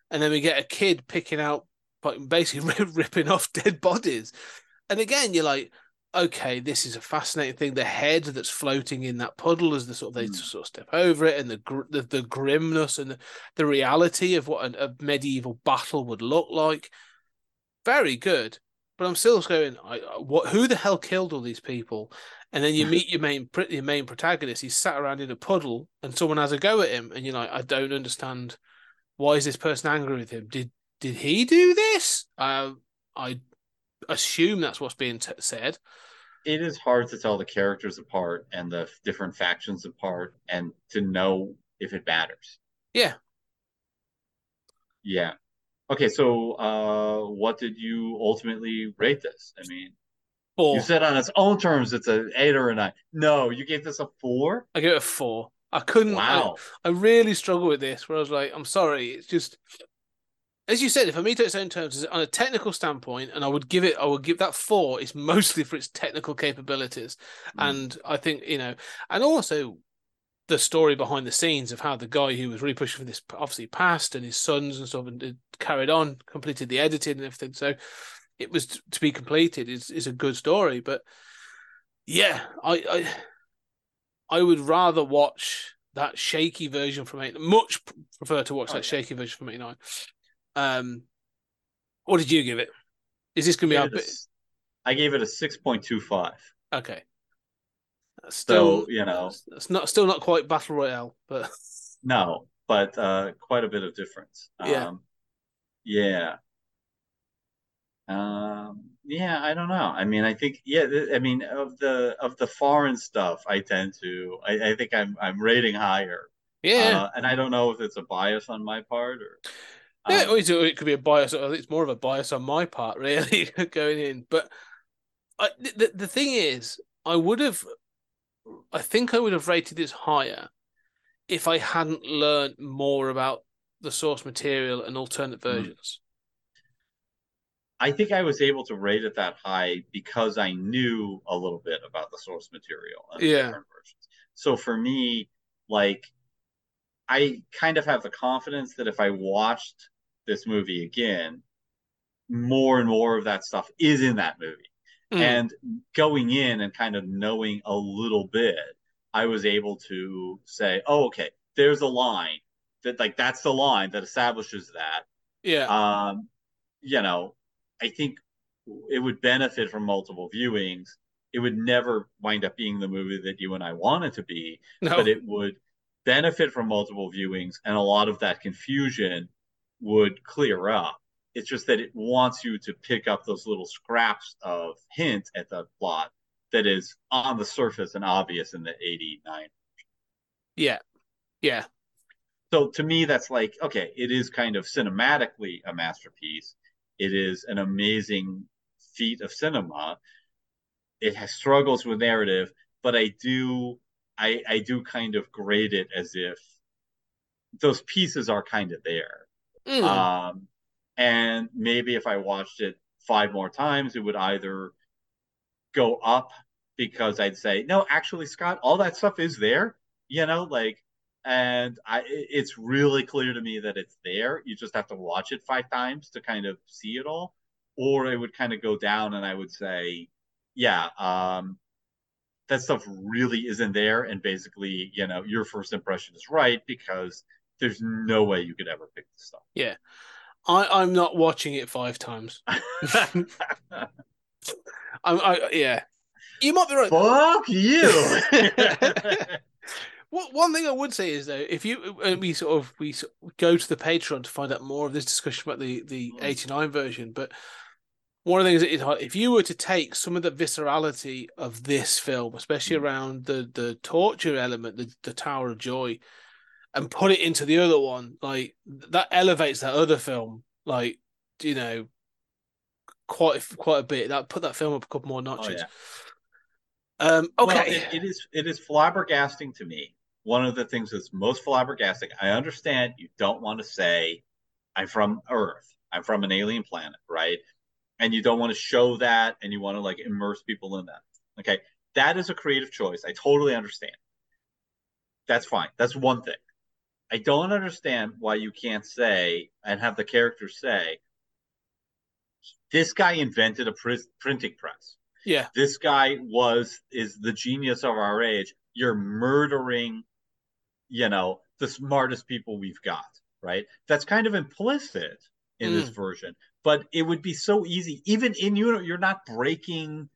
Speaker 1: and then we get a kid picking out, basically ripping off dead bodies. And again, you're like, okay, this is a fascinating thing. The head that's floating in that puddle as the sort of they
Speaker 2: Mm.
Speaker 1: sort of step over it, and the gr- the, the grimness and the, the reality of what an, a medieval battle would look like. Very good, but I'm still going. I, what? Who the hell killed all these people? And then you meet your main your main protagonist. He's sat around in a puddle, and someone has a go at him, and you're like, I don't understand. Why is this person angry with him? Did did he do this? Uh, I assume that's what's being t- said.
Speaker 2: It is hard to tell the characters apart and the different factions apart and to know if it matters.
Speaker 1: Yeah.
Speaker 2: Yeah. Okay, so uh what did you ultimately rate this? I mean,
Speaker 1: Four.
Speaker 2: you said on its own terms it's an eight or a nine. No, you gave this a four?
Speaker 1: I gave it a four. I couldn't. I-
Speaker 2: Wow.
Speaker 1: I really struggle with this where I was like, I'm sorry, it's just as you said, if I meet its own terms, on a technical standpoint, and I would give it, I would give that four. It's mostly for its technical capabilities,
Speaker 2: Mm.
Speaker 1: and I think you know, and also the story behind the scenes of how the guy who was really pushing for this obviously passed, and his sons and stuff, and carried on, completed the editing and everything. So it was to be completed. is is a good story, but yeah, I I I would rather watch that shaky version from eight. Much prefer to watch
Speaker 2: Oh,
Speaker 1: that
Speaker 2: yeah.
Speaker 1: shaky version from eighty nine. Um, what did you give it? Is this going to be
Speaker 2: I
Speaker 1: our
Speaker 2: gave it a
Speaker 1: bit?
Speaker 2: s- I gave it a six point two five.
Speaker 1: Okay, still
Speaker 2: So, you know.
Speaker 1: it's not still not quite battle royale, but
Speaker 2: No, but uh quite a bit of difference.
Speaker 1: Yeah.
Speaker 2: Um yeah. Um yeah, I don't know. I mean, I think yeah, I mean of the of the foreign stuff, I tend to I, I think I'm I'm rating higher.
Speaker 1: yeah,
Speaker 2: Uh, and I don't know if it's a bias on my part or
Speaker 1: yeah.
Speaker 2: um,
Speaker 1: or it could be a bias. It's more of a bias on my part, really, going in. But I, the the thing is, I would have, I think I would have rated this higher if I hadn't learned more about the source material and alternate
Speaker 2: Mhm.
Speaker 1: versions.
Speaker 2: I think I was able to rate it that high because I knew a little bit about the source material and
Speaker 1: Yeah.
Speaker 2: different versions. So for me, like I kind of have the confidence that if I watched this movie again, more and more of that stuff is in that movie.
Speaker 1: Mm.
Speaker 2: And going in and kind of knowing a little bit, I was able to say, oh, okay, there's a line that like that's the line that establishes that
Speaker 1: yeah,
Speaker 2: um, you know, I think it would benefit from multiple viewings. It would never wind up being the movie that you and I want it to be,
Speaker 1: no,
Speaker 2: but it would benefit from multiple viewings, and a lot of that confusion would clear up. It's just that it wants you to pick up those little scraps of hint at the plot that is on the surface and obvious in the 89
Speaker 1: yeah, yeah,
Speaker 2: so to me that's like okay it is kind of cinematically a masterpiece. It is an amazing feat of cinema. It has struggles with narrative but i do i i do kind of grade it as if those pieces are kind of there.
Speaker 1: Mm.
Speaker 2: um and maybe if i watched it five more times it would either go up because i'd say no actually scott all that stuff is there you know like and i it's really clear to me that it's there you just have to watch it five times to kind of see it all or it would kind of go down and I would say, yeah, um, that stuff really isn't there. And basically, you know, your first impression is right because there's no way you could ever pick this stuff.
Speaker 1: I, I'm not watching it five times. I'm, I, yeah, you might be right.
Speaker 2: Fuck you.
Speaker 1: One thing I would say is though, if you uh, we sort of we sort of go to the Patreon to find out more of this discussion about the the
Speaker 2: Mm.
Speaker 1: eighty nine version, but one of the things that it, if you were to take some of the viscerality of this film, especially
Speaker 2: Mm.
Speaker 1: around the the torture element, the the Tower of Joy, and put it into the other one, like that elevates that other film, like you know, quite quite a bit. That put that film up a couple more
Speaker 2: Oh,
Speaker 1: notches.
Speaker 2: yeah.
Speaker 1: Um,
Speaker 2: Well,
Speaker 1: okay,
Speaker 2: it, it is it is flabbergasting to me. One of the things that's most flabbergasting. I understand you don't want to say, "I'm from Earth. I'm from an alien planet," right? And you don't want to show that, and you want to like immerse people in that. Okay, that is a creative choice. I totally understand. That's fine. That's one thing. I don't understand why you can't say and have the character say, "This guy invented a pr- printing press."
Speaker 1: yeah,
Speaker 2: this guy was is the genius of our age you're murdering you know the smartest people we've got right that's kind of implicit in this
Speaker 1: Mm.
Speaker 2: version but it would be so easy even in you you're not breaking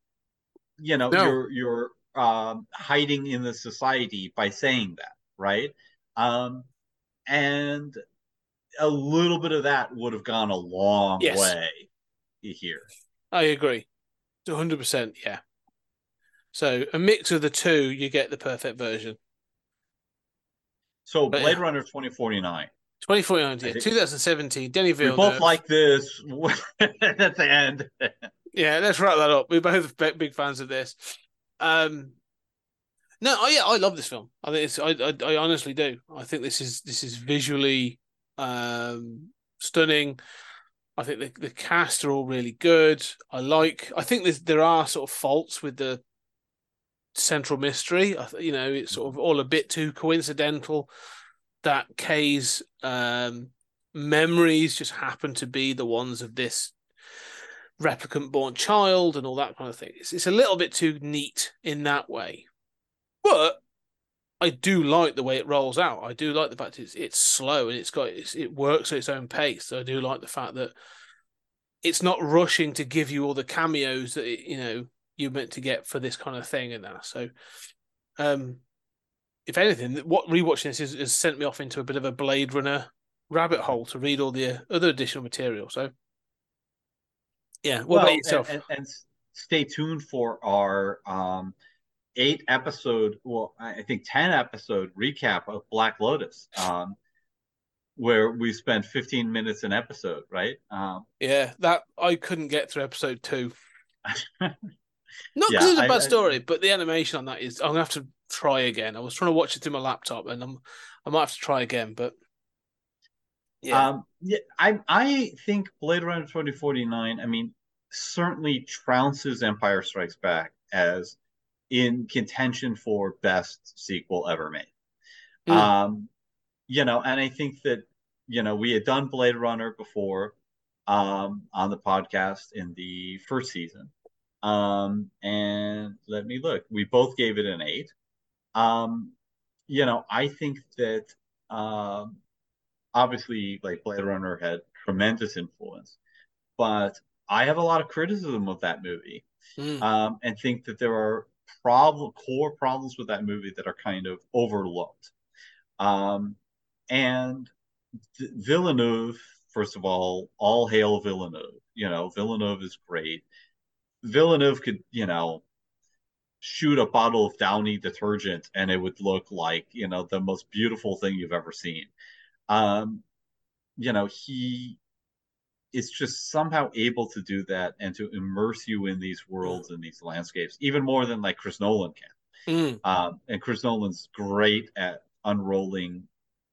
Speaker 2: you know
Speaker 1: No.
Speaker 2: you're you're um hiding in the society by saying that right um and a little bit of that would have gone a long
Speaker 1: Yes.
Speaker 2: way here
Speaker 1: I agree. 100%. Yeah. So a mix of the two, you get the perfect version.
Speaker 2: so
Speaker 1: But
Speaker 2: blade
Speaker 1: yeah.
Speaker 2: runner 2049
Speaker 1: 2049, yeah, 2017. Denny
Speaker 2: we both like this at the end.
Speaker 1: Yeah, let's wrap that up. We're both big big fans of this. Um, no, I yeah, I love this film. I think it's I, I I honestly do. I think this is this is visually um stunning. I think the the cast are all really good. I like. I think there's there are sort of faults with the central mystery. I you know, it's sort of all a bit too coincidental that Kay's um memories just happen to be the ones of this replicant born child and all that kind of thing. It's, it's a little bit too neat in that way. But I do like the way it rolls out. I do like the fact it's it's slow and it's got it's, it works at its own pace. So I do like the fact that it's not rushing to give you all the cameos that it, you know you're meant to get for this kind of thing and that. So, um, if anything, what rewatching this is, has sent me off into a bit of a Blade Runner rabbit hole to read all the other additional material. So, yeah, what about yourself?
Speaker 2: And, and, and stay tuned for our um, eight episode, well, I think 10 episode recap of Black Lotus, um, where we spend 15 minutes an episode, right? Um,
Speaker 1: Yeah, that I couldn't get through episode two. Not because
Speaker 2: Yeah,
Speaker 1: it's a bad
Speaker 2: I-
Speaker 1: story, but the animation on that is. I'm gonna have to try again. I was trying to watch it through my laptop, and I'm I might have to try again. But yeah,
Speaker 2: Um, yeah, I I think Blade Runner 2049, I mean, certainly trounces Empire Strikes Back as in contention for best sequel ever made.
Speaker 1: Mm.
Speaker 2: Um, you know, and I think that, you know, we had done Blade Runner before um on the podcast in the first season. Um, and let me look. We both gave it an eight. Um, you know, I think that um obviously like Blade Runner had tremendous influence, but I have a lot of criticism of that movie,
Speaker 1: Mm.
Speaker 2: um, and think that there are problem core problems with that movie that are kind of overlooked. Um, and Villeneuve, first of all, all hail Villeneuve. You know, Villeneuve is great. Villeneuve could, you know, shoot a bottle of Downy detergent and it would look like, you know, the most beautiful thing you've ever seen. Um, you know, he is just somehow able to do that and to immerse you in these worlds and these landscapes, even more than like Chris Nolan can.
Speaker 1: Mm.
Speaker 2: Um, and Chris Nolan's great at unrolling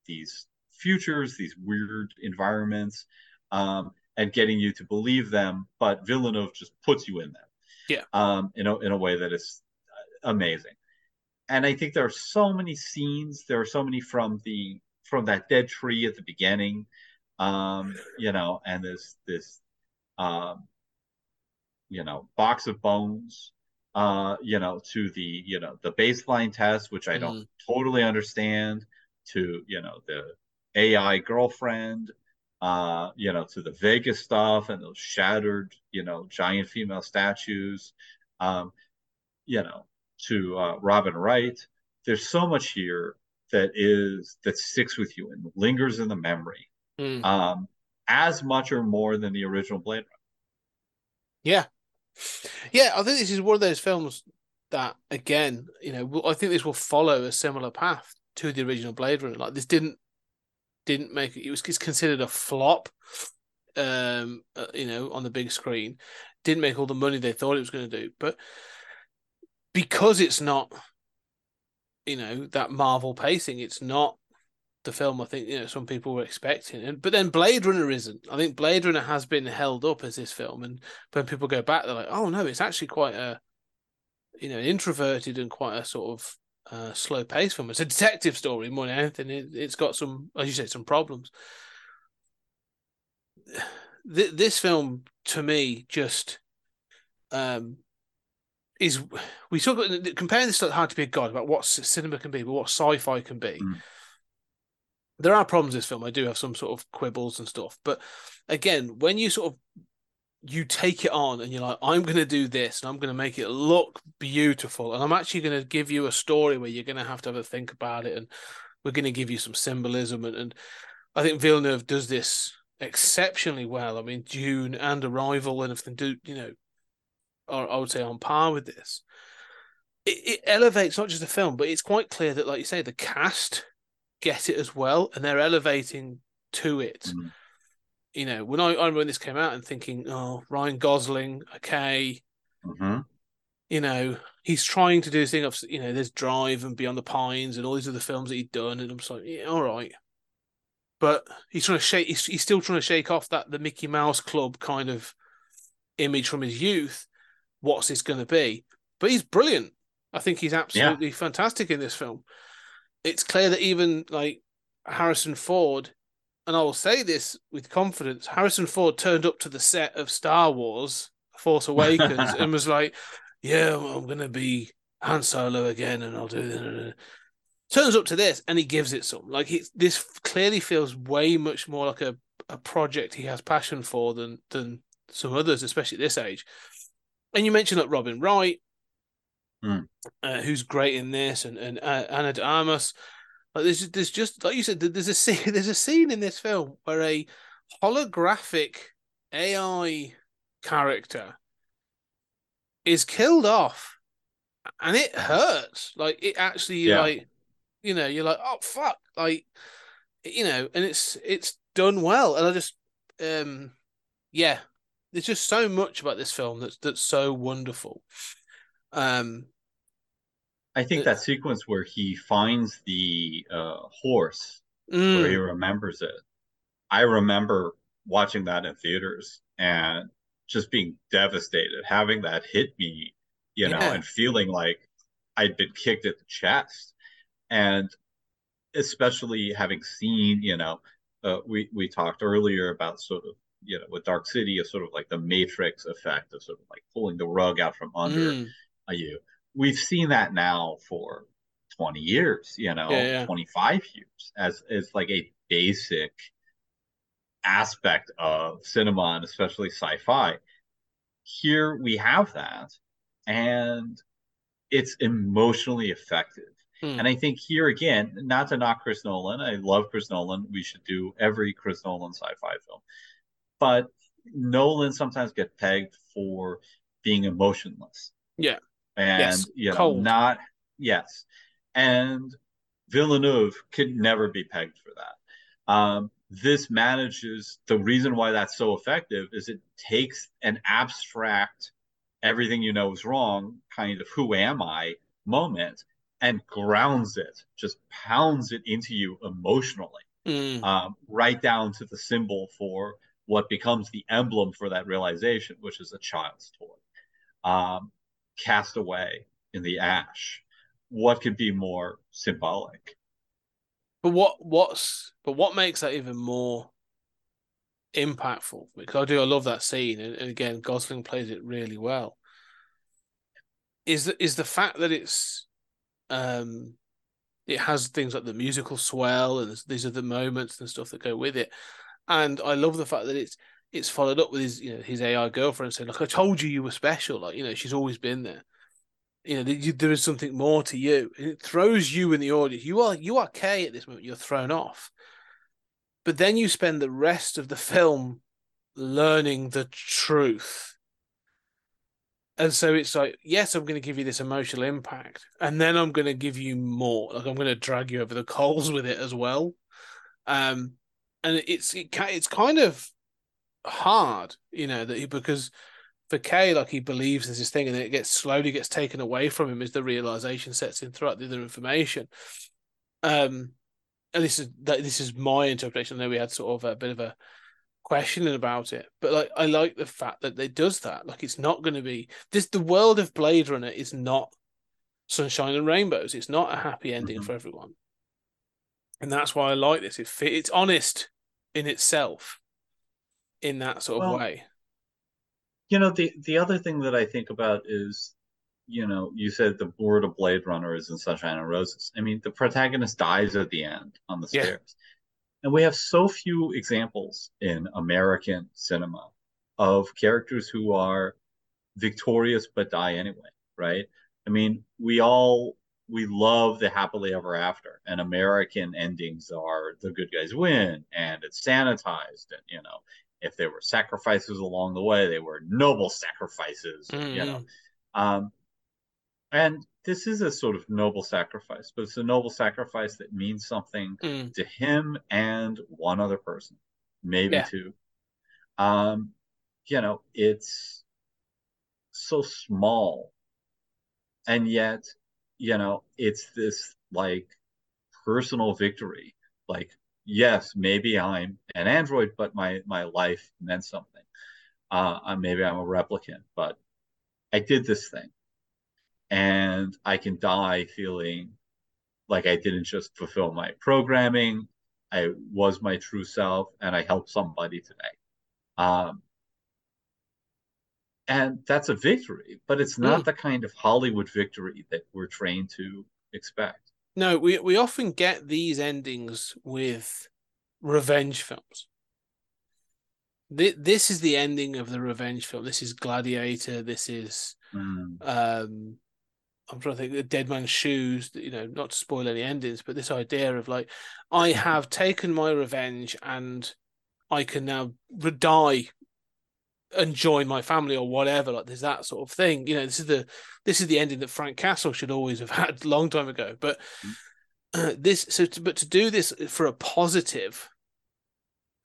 Speaker 2: these futures, these weird environments, um, and getting you to believe them. But Villeneuve just puts you in them,
Speaker 1: Yeah.
Speaker 2: um, in a in a way that is uh, amazing. And I think there are so many scenes. There are so many from the from that dead tree at the beginning, um, you know, and this this um, you know box of bones uh you know to the you know the baseline test which i don't totally understand to you know the ai girlfriend uh you know to the vegas stuff and those shattered you know giant female statues um you know to uh robin wright. There's so much here that is that sticks with you and lingers in the memory
Speaker 1: Mm.
Speaker 2: um as much or more than the original blade runner
Speaker 1: Yeah. Yeah, I think this is one of those films that, again, you know, I think this will follow a similar path to the original Blade Runner. Like this didn't didn't make it was it's considered a flop, um, uh, you know, on the big screen. Didn't make all the money they thought it was going to do, but because it's not, you know, that Marvel pacing, it's not the film I think you know some people were expecting. And but then Blade Runner isn't. I think Blade Runner has been held up as this film, and when people go back, they're like, oh no, it's actually quite a, you know, introverted and quite a sort of uh, slow paced film. It's a detective story more than anything. It, it's got some, as you say, some problems. Th- this film, to me, just um, is we talk about comparing this to Hard to Be a God about what cinema can be, but what sci-fi can be.
Speaker 2: Mm.
Speaker 1: There are problems in this film. I do have some sort of quibbles and stuff, but again, when you sort of you take it on and you're like, I'm going to do this and I'm going to make it look beautiful, and I'm actually going to give you a story where you're going to have to have a think about it, and we're going to give you some symbolism, and, and I think Villeneuve does this exceptionally well. I mean, Dune and Arrival and everything do you know are I would say on par with this. It, it elevates not just the film, but it's quite clear that, like you say, the cast get it as well, and they're elevating to it.
Speaker 2: Mhm.
Speaker 1: You know, when I, I remember when this came out and thinking, oh, Ryan Gosling, okay,
Speaker 2: Mhm.
Speaker 1: you know, he's trying to do this thing of, you know, there's Drive and Beyond the Pines and all these other films that he'd done, and I'm like, yeah, all right. But he's trying to shake, he's, he's still trying to shake off that the Mickey Mouse Club kind of image from his youth. What's this going to be? But he's brilliant. I think he's absolutely fantastic in this film. It's clear that even like Harrison Ford, and I will say this with confidence, Harrison Ford turned up to the set of Star Wars Force Awakens and was like, "Yeah, I'm going to be Han Solo again, and I'll do this." Turns up to this, and he gives it some. Like this clearly feels way much more like a, a project he has passion for than than some others, especially at this age. And you mentioned like Robin Wright,
Speaker 2: Hmm.
Speaker 1: uh, who's great in this, and and uh, Ana de Armas. Like there's there's just like you said, there's a scene there's a scene in this film where a holographic AI character is killed off, and it hurts. Like it actually,
Speaker 2: Yeah.
Speaker 1: like you know, you're like, oh fuck, like you know, and it's it's done well, and I just um yeah, there's just so much about this film that's that's so wonderful. Um,
Speaker 2: I think that sequence where he finds the uh, horse, where he
Speaker 1: mm,
Speaker 2: remembers it. I remember watching that in theaters and just being devastated, having that hit me, you know,
Speaker 1: Yeah.
Speaker 2: and feeling like I'd been kicked at the chest. And especially having seen, you know, uh, we we talked earlier about sort of, you know, with Dark City, is sort of like the Matrix effect of sort of like pulling the rug out from under
Speaker 1: mm,
Speaker 2: you. We've seen that now for 20 years, you know,
Speaker 1: Yeah, yeah.
Speaker 2: 25 years as as like a basic aspect of cinema and especially sci-fi. Here we have that and it's emotionally effective.
Speaker 1: mm.
Speaker 2: And I think here again, not to knock Chris Nolan, I love Chris Nolan. We should do every Chris Nolan sci-fi film. But Nolan sometimes get pegged for being emotionless.
Speaker 1: Yeah.
Speaker 2: And
Speaker 1: Yes.
Speaker 2: you know,
Speaker 1: Cold.
Speaker 2: not yes. And Villeneuve could never be pegged for that. Um, this manages the reason why that's so effective is it takes an abstract everything you know is wrong kind of who am I moment and grounds it, just pounds it into you emotionally,
Speaker 1: Mm.
Speaker 2: um, right down to the symbol for what becomes the emblem for that realization, which is a child's toy, um, cast away in the ash. What could be more symbolic?
Speaker 1: But what what's but what makes that even more impactful because I do I love that scene and, and again Gosling plays it really well. Is the, is the fact that it's um it has things like the musical swell and these are the moments and stuff that go with it, and I love the fact that it's it's followed up with his you know his AI girlfriend saying like I told you you were special. Like you know she's always been there. You know there is something more to you. And it throws you in the audience. You are you are Kay at this moment. You're thrown off. But then you spend the rest of the film learning the truth. And so it's like yes i'm going to give you this emotional impact and then i'm going to give you more. Like i'm going to drag you over the coals with it as well. Um and it's it, it's kind of hard you know that he, because for Kay, like he believes there's this thing, and then it gets slowly gets taken away from him as the realization sets in throughout the other information. Um, and this is that this is my interpretation. I know we had sort of a bit of a questioning about it, but like I like the fact that it does that. Like it's not going to be this. The world of Blade Runner is not sunshine and rainbows. It's not a happy ending
Speaker 2: Mhm.
Speaker 1: for everyone, and that's why I like this. It fit, it's honest in itself, in that sort of way.
Speaker 2: You know, the the other thing that I think about is, you know, you said the board of Blade Runner is in Sunshine and Roses. I mean, the protagonist dies at the end on the
Speaker 1: Yeah.
Speaker 2: stairs. And we have so few examples in American cinema of characters who are victorious but die anyway, right? I mean, we all we love the happily ever after, and American endings are the good guys win, and it's sanitized, and you know, if there were sacrifices along the way, they were noble sacrifices, you know. Um, and this is a sort of noble sacrifice, but it's a noble sacrifice that means something
Speaker 1: Mm.
Speaker 2: to him and one other person, maybe
Speaker 1: Yeah.
Speaker 2: two. Um, you know, it's so small, and yet, you know, it's this like personal victory. Like, yes, maybe I'm an android, but my my life meant something. Uh, uh, maybe I'm a replicant, but I did this thing, and I can die feeling like I didn't just fulfill my programming. I was my true self, and I helped somebody today. Um, and that's a victory, but it's not
Speaker 1: Mm.
Speaker 2: the kind of Hollywood victory that we're trained to expect.
Speaker 1: No, we we often get these endings with revenge films. This, is the ending of the revenge film. This is Gladiator. This is
Speaker 2: Mm.
Speaker 1: um I'm trying to think the Dead Man's Shoes, you know, not to spoil any endings, but this idea of like, I have taken my revenge and I can now die and join my family or whatever. Like there's that sort of thing. You know, this is the this is the ending that Frank Castle should always have had a long time ago. But mm. uh, this so to, but to do this for a positive,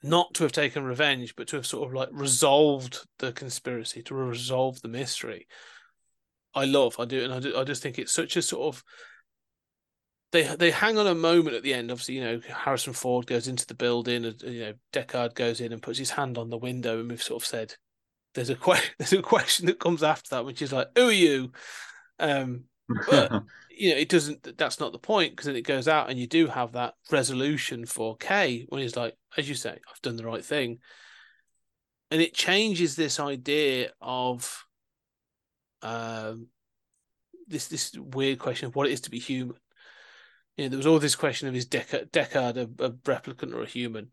Speaker 1: not to have taken revenge, but to have sort of like resolved the conspiracy, to resolve the mystery. I love, I do, and I, do, I just think it's such a sort of they they hang on a moment at the end. Obviously, you know Harrison Ford goes into the building, and you know Deckard goes in and puts his hand on the window, and we've sort of said there's a que- there's a question that comes after that, which is like, who are you? Um, But- you know, it doesn't. That's not the point because then it goes out, and you do have that resolution for K when he's like, as you say, I've done the right thing, and it changes this idea of um this this weird question of what it is to be human. You know, there was all this question of is Deckard, Deckard a, a replicant or a human?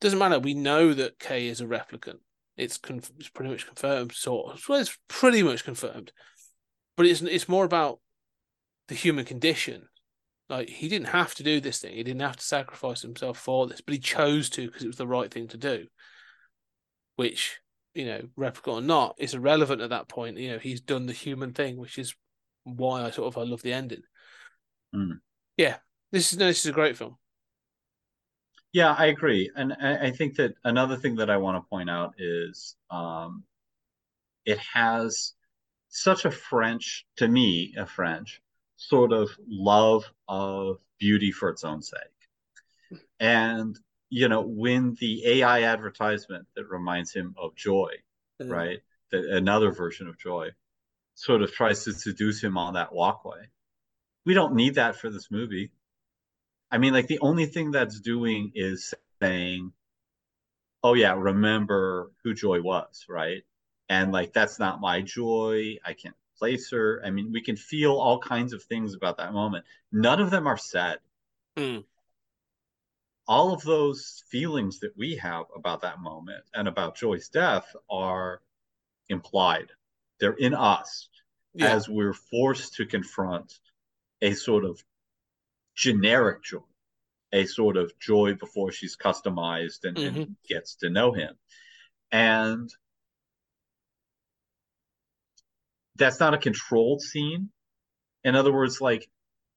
Speaker 1: Doesn't matter. We know that K is a replicant. It's, conf- it's pretty much confirmed. Sort of. Well, it's pretty much confirmed. But it's it's more about the human condition. Like he didn't have to do this thing. He didn't have to sacrifice himself for this, but he chose to because it was the right thing to do. Which, you know, replicant or not, is irrelevant at that point. You know, he's done the human thing, which is why I sort of I love the ending.
Speaker 2: Mm.
Speaker 1: Yeah, this is no, this is a great film.
Speaker 2: Yeah, I agree. And I, I think that another thing that I want to point out is um, it has such a French, to me, a French sort of love of beauty for its own sake. And, you know, when the AI advertisement that reminds him of joy,
Speaker 1: Mm.
Speaker 2: right? The, another version of joy sort of tries to seduce him on that walkway. We don't need that for this movie. I mean, like the only thing that's doing is saying, oh yeah, remember who Joy was, right? And like that's not my Joy. I can't place her. I mean, we can feel all kinds of things about that moment. None of them are said.
Speaker 1: Mm.
Speaker 2: All of those feelings that we have about that moment and about Joy's death are implied. They're in us
Speaker 1: Yeah.
Speaker 2: as we're forced to confront a sort of generic joy, a sort of joy before she's customized and, and gets to know him. And that's not a controlled scene. In other words, like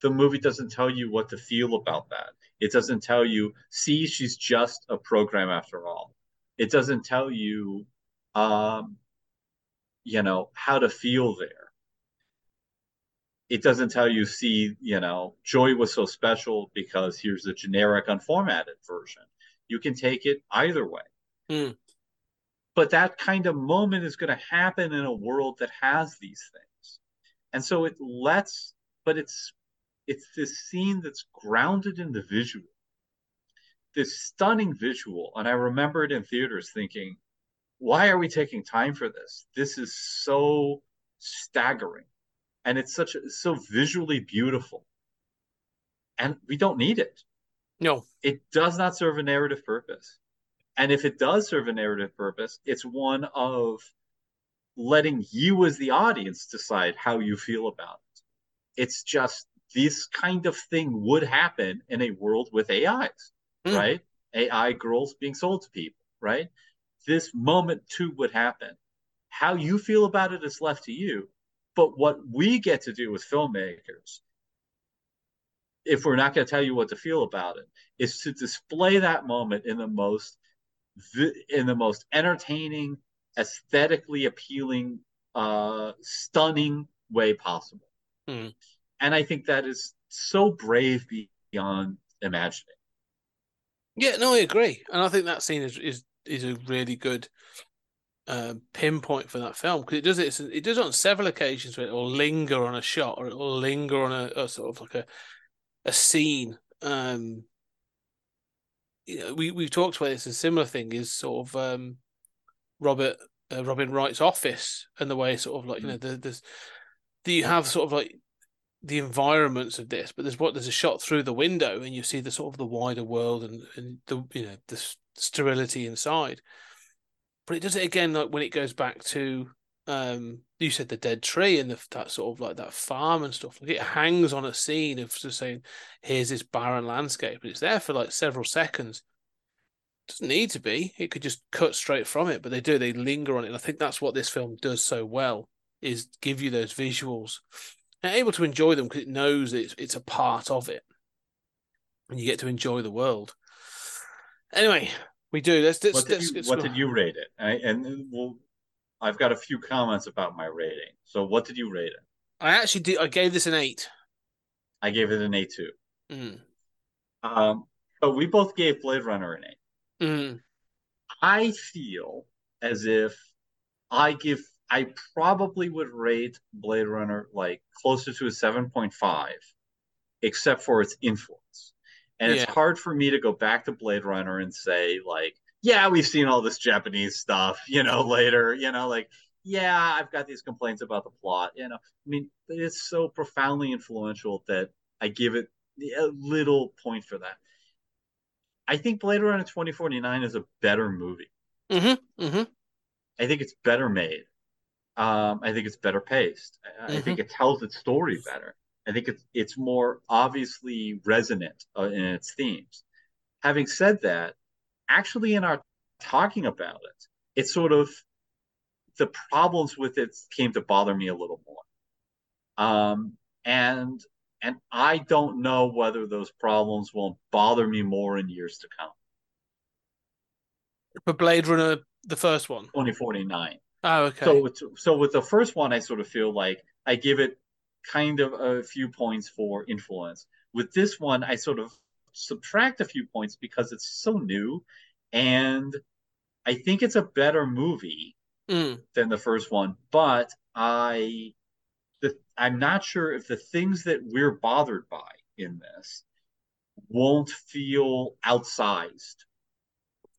Speaker 2: the movie doesn't tell you what to feel about that. It doesn't tell you, see, she's just a program after all. It doesn't tell you, um, you know, how to feel there. It doesn't tell you, see, you know, Joy was so special because here's the generic unformatted version. You can take it either way.
Speaker 1: Hmm.
Speaker 2: But that kind of moment is going to happen in a world that has these things. And so it lets, but it's it's this scene that's grounded in the visual, this stunning visual. And I remember it in theaters thinking, why are we taking time for this? This is so staggering. And it's such a, so visually beautiful. And we don't need it.
Speaker 1: No.
Speaker 2: It does not serve a narrative purpose. And if it does serve a narrative purpose, it's one of letting you as the audience decide how you feel about it. It's just this kind of thing would happen in a world with AIs,
Speaker 1: Mm.
Speaker 2: right? AI girls being sold to people, right? This moment too would happen. How you feel about it is left to you. But what we get to do as filmmakers, if we're not going to tell you what to feel about it, is to display that moment in the most in the most entertaining, aesthetically appealing, uh, stunning way possible.
Speaker 1: Mm.
Speaker 2: And I think that is so brave beyond imagining.
Speaker 1: Yeah, no, I agree, and I think that scene is is is a really good uh, pinpoint for that film because it does it. It does it on several occasions where it will linger on a shot or it will linger on a, a sort of like a a scene. Um, you know, we we've talked about this. A similar thing is sort of um, Robert uh, Robin Wright's office and the way sort of like you know the, there's do you have sort of like the environments of this, but there's what there's a shot through the window and you see the sort of the wider world and, and the you know the sterility inside. But it does it again like when it goes back to um you said the dead tree and the, that sort of like that farm and stuff. Like it hangs on a scene of just saying, here's this barren landscape, and it's there for like several seconds. doesn't need to be. It could just cut straight from it, but they do. They linger on it. And I think that's what this film does so well is give you those visuals and able to enjoy them because it knows it's it's a part of it, and you get to enjoy the world. Anyway, we do. Let's, let's,
Speaker 2: What did you, what did you rate it? I, and well, I've got a few comments about my rating. So what did you rate it?
Speaker 1: I actually did. I gave this an eight.
Speaker 2: I gave it an eight too.
Speaker 1: Mm.
Speaker 2: Um, but we both gave Blade Runner an A.
Speaker 1: Mm.
Speaker 2: I feel as if I give I probably would rate Blade Runner like closer to a 7.5 except for its influence. And
Speaker 1: Yeah.
Speaker 2: it's hard for me to go back to Blade Runner and say like, yeah, we've seen all this Japanese stuff, you know, later, you know, like yeah, I've got these complaints about the plot, you know. I mean, it's so profoundly influential that I give it a little point for that. I think Blade Runner 2049 is a better movie.
Speaker 1: Mm-hmm. Mm-hmm.
Speaker 2: I think it's better made. Um, I think it's better paced. I, I think it tells its story better. I think it's it's more obviously resonant uh, in its themes. Having said that, actually, in our talking about it, it's sort of the problems with it came to bother me a little more. Um, and and I don't know whether those problems won't bother me more in years to come.
Speaker 1: For Blade Runner, the first one.
Speaker 2: 2049.
Speaker 1: Oh, okay.
Speaker 2: So with, so with the first one, I sort of feel like I give it kind of a few points for influence. With this one, I sort of subtract a few points because it's so new, and I think it's a better movie
Speaker 1: Mm.
Speaker 2: than the first one. But I, the, I'm not sure if the things that we're bothered by in this won't feel outsized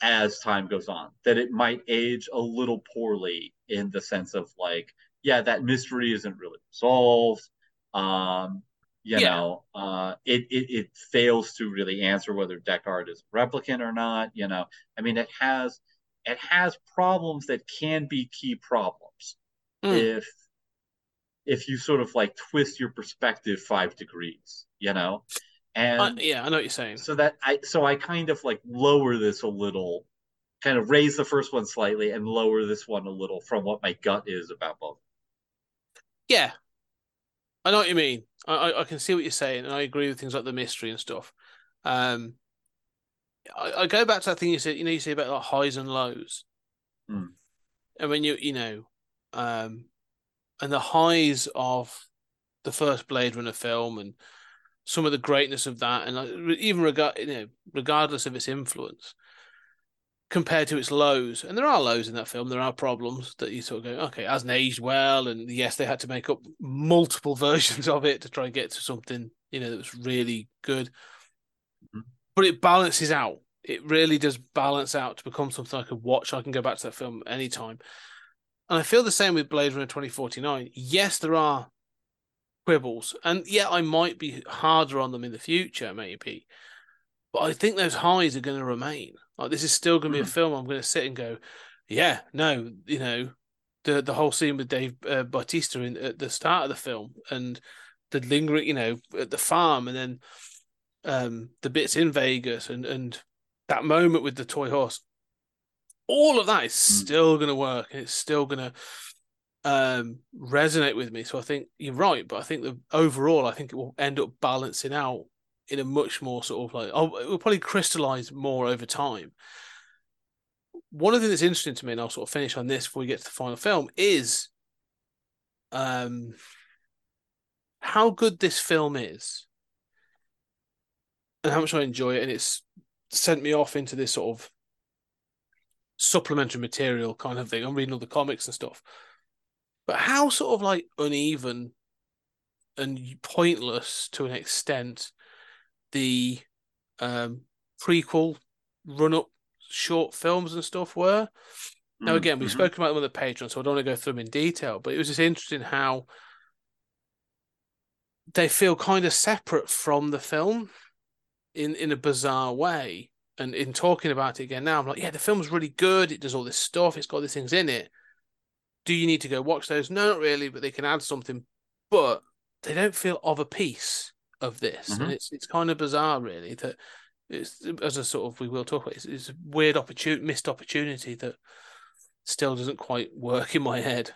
Speaker 2: as time goes on. That it might age a little poorly in the sense of like, yeah, that mystery isn't really resolved. Um, you
Speaker 1: Yeah.
Speaker 2: know, uh, it, it it fails to really answer whether Deckard is a replicant or not. You know, I mean, it has it has problems that can be key problems
Speaker 1: Mm.
Speaker 2: if if you sort of like twist your perspective five degrees. You know, and
Speaker 1: I, yeah, I know what you're saying.
Speaker 2: so that I so I kind of like lower this a little, kind of raise the first one slightly and lower this one a little from what my gut is about both.
Speaker 1: Yeah, I know what you mean. I, I I can see what you're saying, and I agree with things like the mystery and stuff. Um, I, I go back to that thing you said. You know, you say about like highs and lows,
Speaker 2: Hmm.
Speaker 1: and when you you know, um, and the highs of the first Blade Runner film and some of the greatness of that, and like, even regard you know, regardless of its influence, compared to its lows, and there are lows in that film. There are problems that you sort of go, okay, it hasn't aged well, and yes, they had to make up multiple versions of it to try and get to something you know that was really good.
Speaker 2: Mhm.
Speaker 1: But it balances out. It really does balance out to become something I could watch. I can go back to that film anytime. And I feel the same with Blade Runner 2049. Yes, there are quibbles. And yeah, I might be harder on them in the future, maybe. But I think those highs are going to remain. Like this is still going to be a
Speaker 2: Mhm.
Speaker 1: film I'm going to sit and go, yeah, no, you know, the the whole scene with Dave uh, Bautista in at the start of the film and the lingering, you know, at the farm, and then um the bits in Vegas and and that moment with the toy horse. All of that is still going to work, and it's still going to um resonate with me. So I think you're right, but I think the overall, I think it will end up balancing out in a much more sort of like oh, it will probably crystallize more over time. One of the things that's interesting to me, and I'll sort of finish on this before we get to the final film, is um how good this film is and how much I enjoy it, and it's sent me off into this sort of supplementary material kind of thing. I'm reading all the comics and stuff, but how sort of like uneven and pointless to an extent the um prequel run up short films and stuff were. Now again, we've
Speaker 2: Mhm.
Speaker 1: spoken about them on the Patreon, so I don't want to go through them in detail, but it was just interesting how they feel kind of separate from the film in in a bizarre way. And in talking about it again now, I'm like, yeah, the film's really good. It does all this stuff. It's got these things in it. Do you need to go watch those? No, not really, but they can add something. But they don't feel of a piece of this,
Speaker 2: Mhm.
Speaker 1: and it's it's kind of bizarre, really. That it's as a sort of we will talk about. It's, it's a weird opportunity, missed opportunity that still doesn't quite work in my head.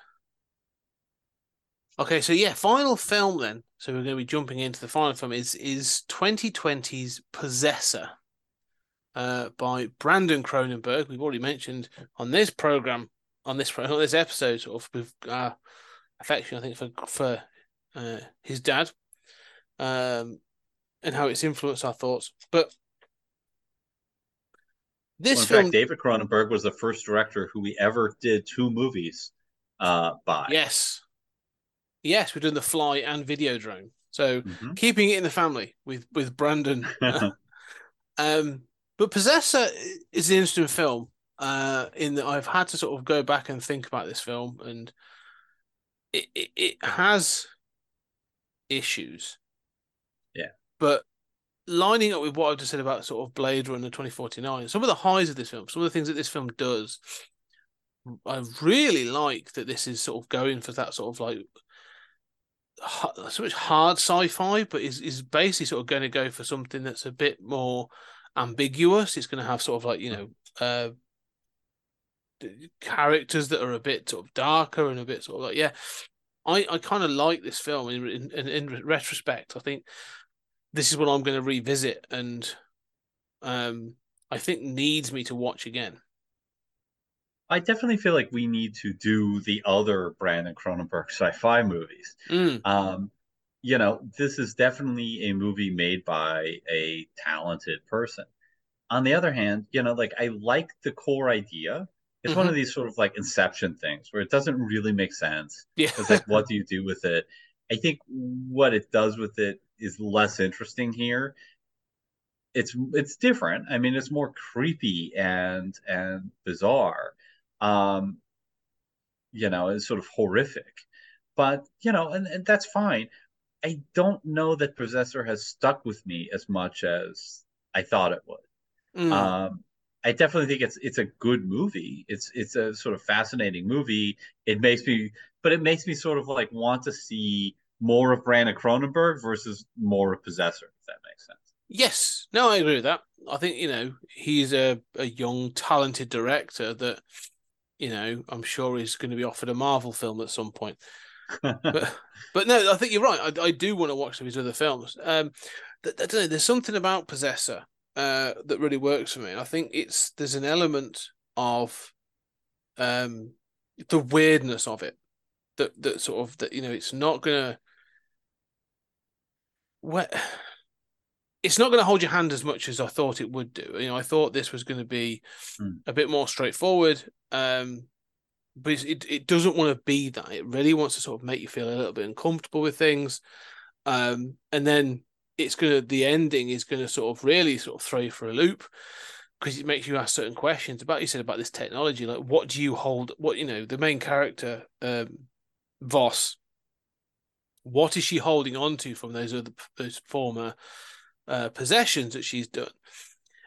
Speaker 1: Okay, so yeah, final film then. So we're going to be jumping into the final film is is 2020's Possessor, uh, by Brandon Cronenberg. We've already mentioned on this program, on this on this episode, sort of with uh, affection, I think for for uh, his dad, um, and how it's influenced our thoughts. But this
Speaker 2: Well, in
Speaker 1: film,
Speaker 2: fact, David Cronenberg was the first director who we ever did two movies uh, by.
Speaker 1: yes, yes, we're doing the Fly and Videodrome. So
Speaker 2: Mhm.
Speaker 1: keeping it in the family with with Brandon. um, but Possessor is an interesting film. Uh, in that I've had to sort of go back and think about this film, and it it, it has issues. But lining up with what I've just said about sort of Blade Runner 2049, some of the highs of this film, some of the things that this film does, I really like that this is sort of going for that sort of like so much hard sci-fi, but is is basically sort of going to go for something that's a bit more ambiguous. It's going to have sort of like you know uh characters that are a bit sort of darker and a bit sort of like yeah. I, I kind of like this film in, in in retrospect. I think this is what I'm going to revisit and um I think needs me to watch again.
Speaker 2: I definitely feel like we need to do the other Brandon Cronenberg sci-fi movies.
Speaker 1: Mm,
Speaker 2: Um, you know, this is definitely a movie made by a talented person. On the other hand, you know, like I like the core idea. It's one of these sort of like inception things where it doesn't really make sense.
Speaker 1: yeah.
Speaker 2: It's like, what do you do with it? I think what it does with it is less interesting here. it's it's different. I mean, it's more creepy and and bizarre. Um, you know, it's sort of horrific. But, you know, and, and that's fine. I don't know that Possessor has stuck with me as much as I thought it would.
Speaker 1: Mm.
Speaker 2: Um, I definitely think it's it's a good movie. It's it's a sort of fascinating movie. It makes me, but it makes me sort of like want to see more of Brandon Cronenberg versus more of Possessor. If that makes sense.
Speaker 1: Yes, no, I agree with that. I think you know he's a, a young, talented director that you know I'm sure he's going to be offered a Marvel film at some point. but but no, I think you're right. I, I do want to watch some of his other films. Um, th- I don't know. There's something about Possessor uh, that really works for me. I think it's there's an element of um the weirdness of it that that sort of that you know it's not gonna what it's not going to hold your hand as much as I thought it would do. You know, I thought this was going to be
Speaker 2: Hmm.
Speaker 1: a bit more straightforward, um, but it's, it it doesn't want to be that. It really wants to sort of make you feel a little bit uncomfortable with things, um, and then it's gonna the ending is going to sort of really sort of throw you for a loop because it makes you ask certain questions about you said about this technology, like what do you hold? What you know, the main character, um, Vos. What is she holding on to from those other those former uh, possessions that she's done.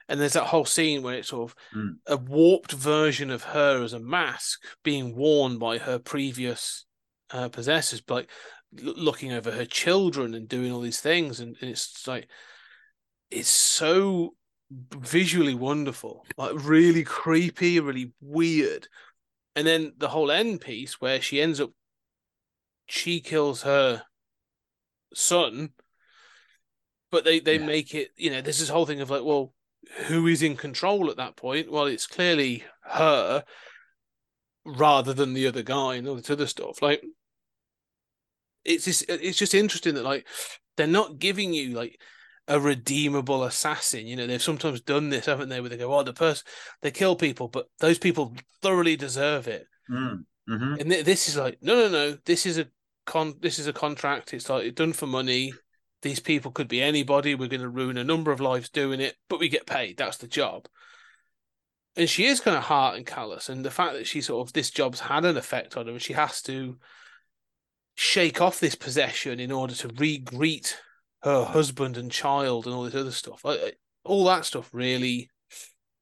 Speaker 1: And there's that whole scene where it's sort of
Speaker 2: Mm.
Speaker 1: a warped version of her as a mask being worn by her previous uh, possessors, but like looking over her children and doing all these things. And, and it's like, it's so visually wonderful, like really creepy, really weird. And then the whole end piece where she ends up, she kills her son but they they
Speaker 2: Yeah.
Speaker 1: make it you know there's this whole thing of like well who is in control at that point well it's clearly her rather than the other guy and all this other stuff like it's just it's just interesting that like they're not giving you like a redeemable assassin you know they've sometimes done this haven't they where they go oh the person they kill people but those people thoroughly deserve it
Speaker 2: Mm. hmm
Speaker 1: and th- this is like no no no this is a con this is a contract it's like done for money. These people could be anybody we're going to ruin a number of lives doing it but we get paid that's the job. And she is kind of hard and callous and the fact that she sort of this job's had an effect on her and she has to shake off this possession in order to re-greet her husband and child and all this other stuff. All that stuff really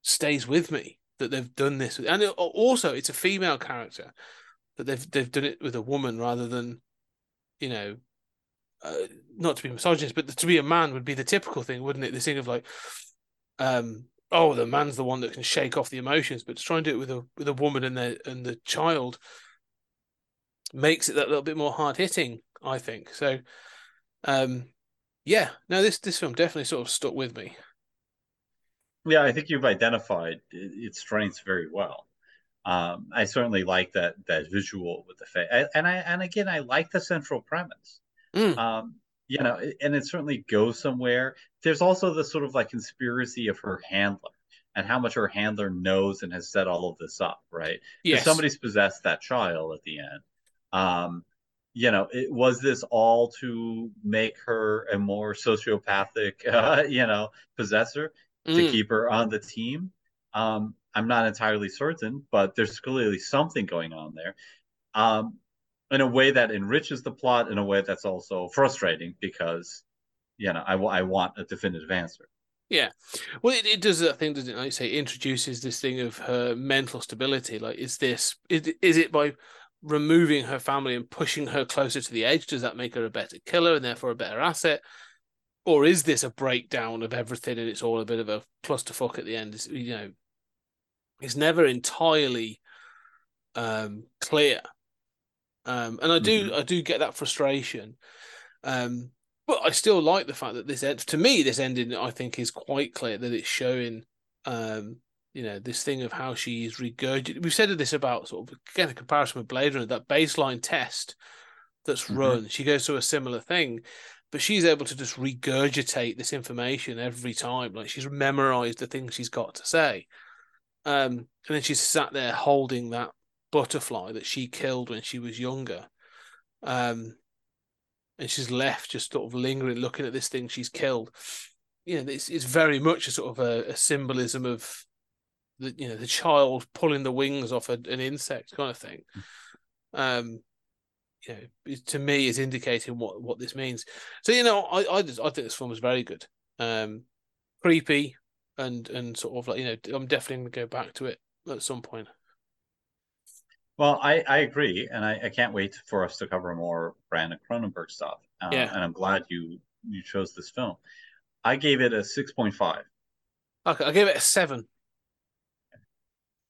Speaker 1: stays with me that they've done this. And it, also it's a female character that they've they've done it with a woman rather than you know uh, not to be misogynist but to be a man would be the typical thing wouldn't it? This thing of like um oh the man's the one that can shake off the emotions but to try and do it with a with a woman and the and the child makes it that little bit more hard hitting i think. So um yeah no this this film definitely sort of stuck with me.
Speaker 2: Yeah, I think you've identified its strengths very well. Um, I certainly like that that visual with the face, and I and again I like the central premise.
Speaker 1: Mm.
Speaker 2: Um, you know, and it certainly goes somewhere. There's also the sort of like conspiracy of her handler and how much her handler knows and has set all of this up, right?
Speaker 1: Yes
Speaker 2: somebody's possessed that child at the end. Um, you know, it, was this all to make her a more sociopathic, uh, you know, possessor? to
Speaker 1: Mm.
Speaker 2: keep her on the team. Um, I'm not entirely certain, but there's clearly something going on there. Um, in a way that enriches the plot, in a way that's also frustrating because, you know, I, I want a definitive answer.
Speaker 1: Yeah, well, it, it does that thing, doesn't it? Like you say, introduces this thing of her mental stability. Like, is this is, is it by removing her family and pushing her closer to the edge? Does that make her a better killer and therefore a better asset? Or is this a breakdown of everything and it's all a bit of a clusterfuck at the end? You know, it's never entirely um, clear. Um, and I do, I do get that frustration. Um, but I still like the fact that this end, to me, this ending, I think, is quite clear that it's showing, um, you know, this thing of how she is regurgitating. We've said this about sort of again a comparison with Blade Runner, that baseline test that's
Speaker 2: Mhm.
Speaker 1: run. She goes through a similar thing, but she's able to just regurgitate this information every time. Like she's memorized the things she's got to say. Um, and then she's sat there holding that butterfly that she killed when she was younger. Um, and she's left just sort of lingering, looking at this thing she's killed. you know, it's it's very much a sort of a, a symbolism of the you know the child pulling the wings off a, an insect kind of thing. Um, you know, to me, is indicating what what this means. So you know, I I just I think this film is very good. Um, creepy and and sort of like you know, I'm definitely going to go back to it at some point.
Speaker 2: Well, I, I agree, and I, I can't wait for us to cover more Brandon Cronenberg stuff. Uh,
Speaker 1: Yeah.
Speaker 2: And I'm glad you you chose this film. I gave it a six point five.
Speaker 1: Okay, I gave it a seven.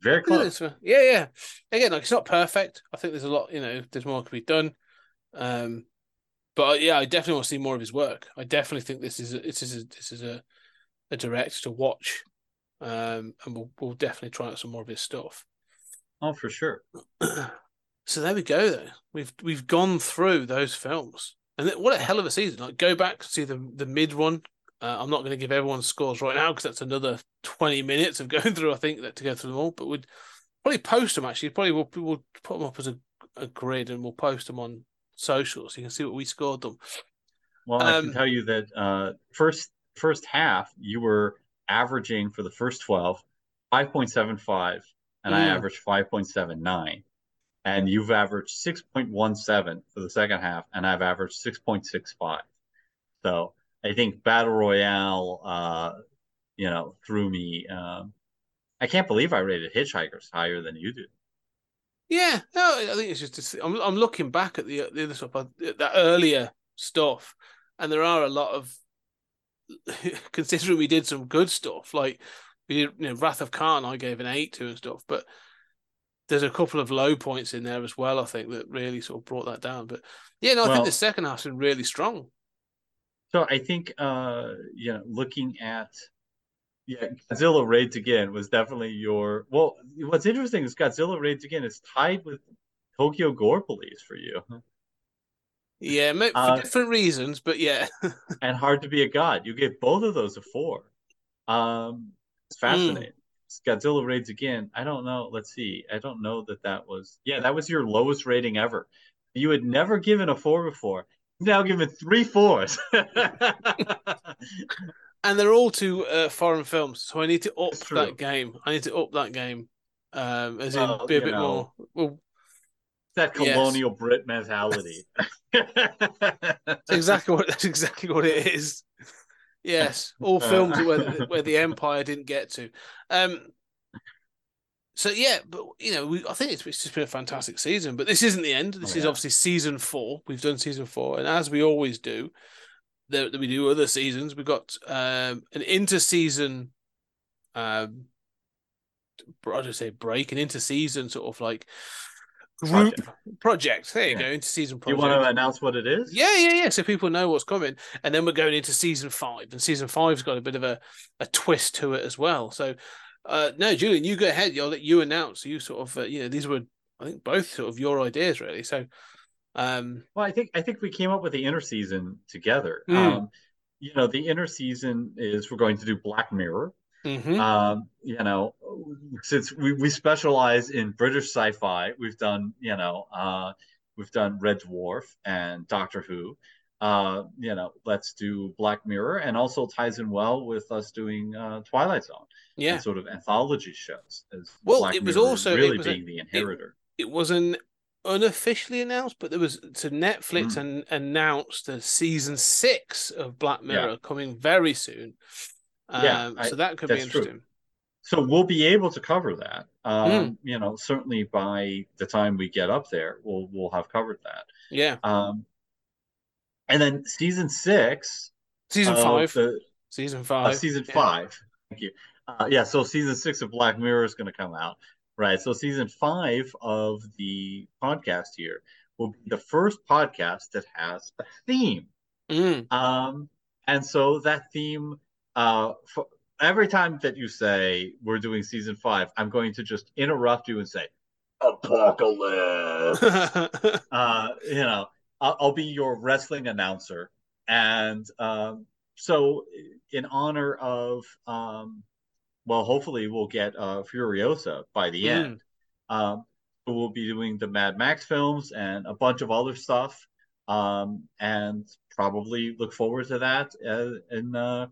Speaker 2: Very close.
Speaker 1: Yeah, yeah. Again, like it's not perfect. I think there's a lot, you know, there's more to be done. Um, but uh, yeah, I definitely want to see more of his work. I definitely think this is a, this is a, this is a, a director to watch. Um, and we'll we'll definitely try out some more of his stuff.
Speaker 2: Oh, for sure.
Speaker 1: so there we go. Though we've we've gone through those films, and what a hell of a season! Like go back see the the mid one. Uh, I'm not going to give everyone scores right now because that's another 20 minutes of going through. I think that to go through them all, but we'd probably post them. Actually, probably we'll, we'll put them up as a, a grid and we'll post them on social so you can see what we scored them.
Speaker 2: Well, I
Speaker 1: Um,
Speaker 2: can tell you that uh, first first half you were averaging for the first 12 5.75 and I
Speaker 1: Mm.
Speaker 2: averaged 5.79 and you've averaged 6.17 for the second half and I've averaged 6.65 so I think battle royale uh, you know threw me um, I can't believe I rated Hitchhikers higher than you did
Speaker 1: Yeah, no, I think it's just I'm I'm looking back at the the other stuff, uh, that earlier stuff, and there are a lot of considering we did some good stuff, like we did, you know, Wrath of Khan, I gave an eight to and stuff, but there's a couple of low points in there as well. I think that really sort of brought that down. But yeah, no, I
Speaker 2: Well-
Speaker 1: think the second half's been really strong.
Speaker 2: So I think uh you know looking at yeah Godzilla Raids Again was definitely your well what's interesting is Godzilla Raids Again is tied with Tokyo Gore Police for you
Speaker 1: Yeah, for
Speaker 2: Uh,
Speaker 1: different reasons, but yeah,
Speaker 2: and Hard to Be a God. You gave both of those a four. Um it's fascinating. Godzilla Raids Again. I don't know. Let's see. I don't know that that was yeah that was your lowest rating ever. You had never given a four before. You've now given three fours.
Speaker 1: and they're all to uh, foreign films, so I need to up that game. I need to up that game, um, as
Speaker 2: Well,
Speaker 1: in be a bit
Speaker 2: know.
Speaker 1: more. Well,
Speaker 2: that
Speaker 1: Yes.
Speaker 2: colonial Brit mentality.
Speaker 1: That's exactly what that's exactly what it is. Yes, all
Speaker 2: Uh,
Speaker 1: films where where the empire didn't get to. Um. So yeah, but you know, we I think it's, it's just been a fantastic season. But this isn't the end. This
Speaker 2: Oh,
Speaker 1: is
Speaker 2: yeah.
Speaker 1: obviously season four. We've done season four, and as we always do, there we do other seasons. We've got um an inter-season, um, I just say break, an inter-season sort of like group project. There you
Speaker 2: Yeah.
Speaker 1: go, inter-season
Speaker 2: you want to announce what it is?
Speaker 1: Yeah, yeah, yeah. So people know what's coming, and then we're going into season five, and season five's got a bit of a, a twist to it as well. So, uh, no, Julian, you go ahead. I'll let you announce. You sort of, uh, you know, these were, I think, both sort of your ideas, really. So, um,
Speaker 2: Well, I think I think we came up with the inner season together.
Speaker 1: Mm.
Speaker 2: Um, you know, the inner season is we're going to do Black Mirror.
Speaker 1: Mhm.
Speaker 2: Um, you know, since we, we specialize in British sci-fi, we've done, you know, uh, we've done Red Dwarf and Doctor Who. Uh, you know, let's do Black Mirror, and also ties in well with us doing uh, Twilight Zone.
Speaker 1: yeah,
Speaker 2: and sort of anthology shows. As
Speaker 1: Well,
Speaker 2: Black
Speaker 1: it was
Speaker 2: Mirror
Speaker 1: also-
Speaker 2: really
Speaker 1: was a-
Speaker 2: being the inheritor.
Speaker 1: it wasn't unofficially announced, but there was so Netflix
Speaker 2: Mm.
Speaker 1: an, announced the season six of Black
Speaker 2: Yeah.
Speaker 1: Mirror coming very soon. Um,
Speaker 2: Yeah,
Speaker 1: so that could be
Speaker 2: that's true.
Speaker 1: interesting.
Speaker 2: So we'll be able to cover that. Um,
Speaker 1: Mm.
Speaker 2: You know, certainly by the time we get up there, we'll we'll have covered that.
Speaker 1: Yeah,
Speaker 2: Um, and then season six,
Speaker 1: season
Speaker 2: of
Speaker 1: five.
Speaker 2: the-
Speaker 1: season
Speaker 2: uh,
Speaker 1: five.
Speaker 2: season
Speaker 1: yeah.
Speaker 2: five. Thank you. Uh, yeah, so season six of Black Mirror is going to come out, right? So season five of the podcast here will be the first podcast that has a theme.
Speaker 1: Mm.
Speaker 2: Um, and so that theme, uh, for, every time that you say we're doing season five, I'm going to just interrupt you and say, Apocalypse. uh, you know, I'll, I'll be your wrestling announcer. And um, so, in honor of, um, well, hopefully we'll get uh, Furiosa by the
Speaker 1: Mm.
Speaker 2: end. Um, we'll be doing the Mad Max films and a bunch of other stuff. Um, and probably look forward to that uh, in uh,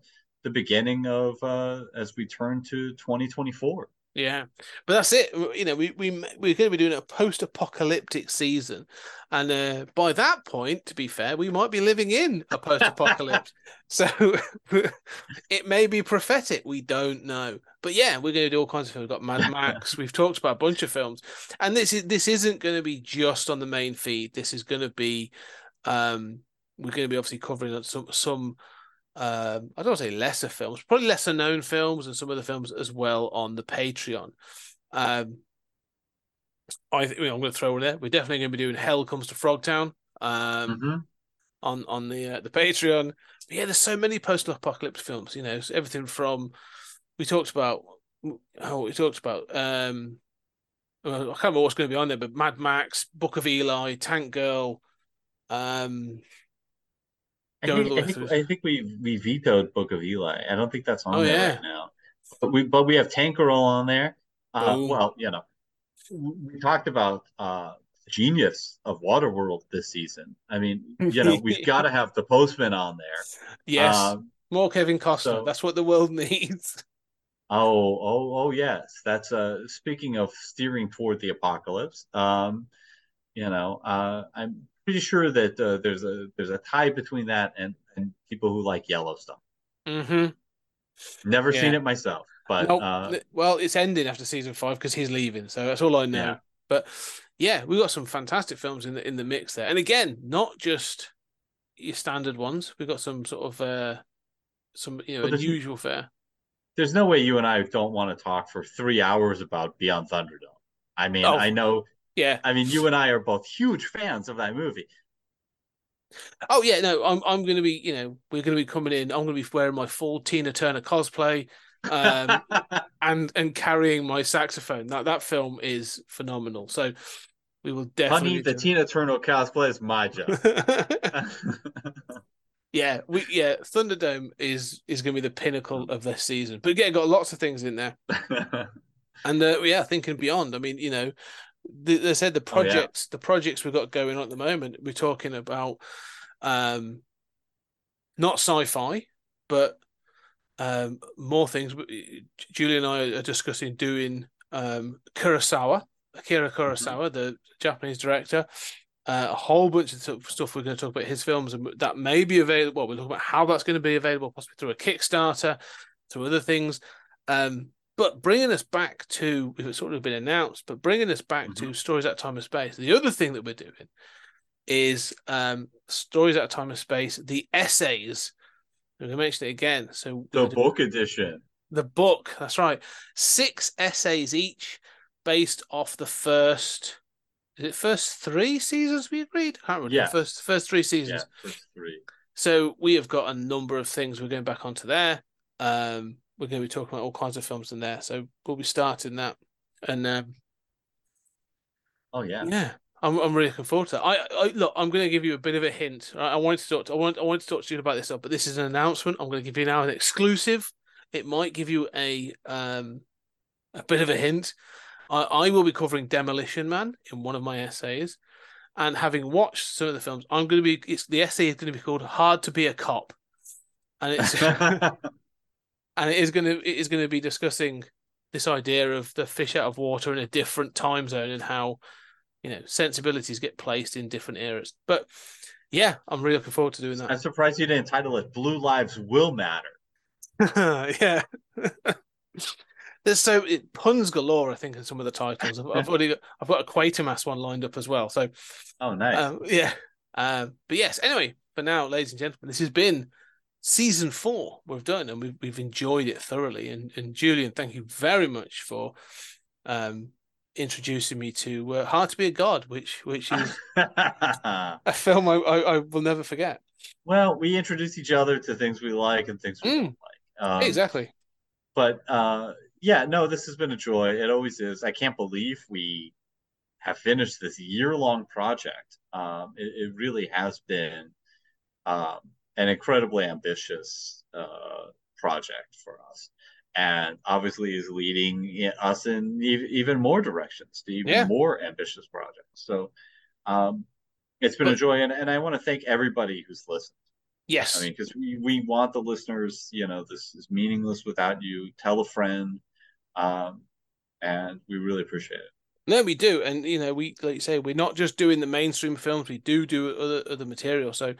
Speaker 2: the beginning of uh, as we turn to 2024.
Speaker 1: Yeah, but that's it. You know, we we we're going to be doing a post-apocalyptic season, and uh, by that point, to be fair, we might be living in a post-apocalypse. so it may be prophetic. We don't know. But yeah, we're going to do all kinds of films. We've got Mad Max. We've talked about a bunch of films, and this is this isn't going to be just on the main feed. This is going to be, um, we're going to be obviously covering some some um, I don't want to say lesser films, probably lesser known films and some of the films as well on the Patreon. Um, I think I'm going to throw it there. We're definitely going to be doing Hell Comes to Frogtown um,
Speaker 2: Mhm.
Speaker 1: on on the uh, the Patreon. But yeah, there's so many post-apocalypse films. You know, so everything from we talked about. Oh, we talked about. Um, I can't remember what's going to be on there, but Mad Max, Book of Eli, Tank Girl. Um,
Speaker 2: I think, I think. I think we we vetoed Book of Eli. I don't think that's on
Speaker 1: Oh,
Speaker 2: there
Speaker 1: yeah.
Speaker 2: right now. But we but we have Tank Girl on there. Uh, well, you know, we talked about uh, genius of Waterworld this season. I mean, you know, we've got to have the Postman on there.
Speaker 1: yes,
Speaker 2: Um,
Speaker 1: more Kevin Costner.
Speaker 2: so-
Speaker 1: That's what the world needs.
Speaker 2: Oh, oh, oh, yes. That's uh speaking of steering toward the apocalypse. Um, you know, uh I'm pretty sure that uh, there's a there's a tie between that and and people who like Yellowstone.
Speaker 1: hmm
Speaker 2: Never seen it myself, but
Speaker 1: Nope.
Speaker 2: uh
Speaker 1: well, it's ending after season five because he's leaving, so that's all I know.
Speaker 2: Yeah.
Speaker 1: But yeah, we got some fantastic films in the in the mix there, and again, not just your standard ones. We've got some sort of uh some you know
Speaker 2: Well,
Speaker 1: unusual fare.
Speaker 2: there's no way you and I don't want to talk for three hours about Beyond Thunderdome. I mean,
Speaker 1: Oh.
Speaker 2: I know
Speaker 1: Yeah.
Speaker 2: I mean you and I are both huge fans of that movie.
Speaker 1: Oh yeah. No, I'm I'm gonna be you know we're gonna be coming in. I'm gonna be wearing my full Tina Turner cosplay. Um, and and carrying my saxophone. That that film is phenomenal. So we will definitely.
Speaker 2: Honey, the Tina Turner cosplay is my job.
Speaker 1: yeah, we yeah. Thunderdome is is going to be the pinnacle of this season. But again, got lots of things in there, and uh, yeah, thinking beyond. I mean, you know, the, they said the
Speaker 2: Oh, yeah.
Speaker 1: projects, the projects we've got going on at the moment. We're talking about, um, not sci-fi, but um, more things. Julie and I are discussing doing um, Kurosawa, Akira Kurosawa, the Japanese director. Uh, a whole bunch of stuff- stuff we're going to talk about his films and that may be available. Well, we're talking about how that's going to be available, possibly through a Kickstarter, through other things. Um, but bringing us back to, it's sort of been announced, but bringing us back to Stories Out of Time and Space. The other thing that we're doing is um, Stories Out of Time and Space, the essays. I'm going to mention it again. So
Speaker 2: the book edition.
Speaker 1: the book. That's right. Six essays each, based off the first. Is it first three seasons? We agreed. I can't remember.
Speaker 2: Yeah.
Speaker 1: The first first three
Speaker 2: Yeah,
Speaker 1: seasons.
Speaker 2: first three.
Speaker 1: So we have got a number of things. We're going back onto there. Um, we're going to be talking about all kinds of films in there. So we'll be starting that, and um,
Speaker 2: Oh yeah.
Speaker 1: yeah, I'm I'm really looking forward to that. I, I look, I'm going to give you a bit of a hint. Right? I wanted to talk. To, I want I wanted to talk to you about this but this is an announcement. I'm going to give you now an exclusive. It might give you a um a bit of a hint. I, I will be covering Demolition Man in one of my essays, and having watched some of the films, I'm going to be. It's the essay is going to be called "Hard to Be a Cop," and it's and it is going to it is going to be discussing this idea of the fish out of water in a different time zone and how you know sensibilities get placed in different eras. But yeah, I'm really looking forward to doing that.
Speaker 2: I'm surprised you didn't title it "Blue Lives Will Matter."
Speaker 1: yeah. There's so it, puns galore, I think, in some of the titles. I've, I've already got, I've got a Quatermass one lined up as well. So
Speaker 2: Oh, nice.
Speaker 1: um, yeah. Um, but yes, anyway, for now, ladies and gentlemen, this has been season four. We've done and we've we've enjoyed it thoroughly. And and Julian, thank you very much for um introducing me to uh, Hard to Be a God, which which is a film I, I, I will never forget.
Speaker 2: well, we introduce each other to things we like and things we
Speaker 1: Mm.
Speaker 2: don't like. Um,
Speaker 1: exactly.
Speaker 2: But uh, yeah, no, this has been a joy. It always is. I can't believe we have finished this year-long project. Um, it, it really has been um, an incredibly ambitious uh, project for us, and obviously is leading us in even more directions to even
Speaker 1: Yeah.
Speaker 2: more ambitious projects. So um, it's been a joy, and, and I want to thank everybody who's listened.
Speaker 1: Yes.
Speaker 2: I mean, because we, we want the listeners, you know, this is meaningless without you. Tell a friend. Um, and we really appreciate it.
Speaker 1: No, we do, and you know, we like you say, we're not just doing the mainstream films. We do do other other material. So,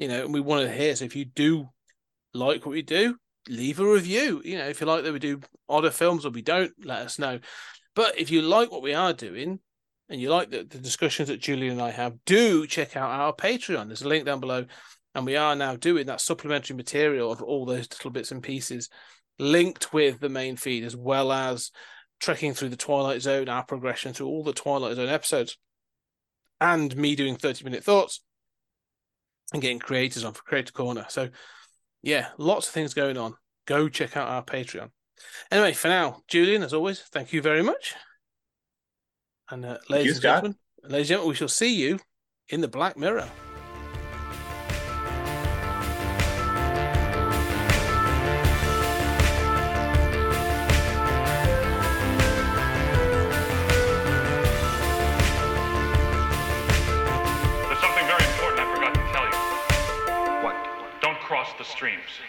Speaker 1: you know, and we want to hear. So, if you do like what we do, leave a review. You know, if you like that we do odder films or we don't, let us know. But if you like what we are doing, and you like the, the discussions that Julian and I have, do check out our Patreon. There's a link down below, and we are now doing that supplementary material of all those little bits and pieces linked with the main feed, as well as trekking through the Twilight Zone, our progression through all the Twilight Zone episodes, and me doing 30 minute thoughts and getting creators on for Creator Corner. So, yeah, lots of things going on. Go check out our Patreon. Anyway, for now, Julian, as always, thank you very much. And uh, ladies
Speaker 2: you,
Speaker 1: and gentlemen, ladies and gentlemen, we shall see you in the Black Mirror.
Speaker 3: Streams.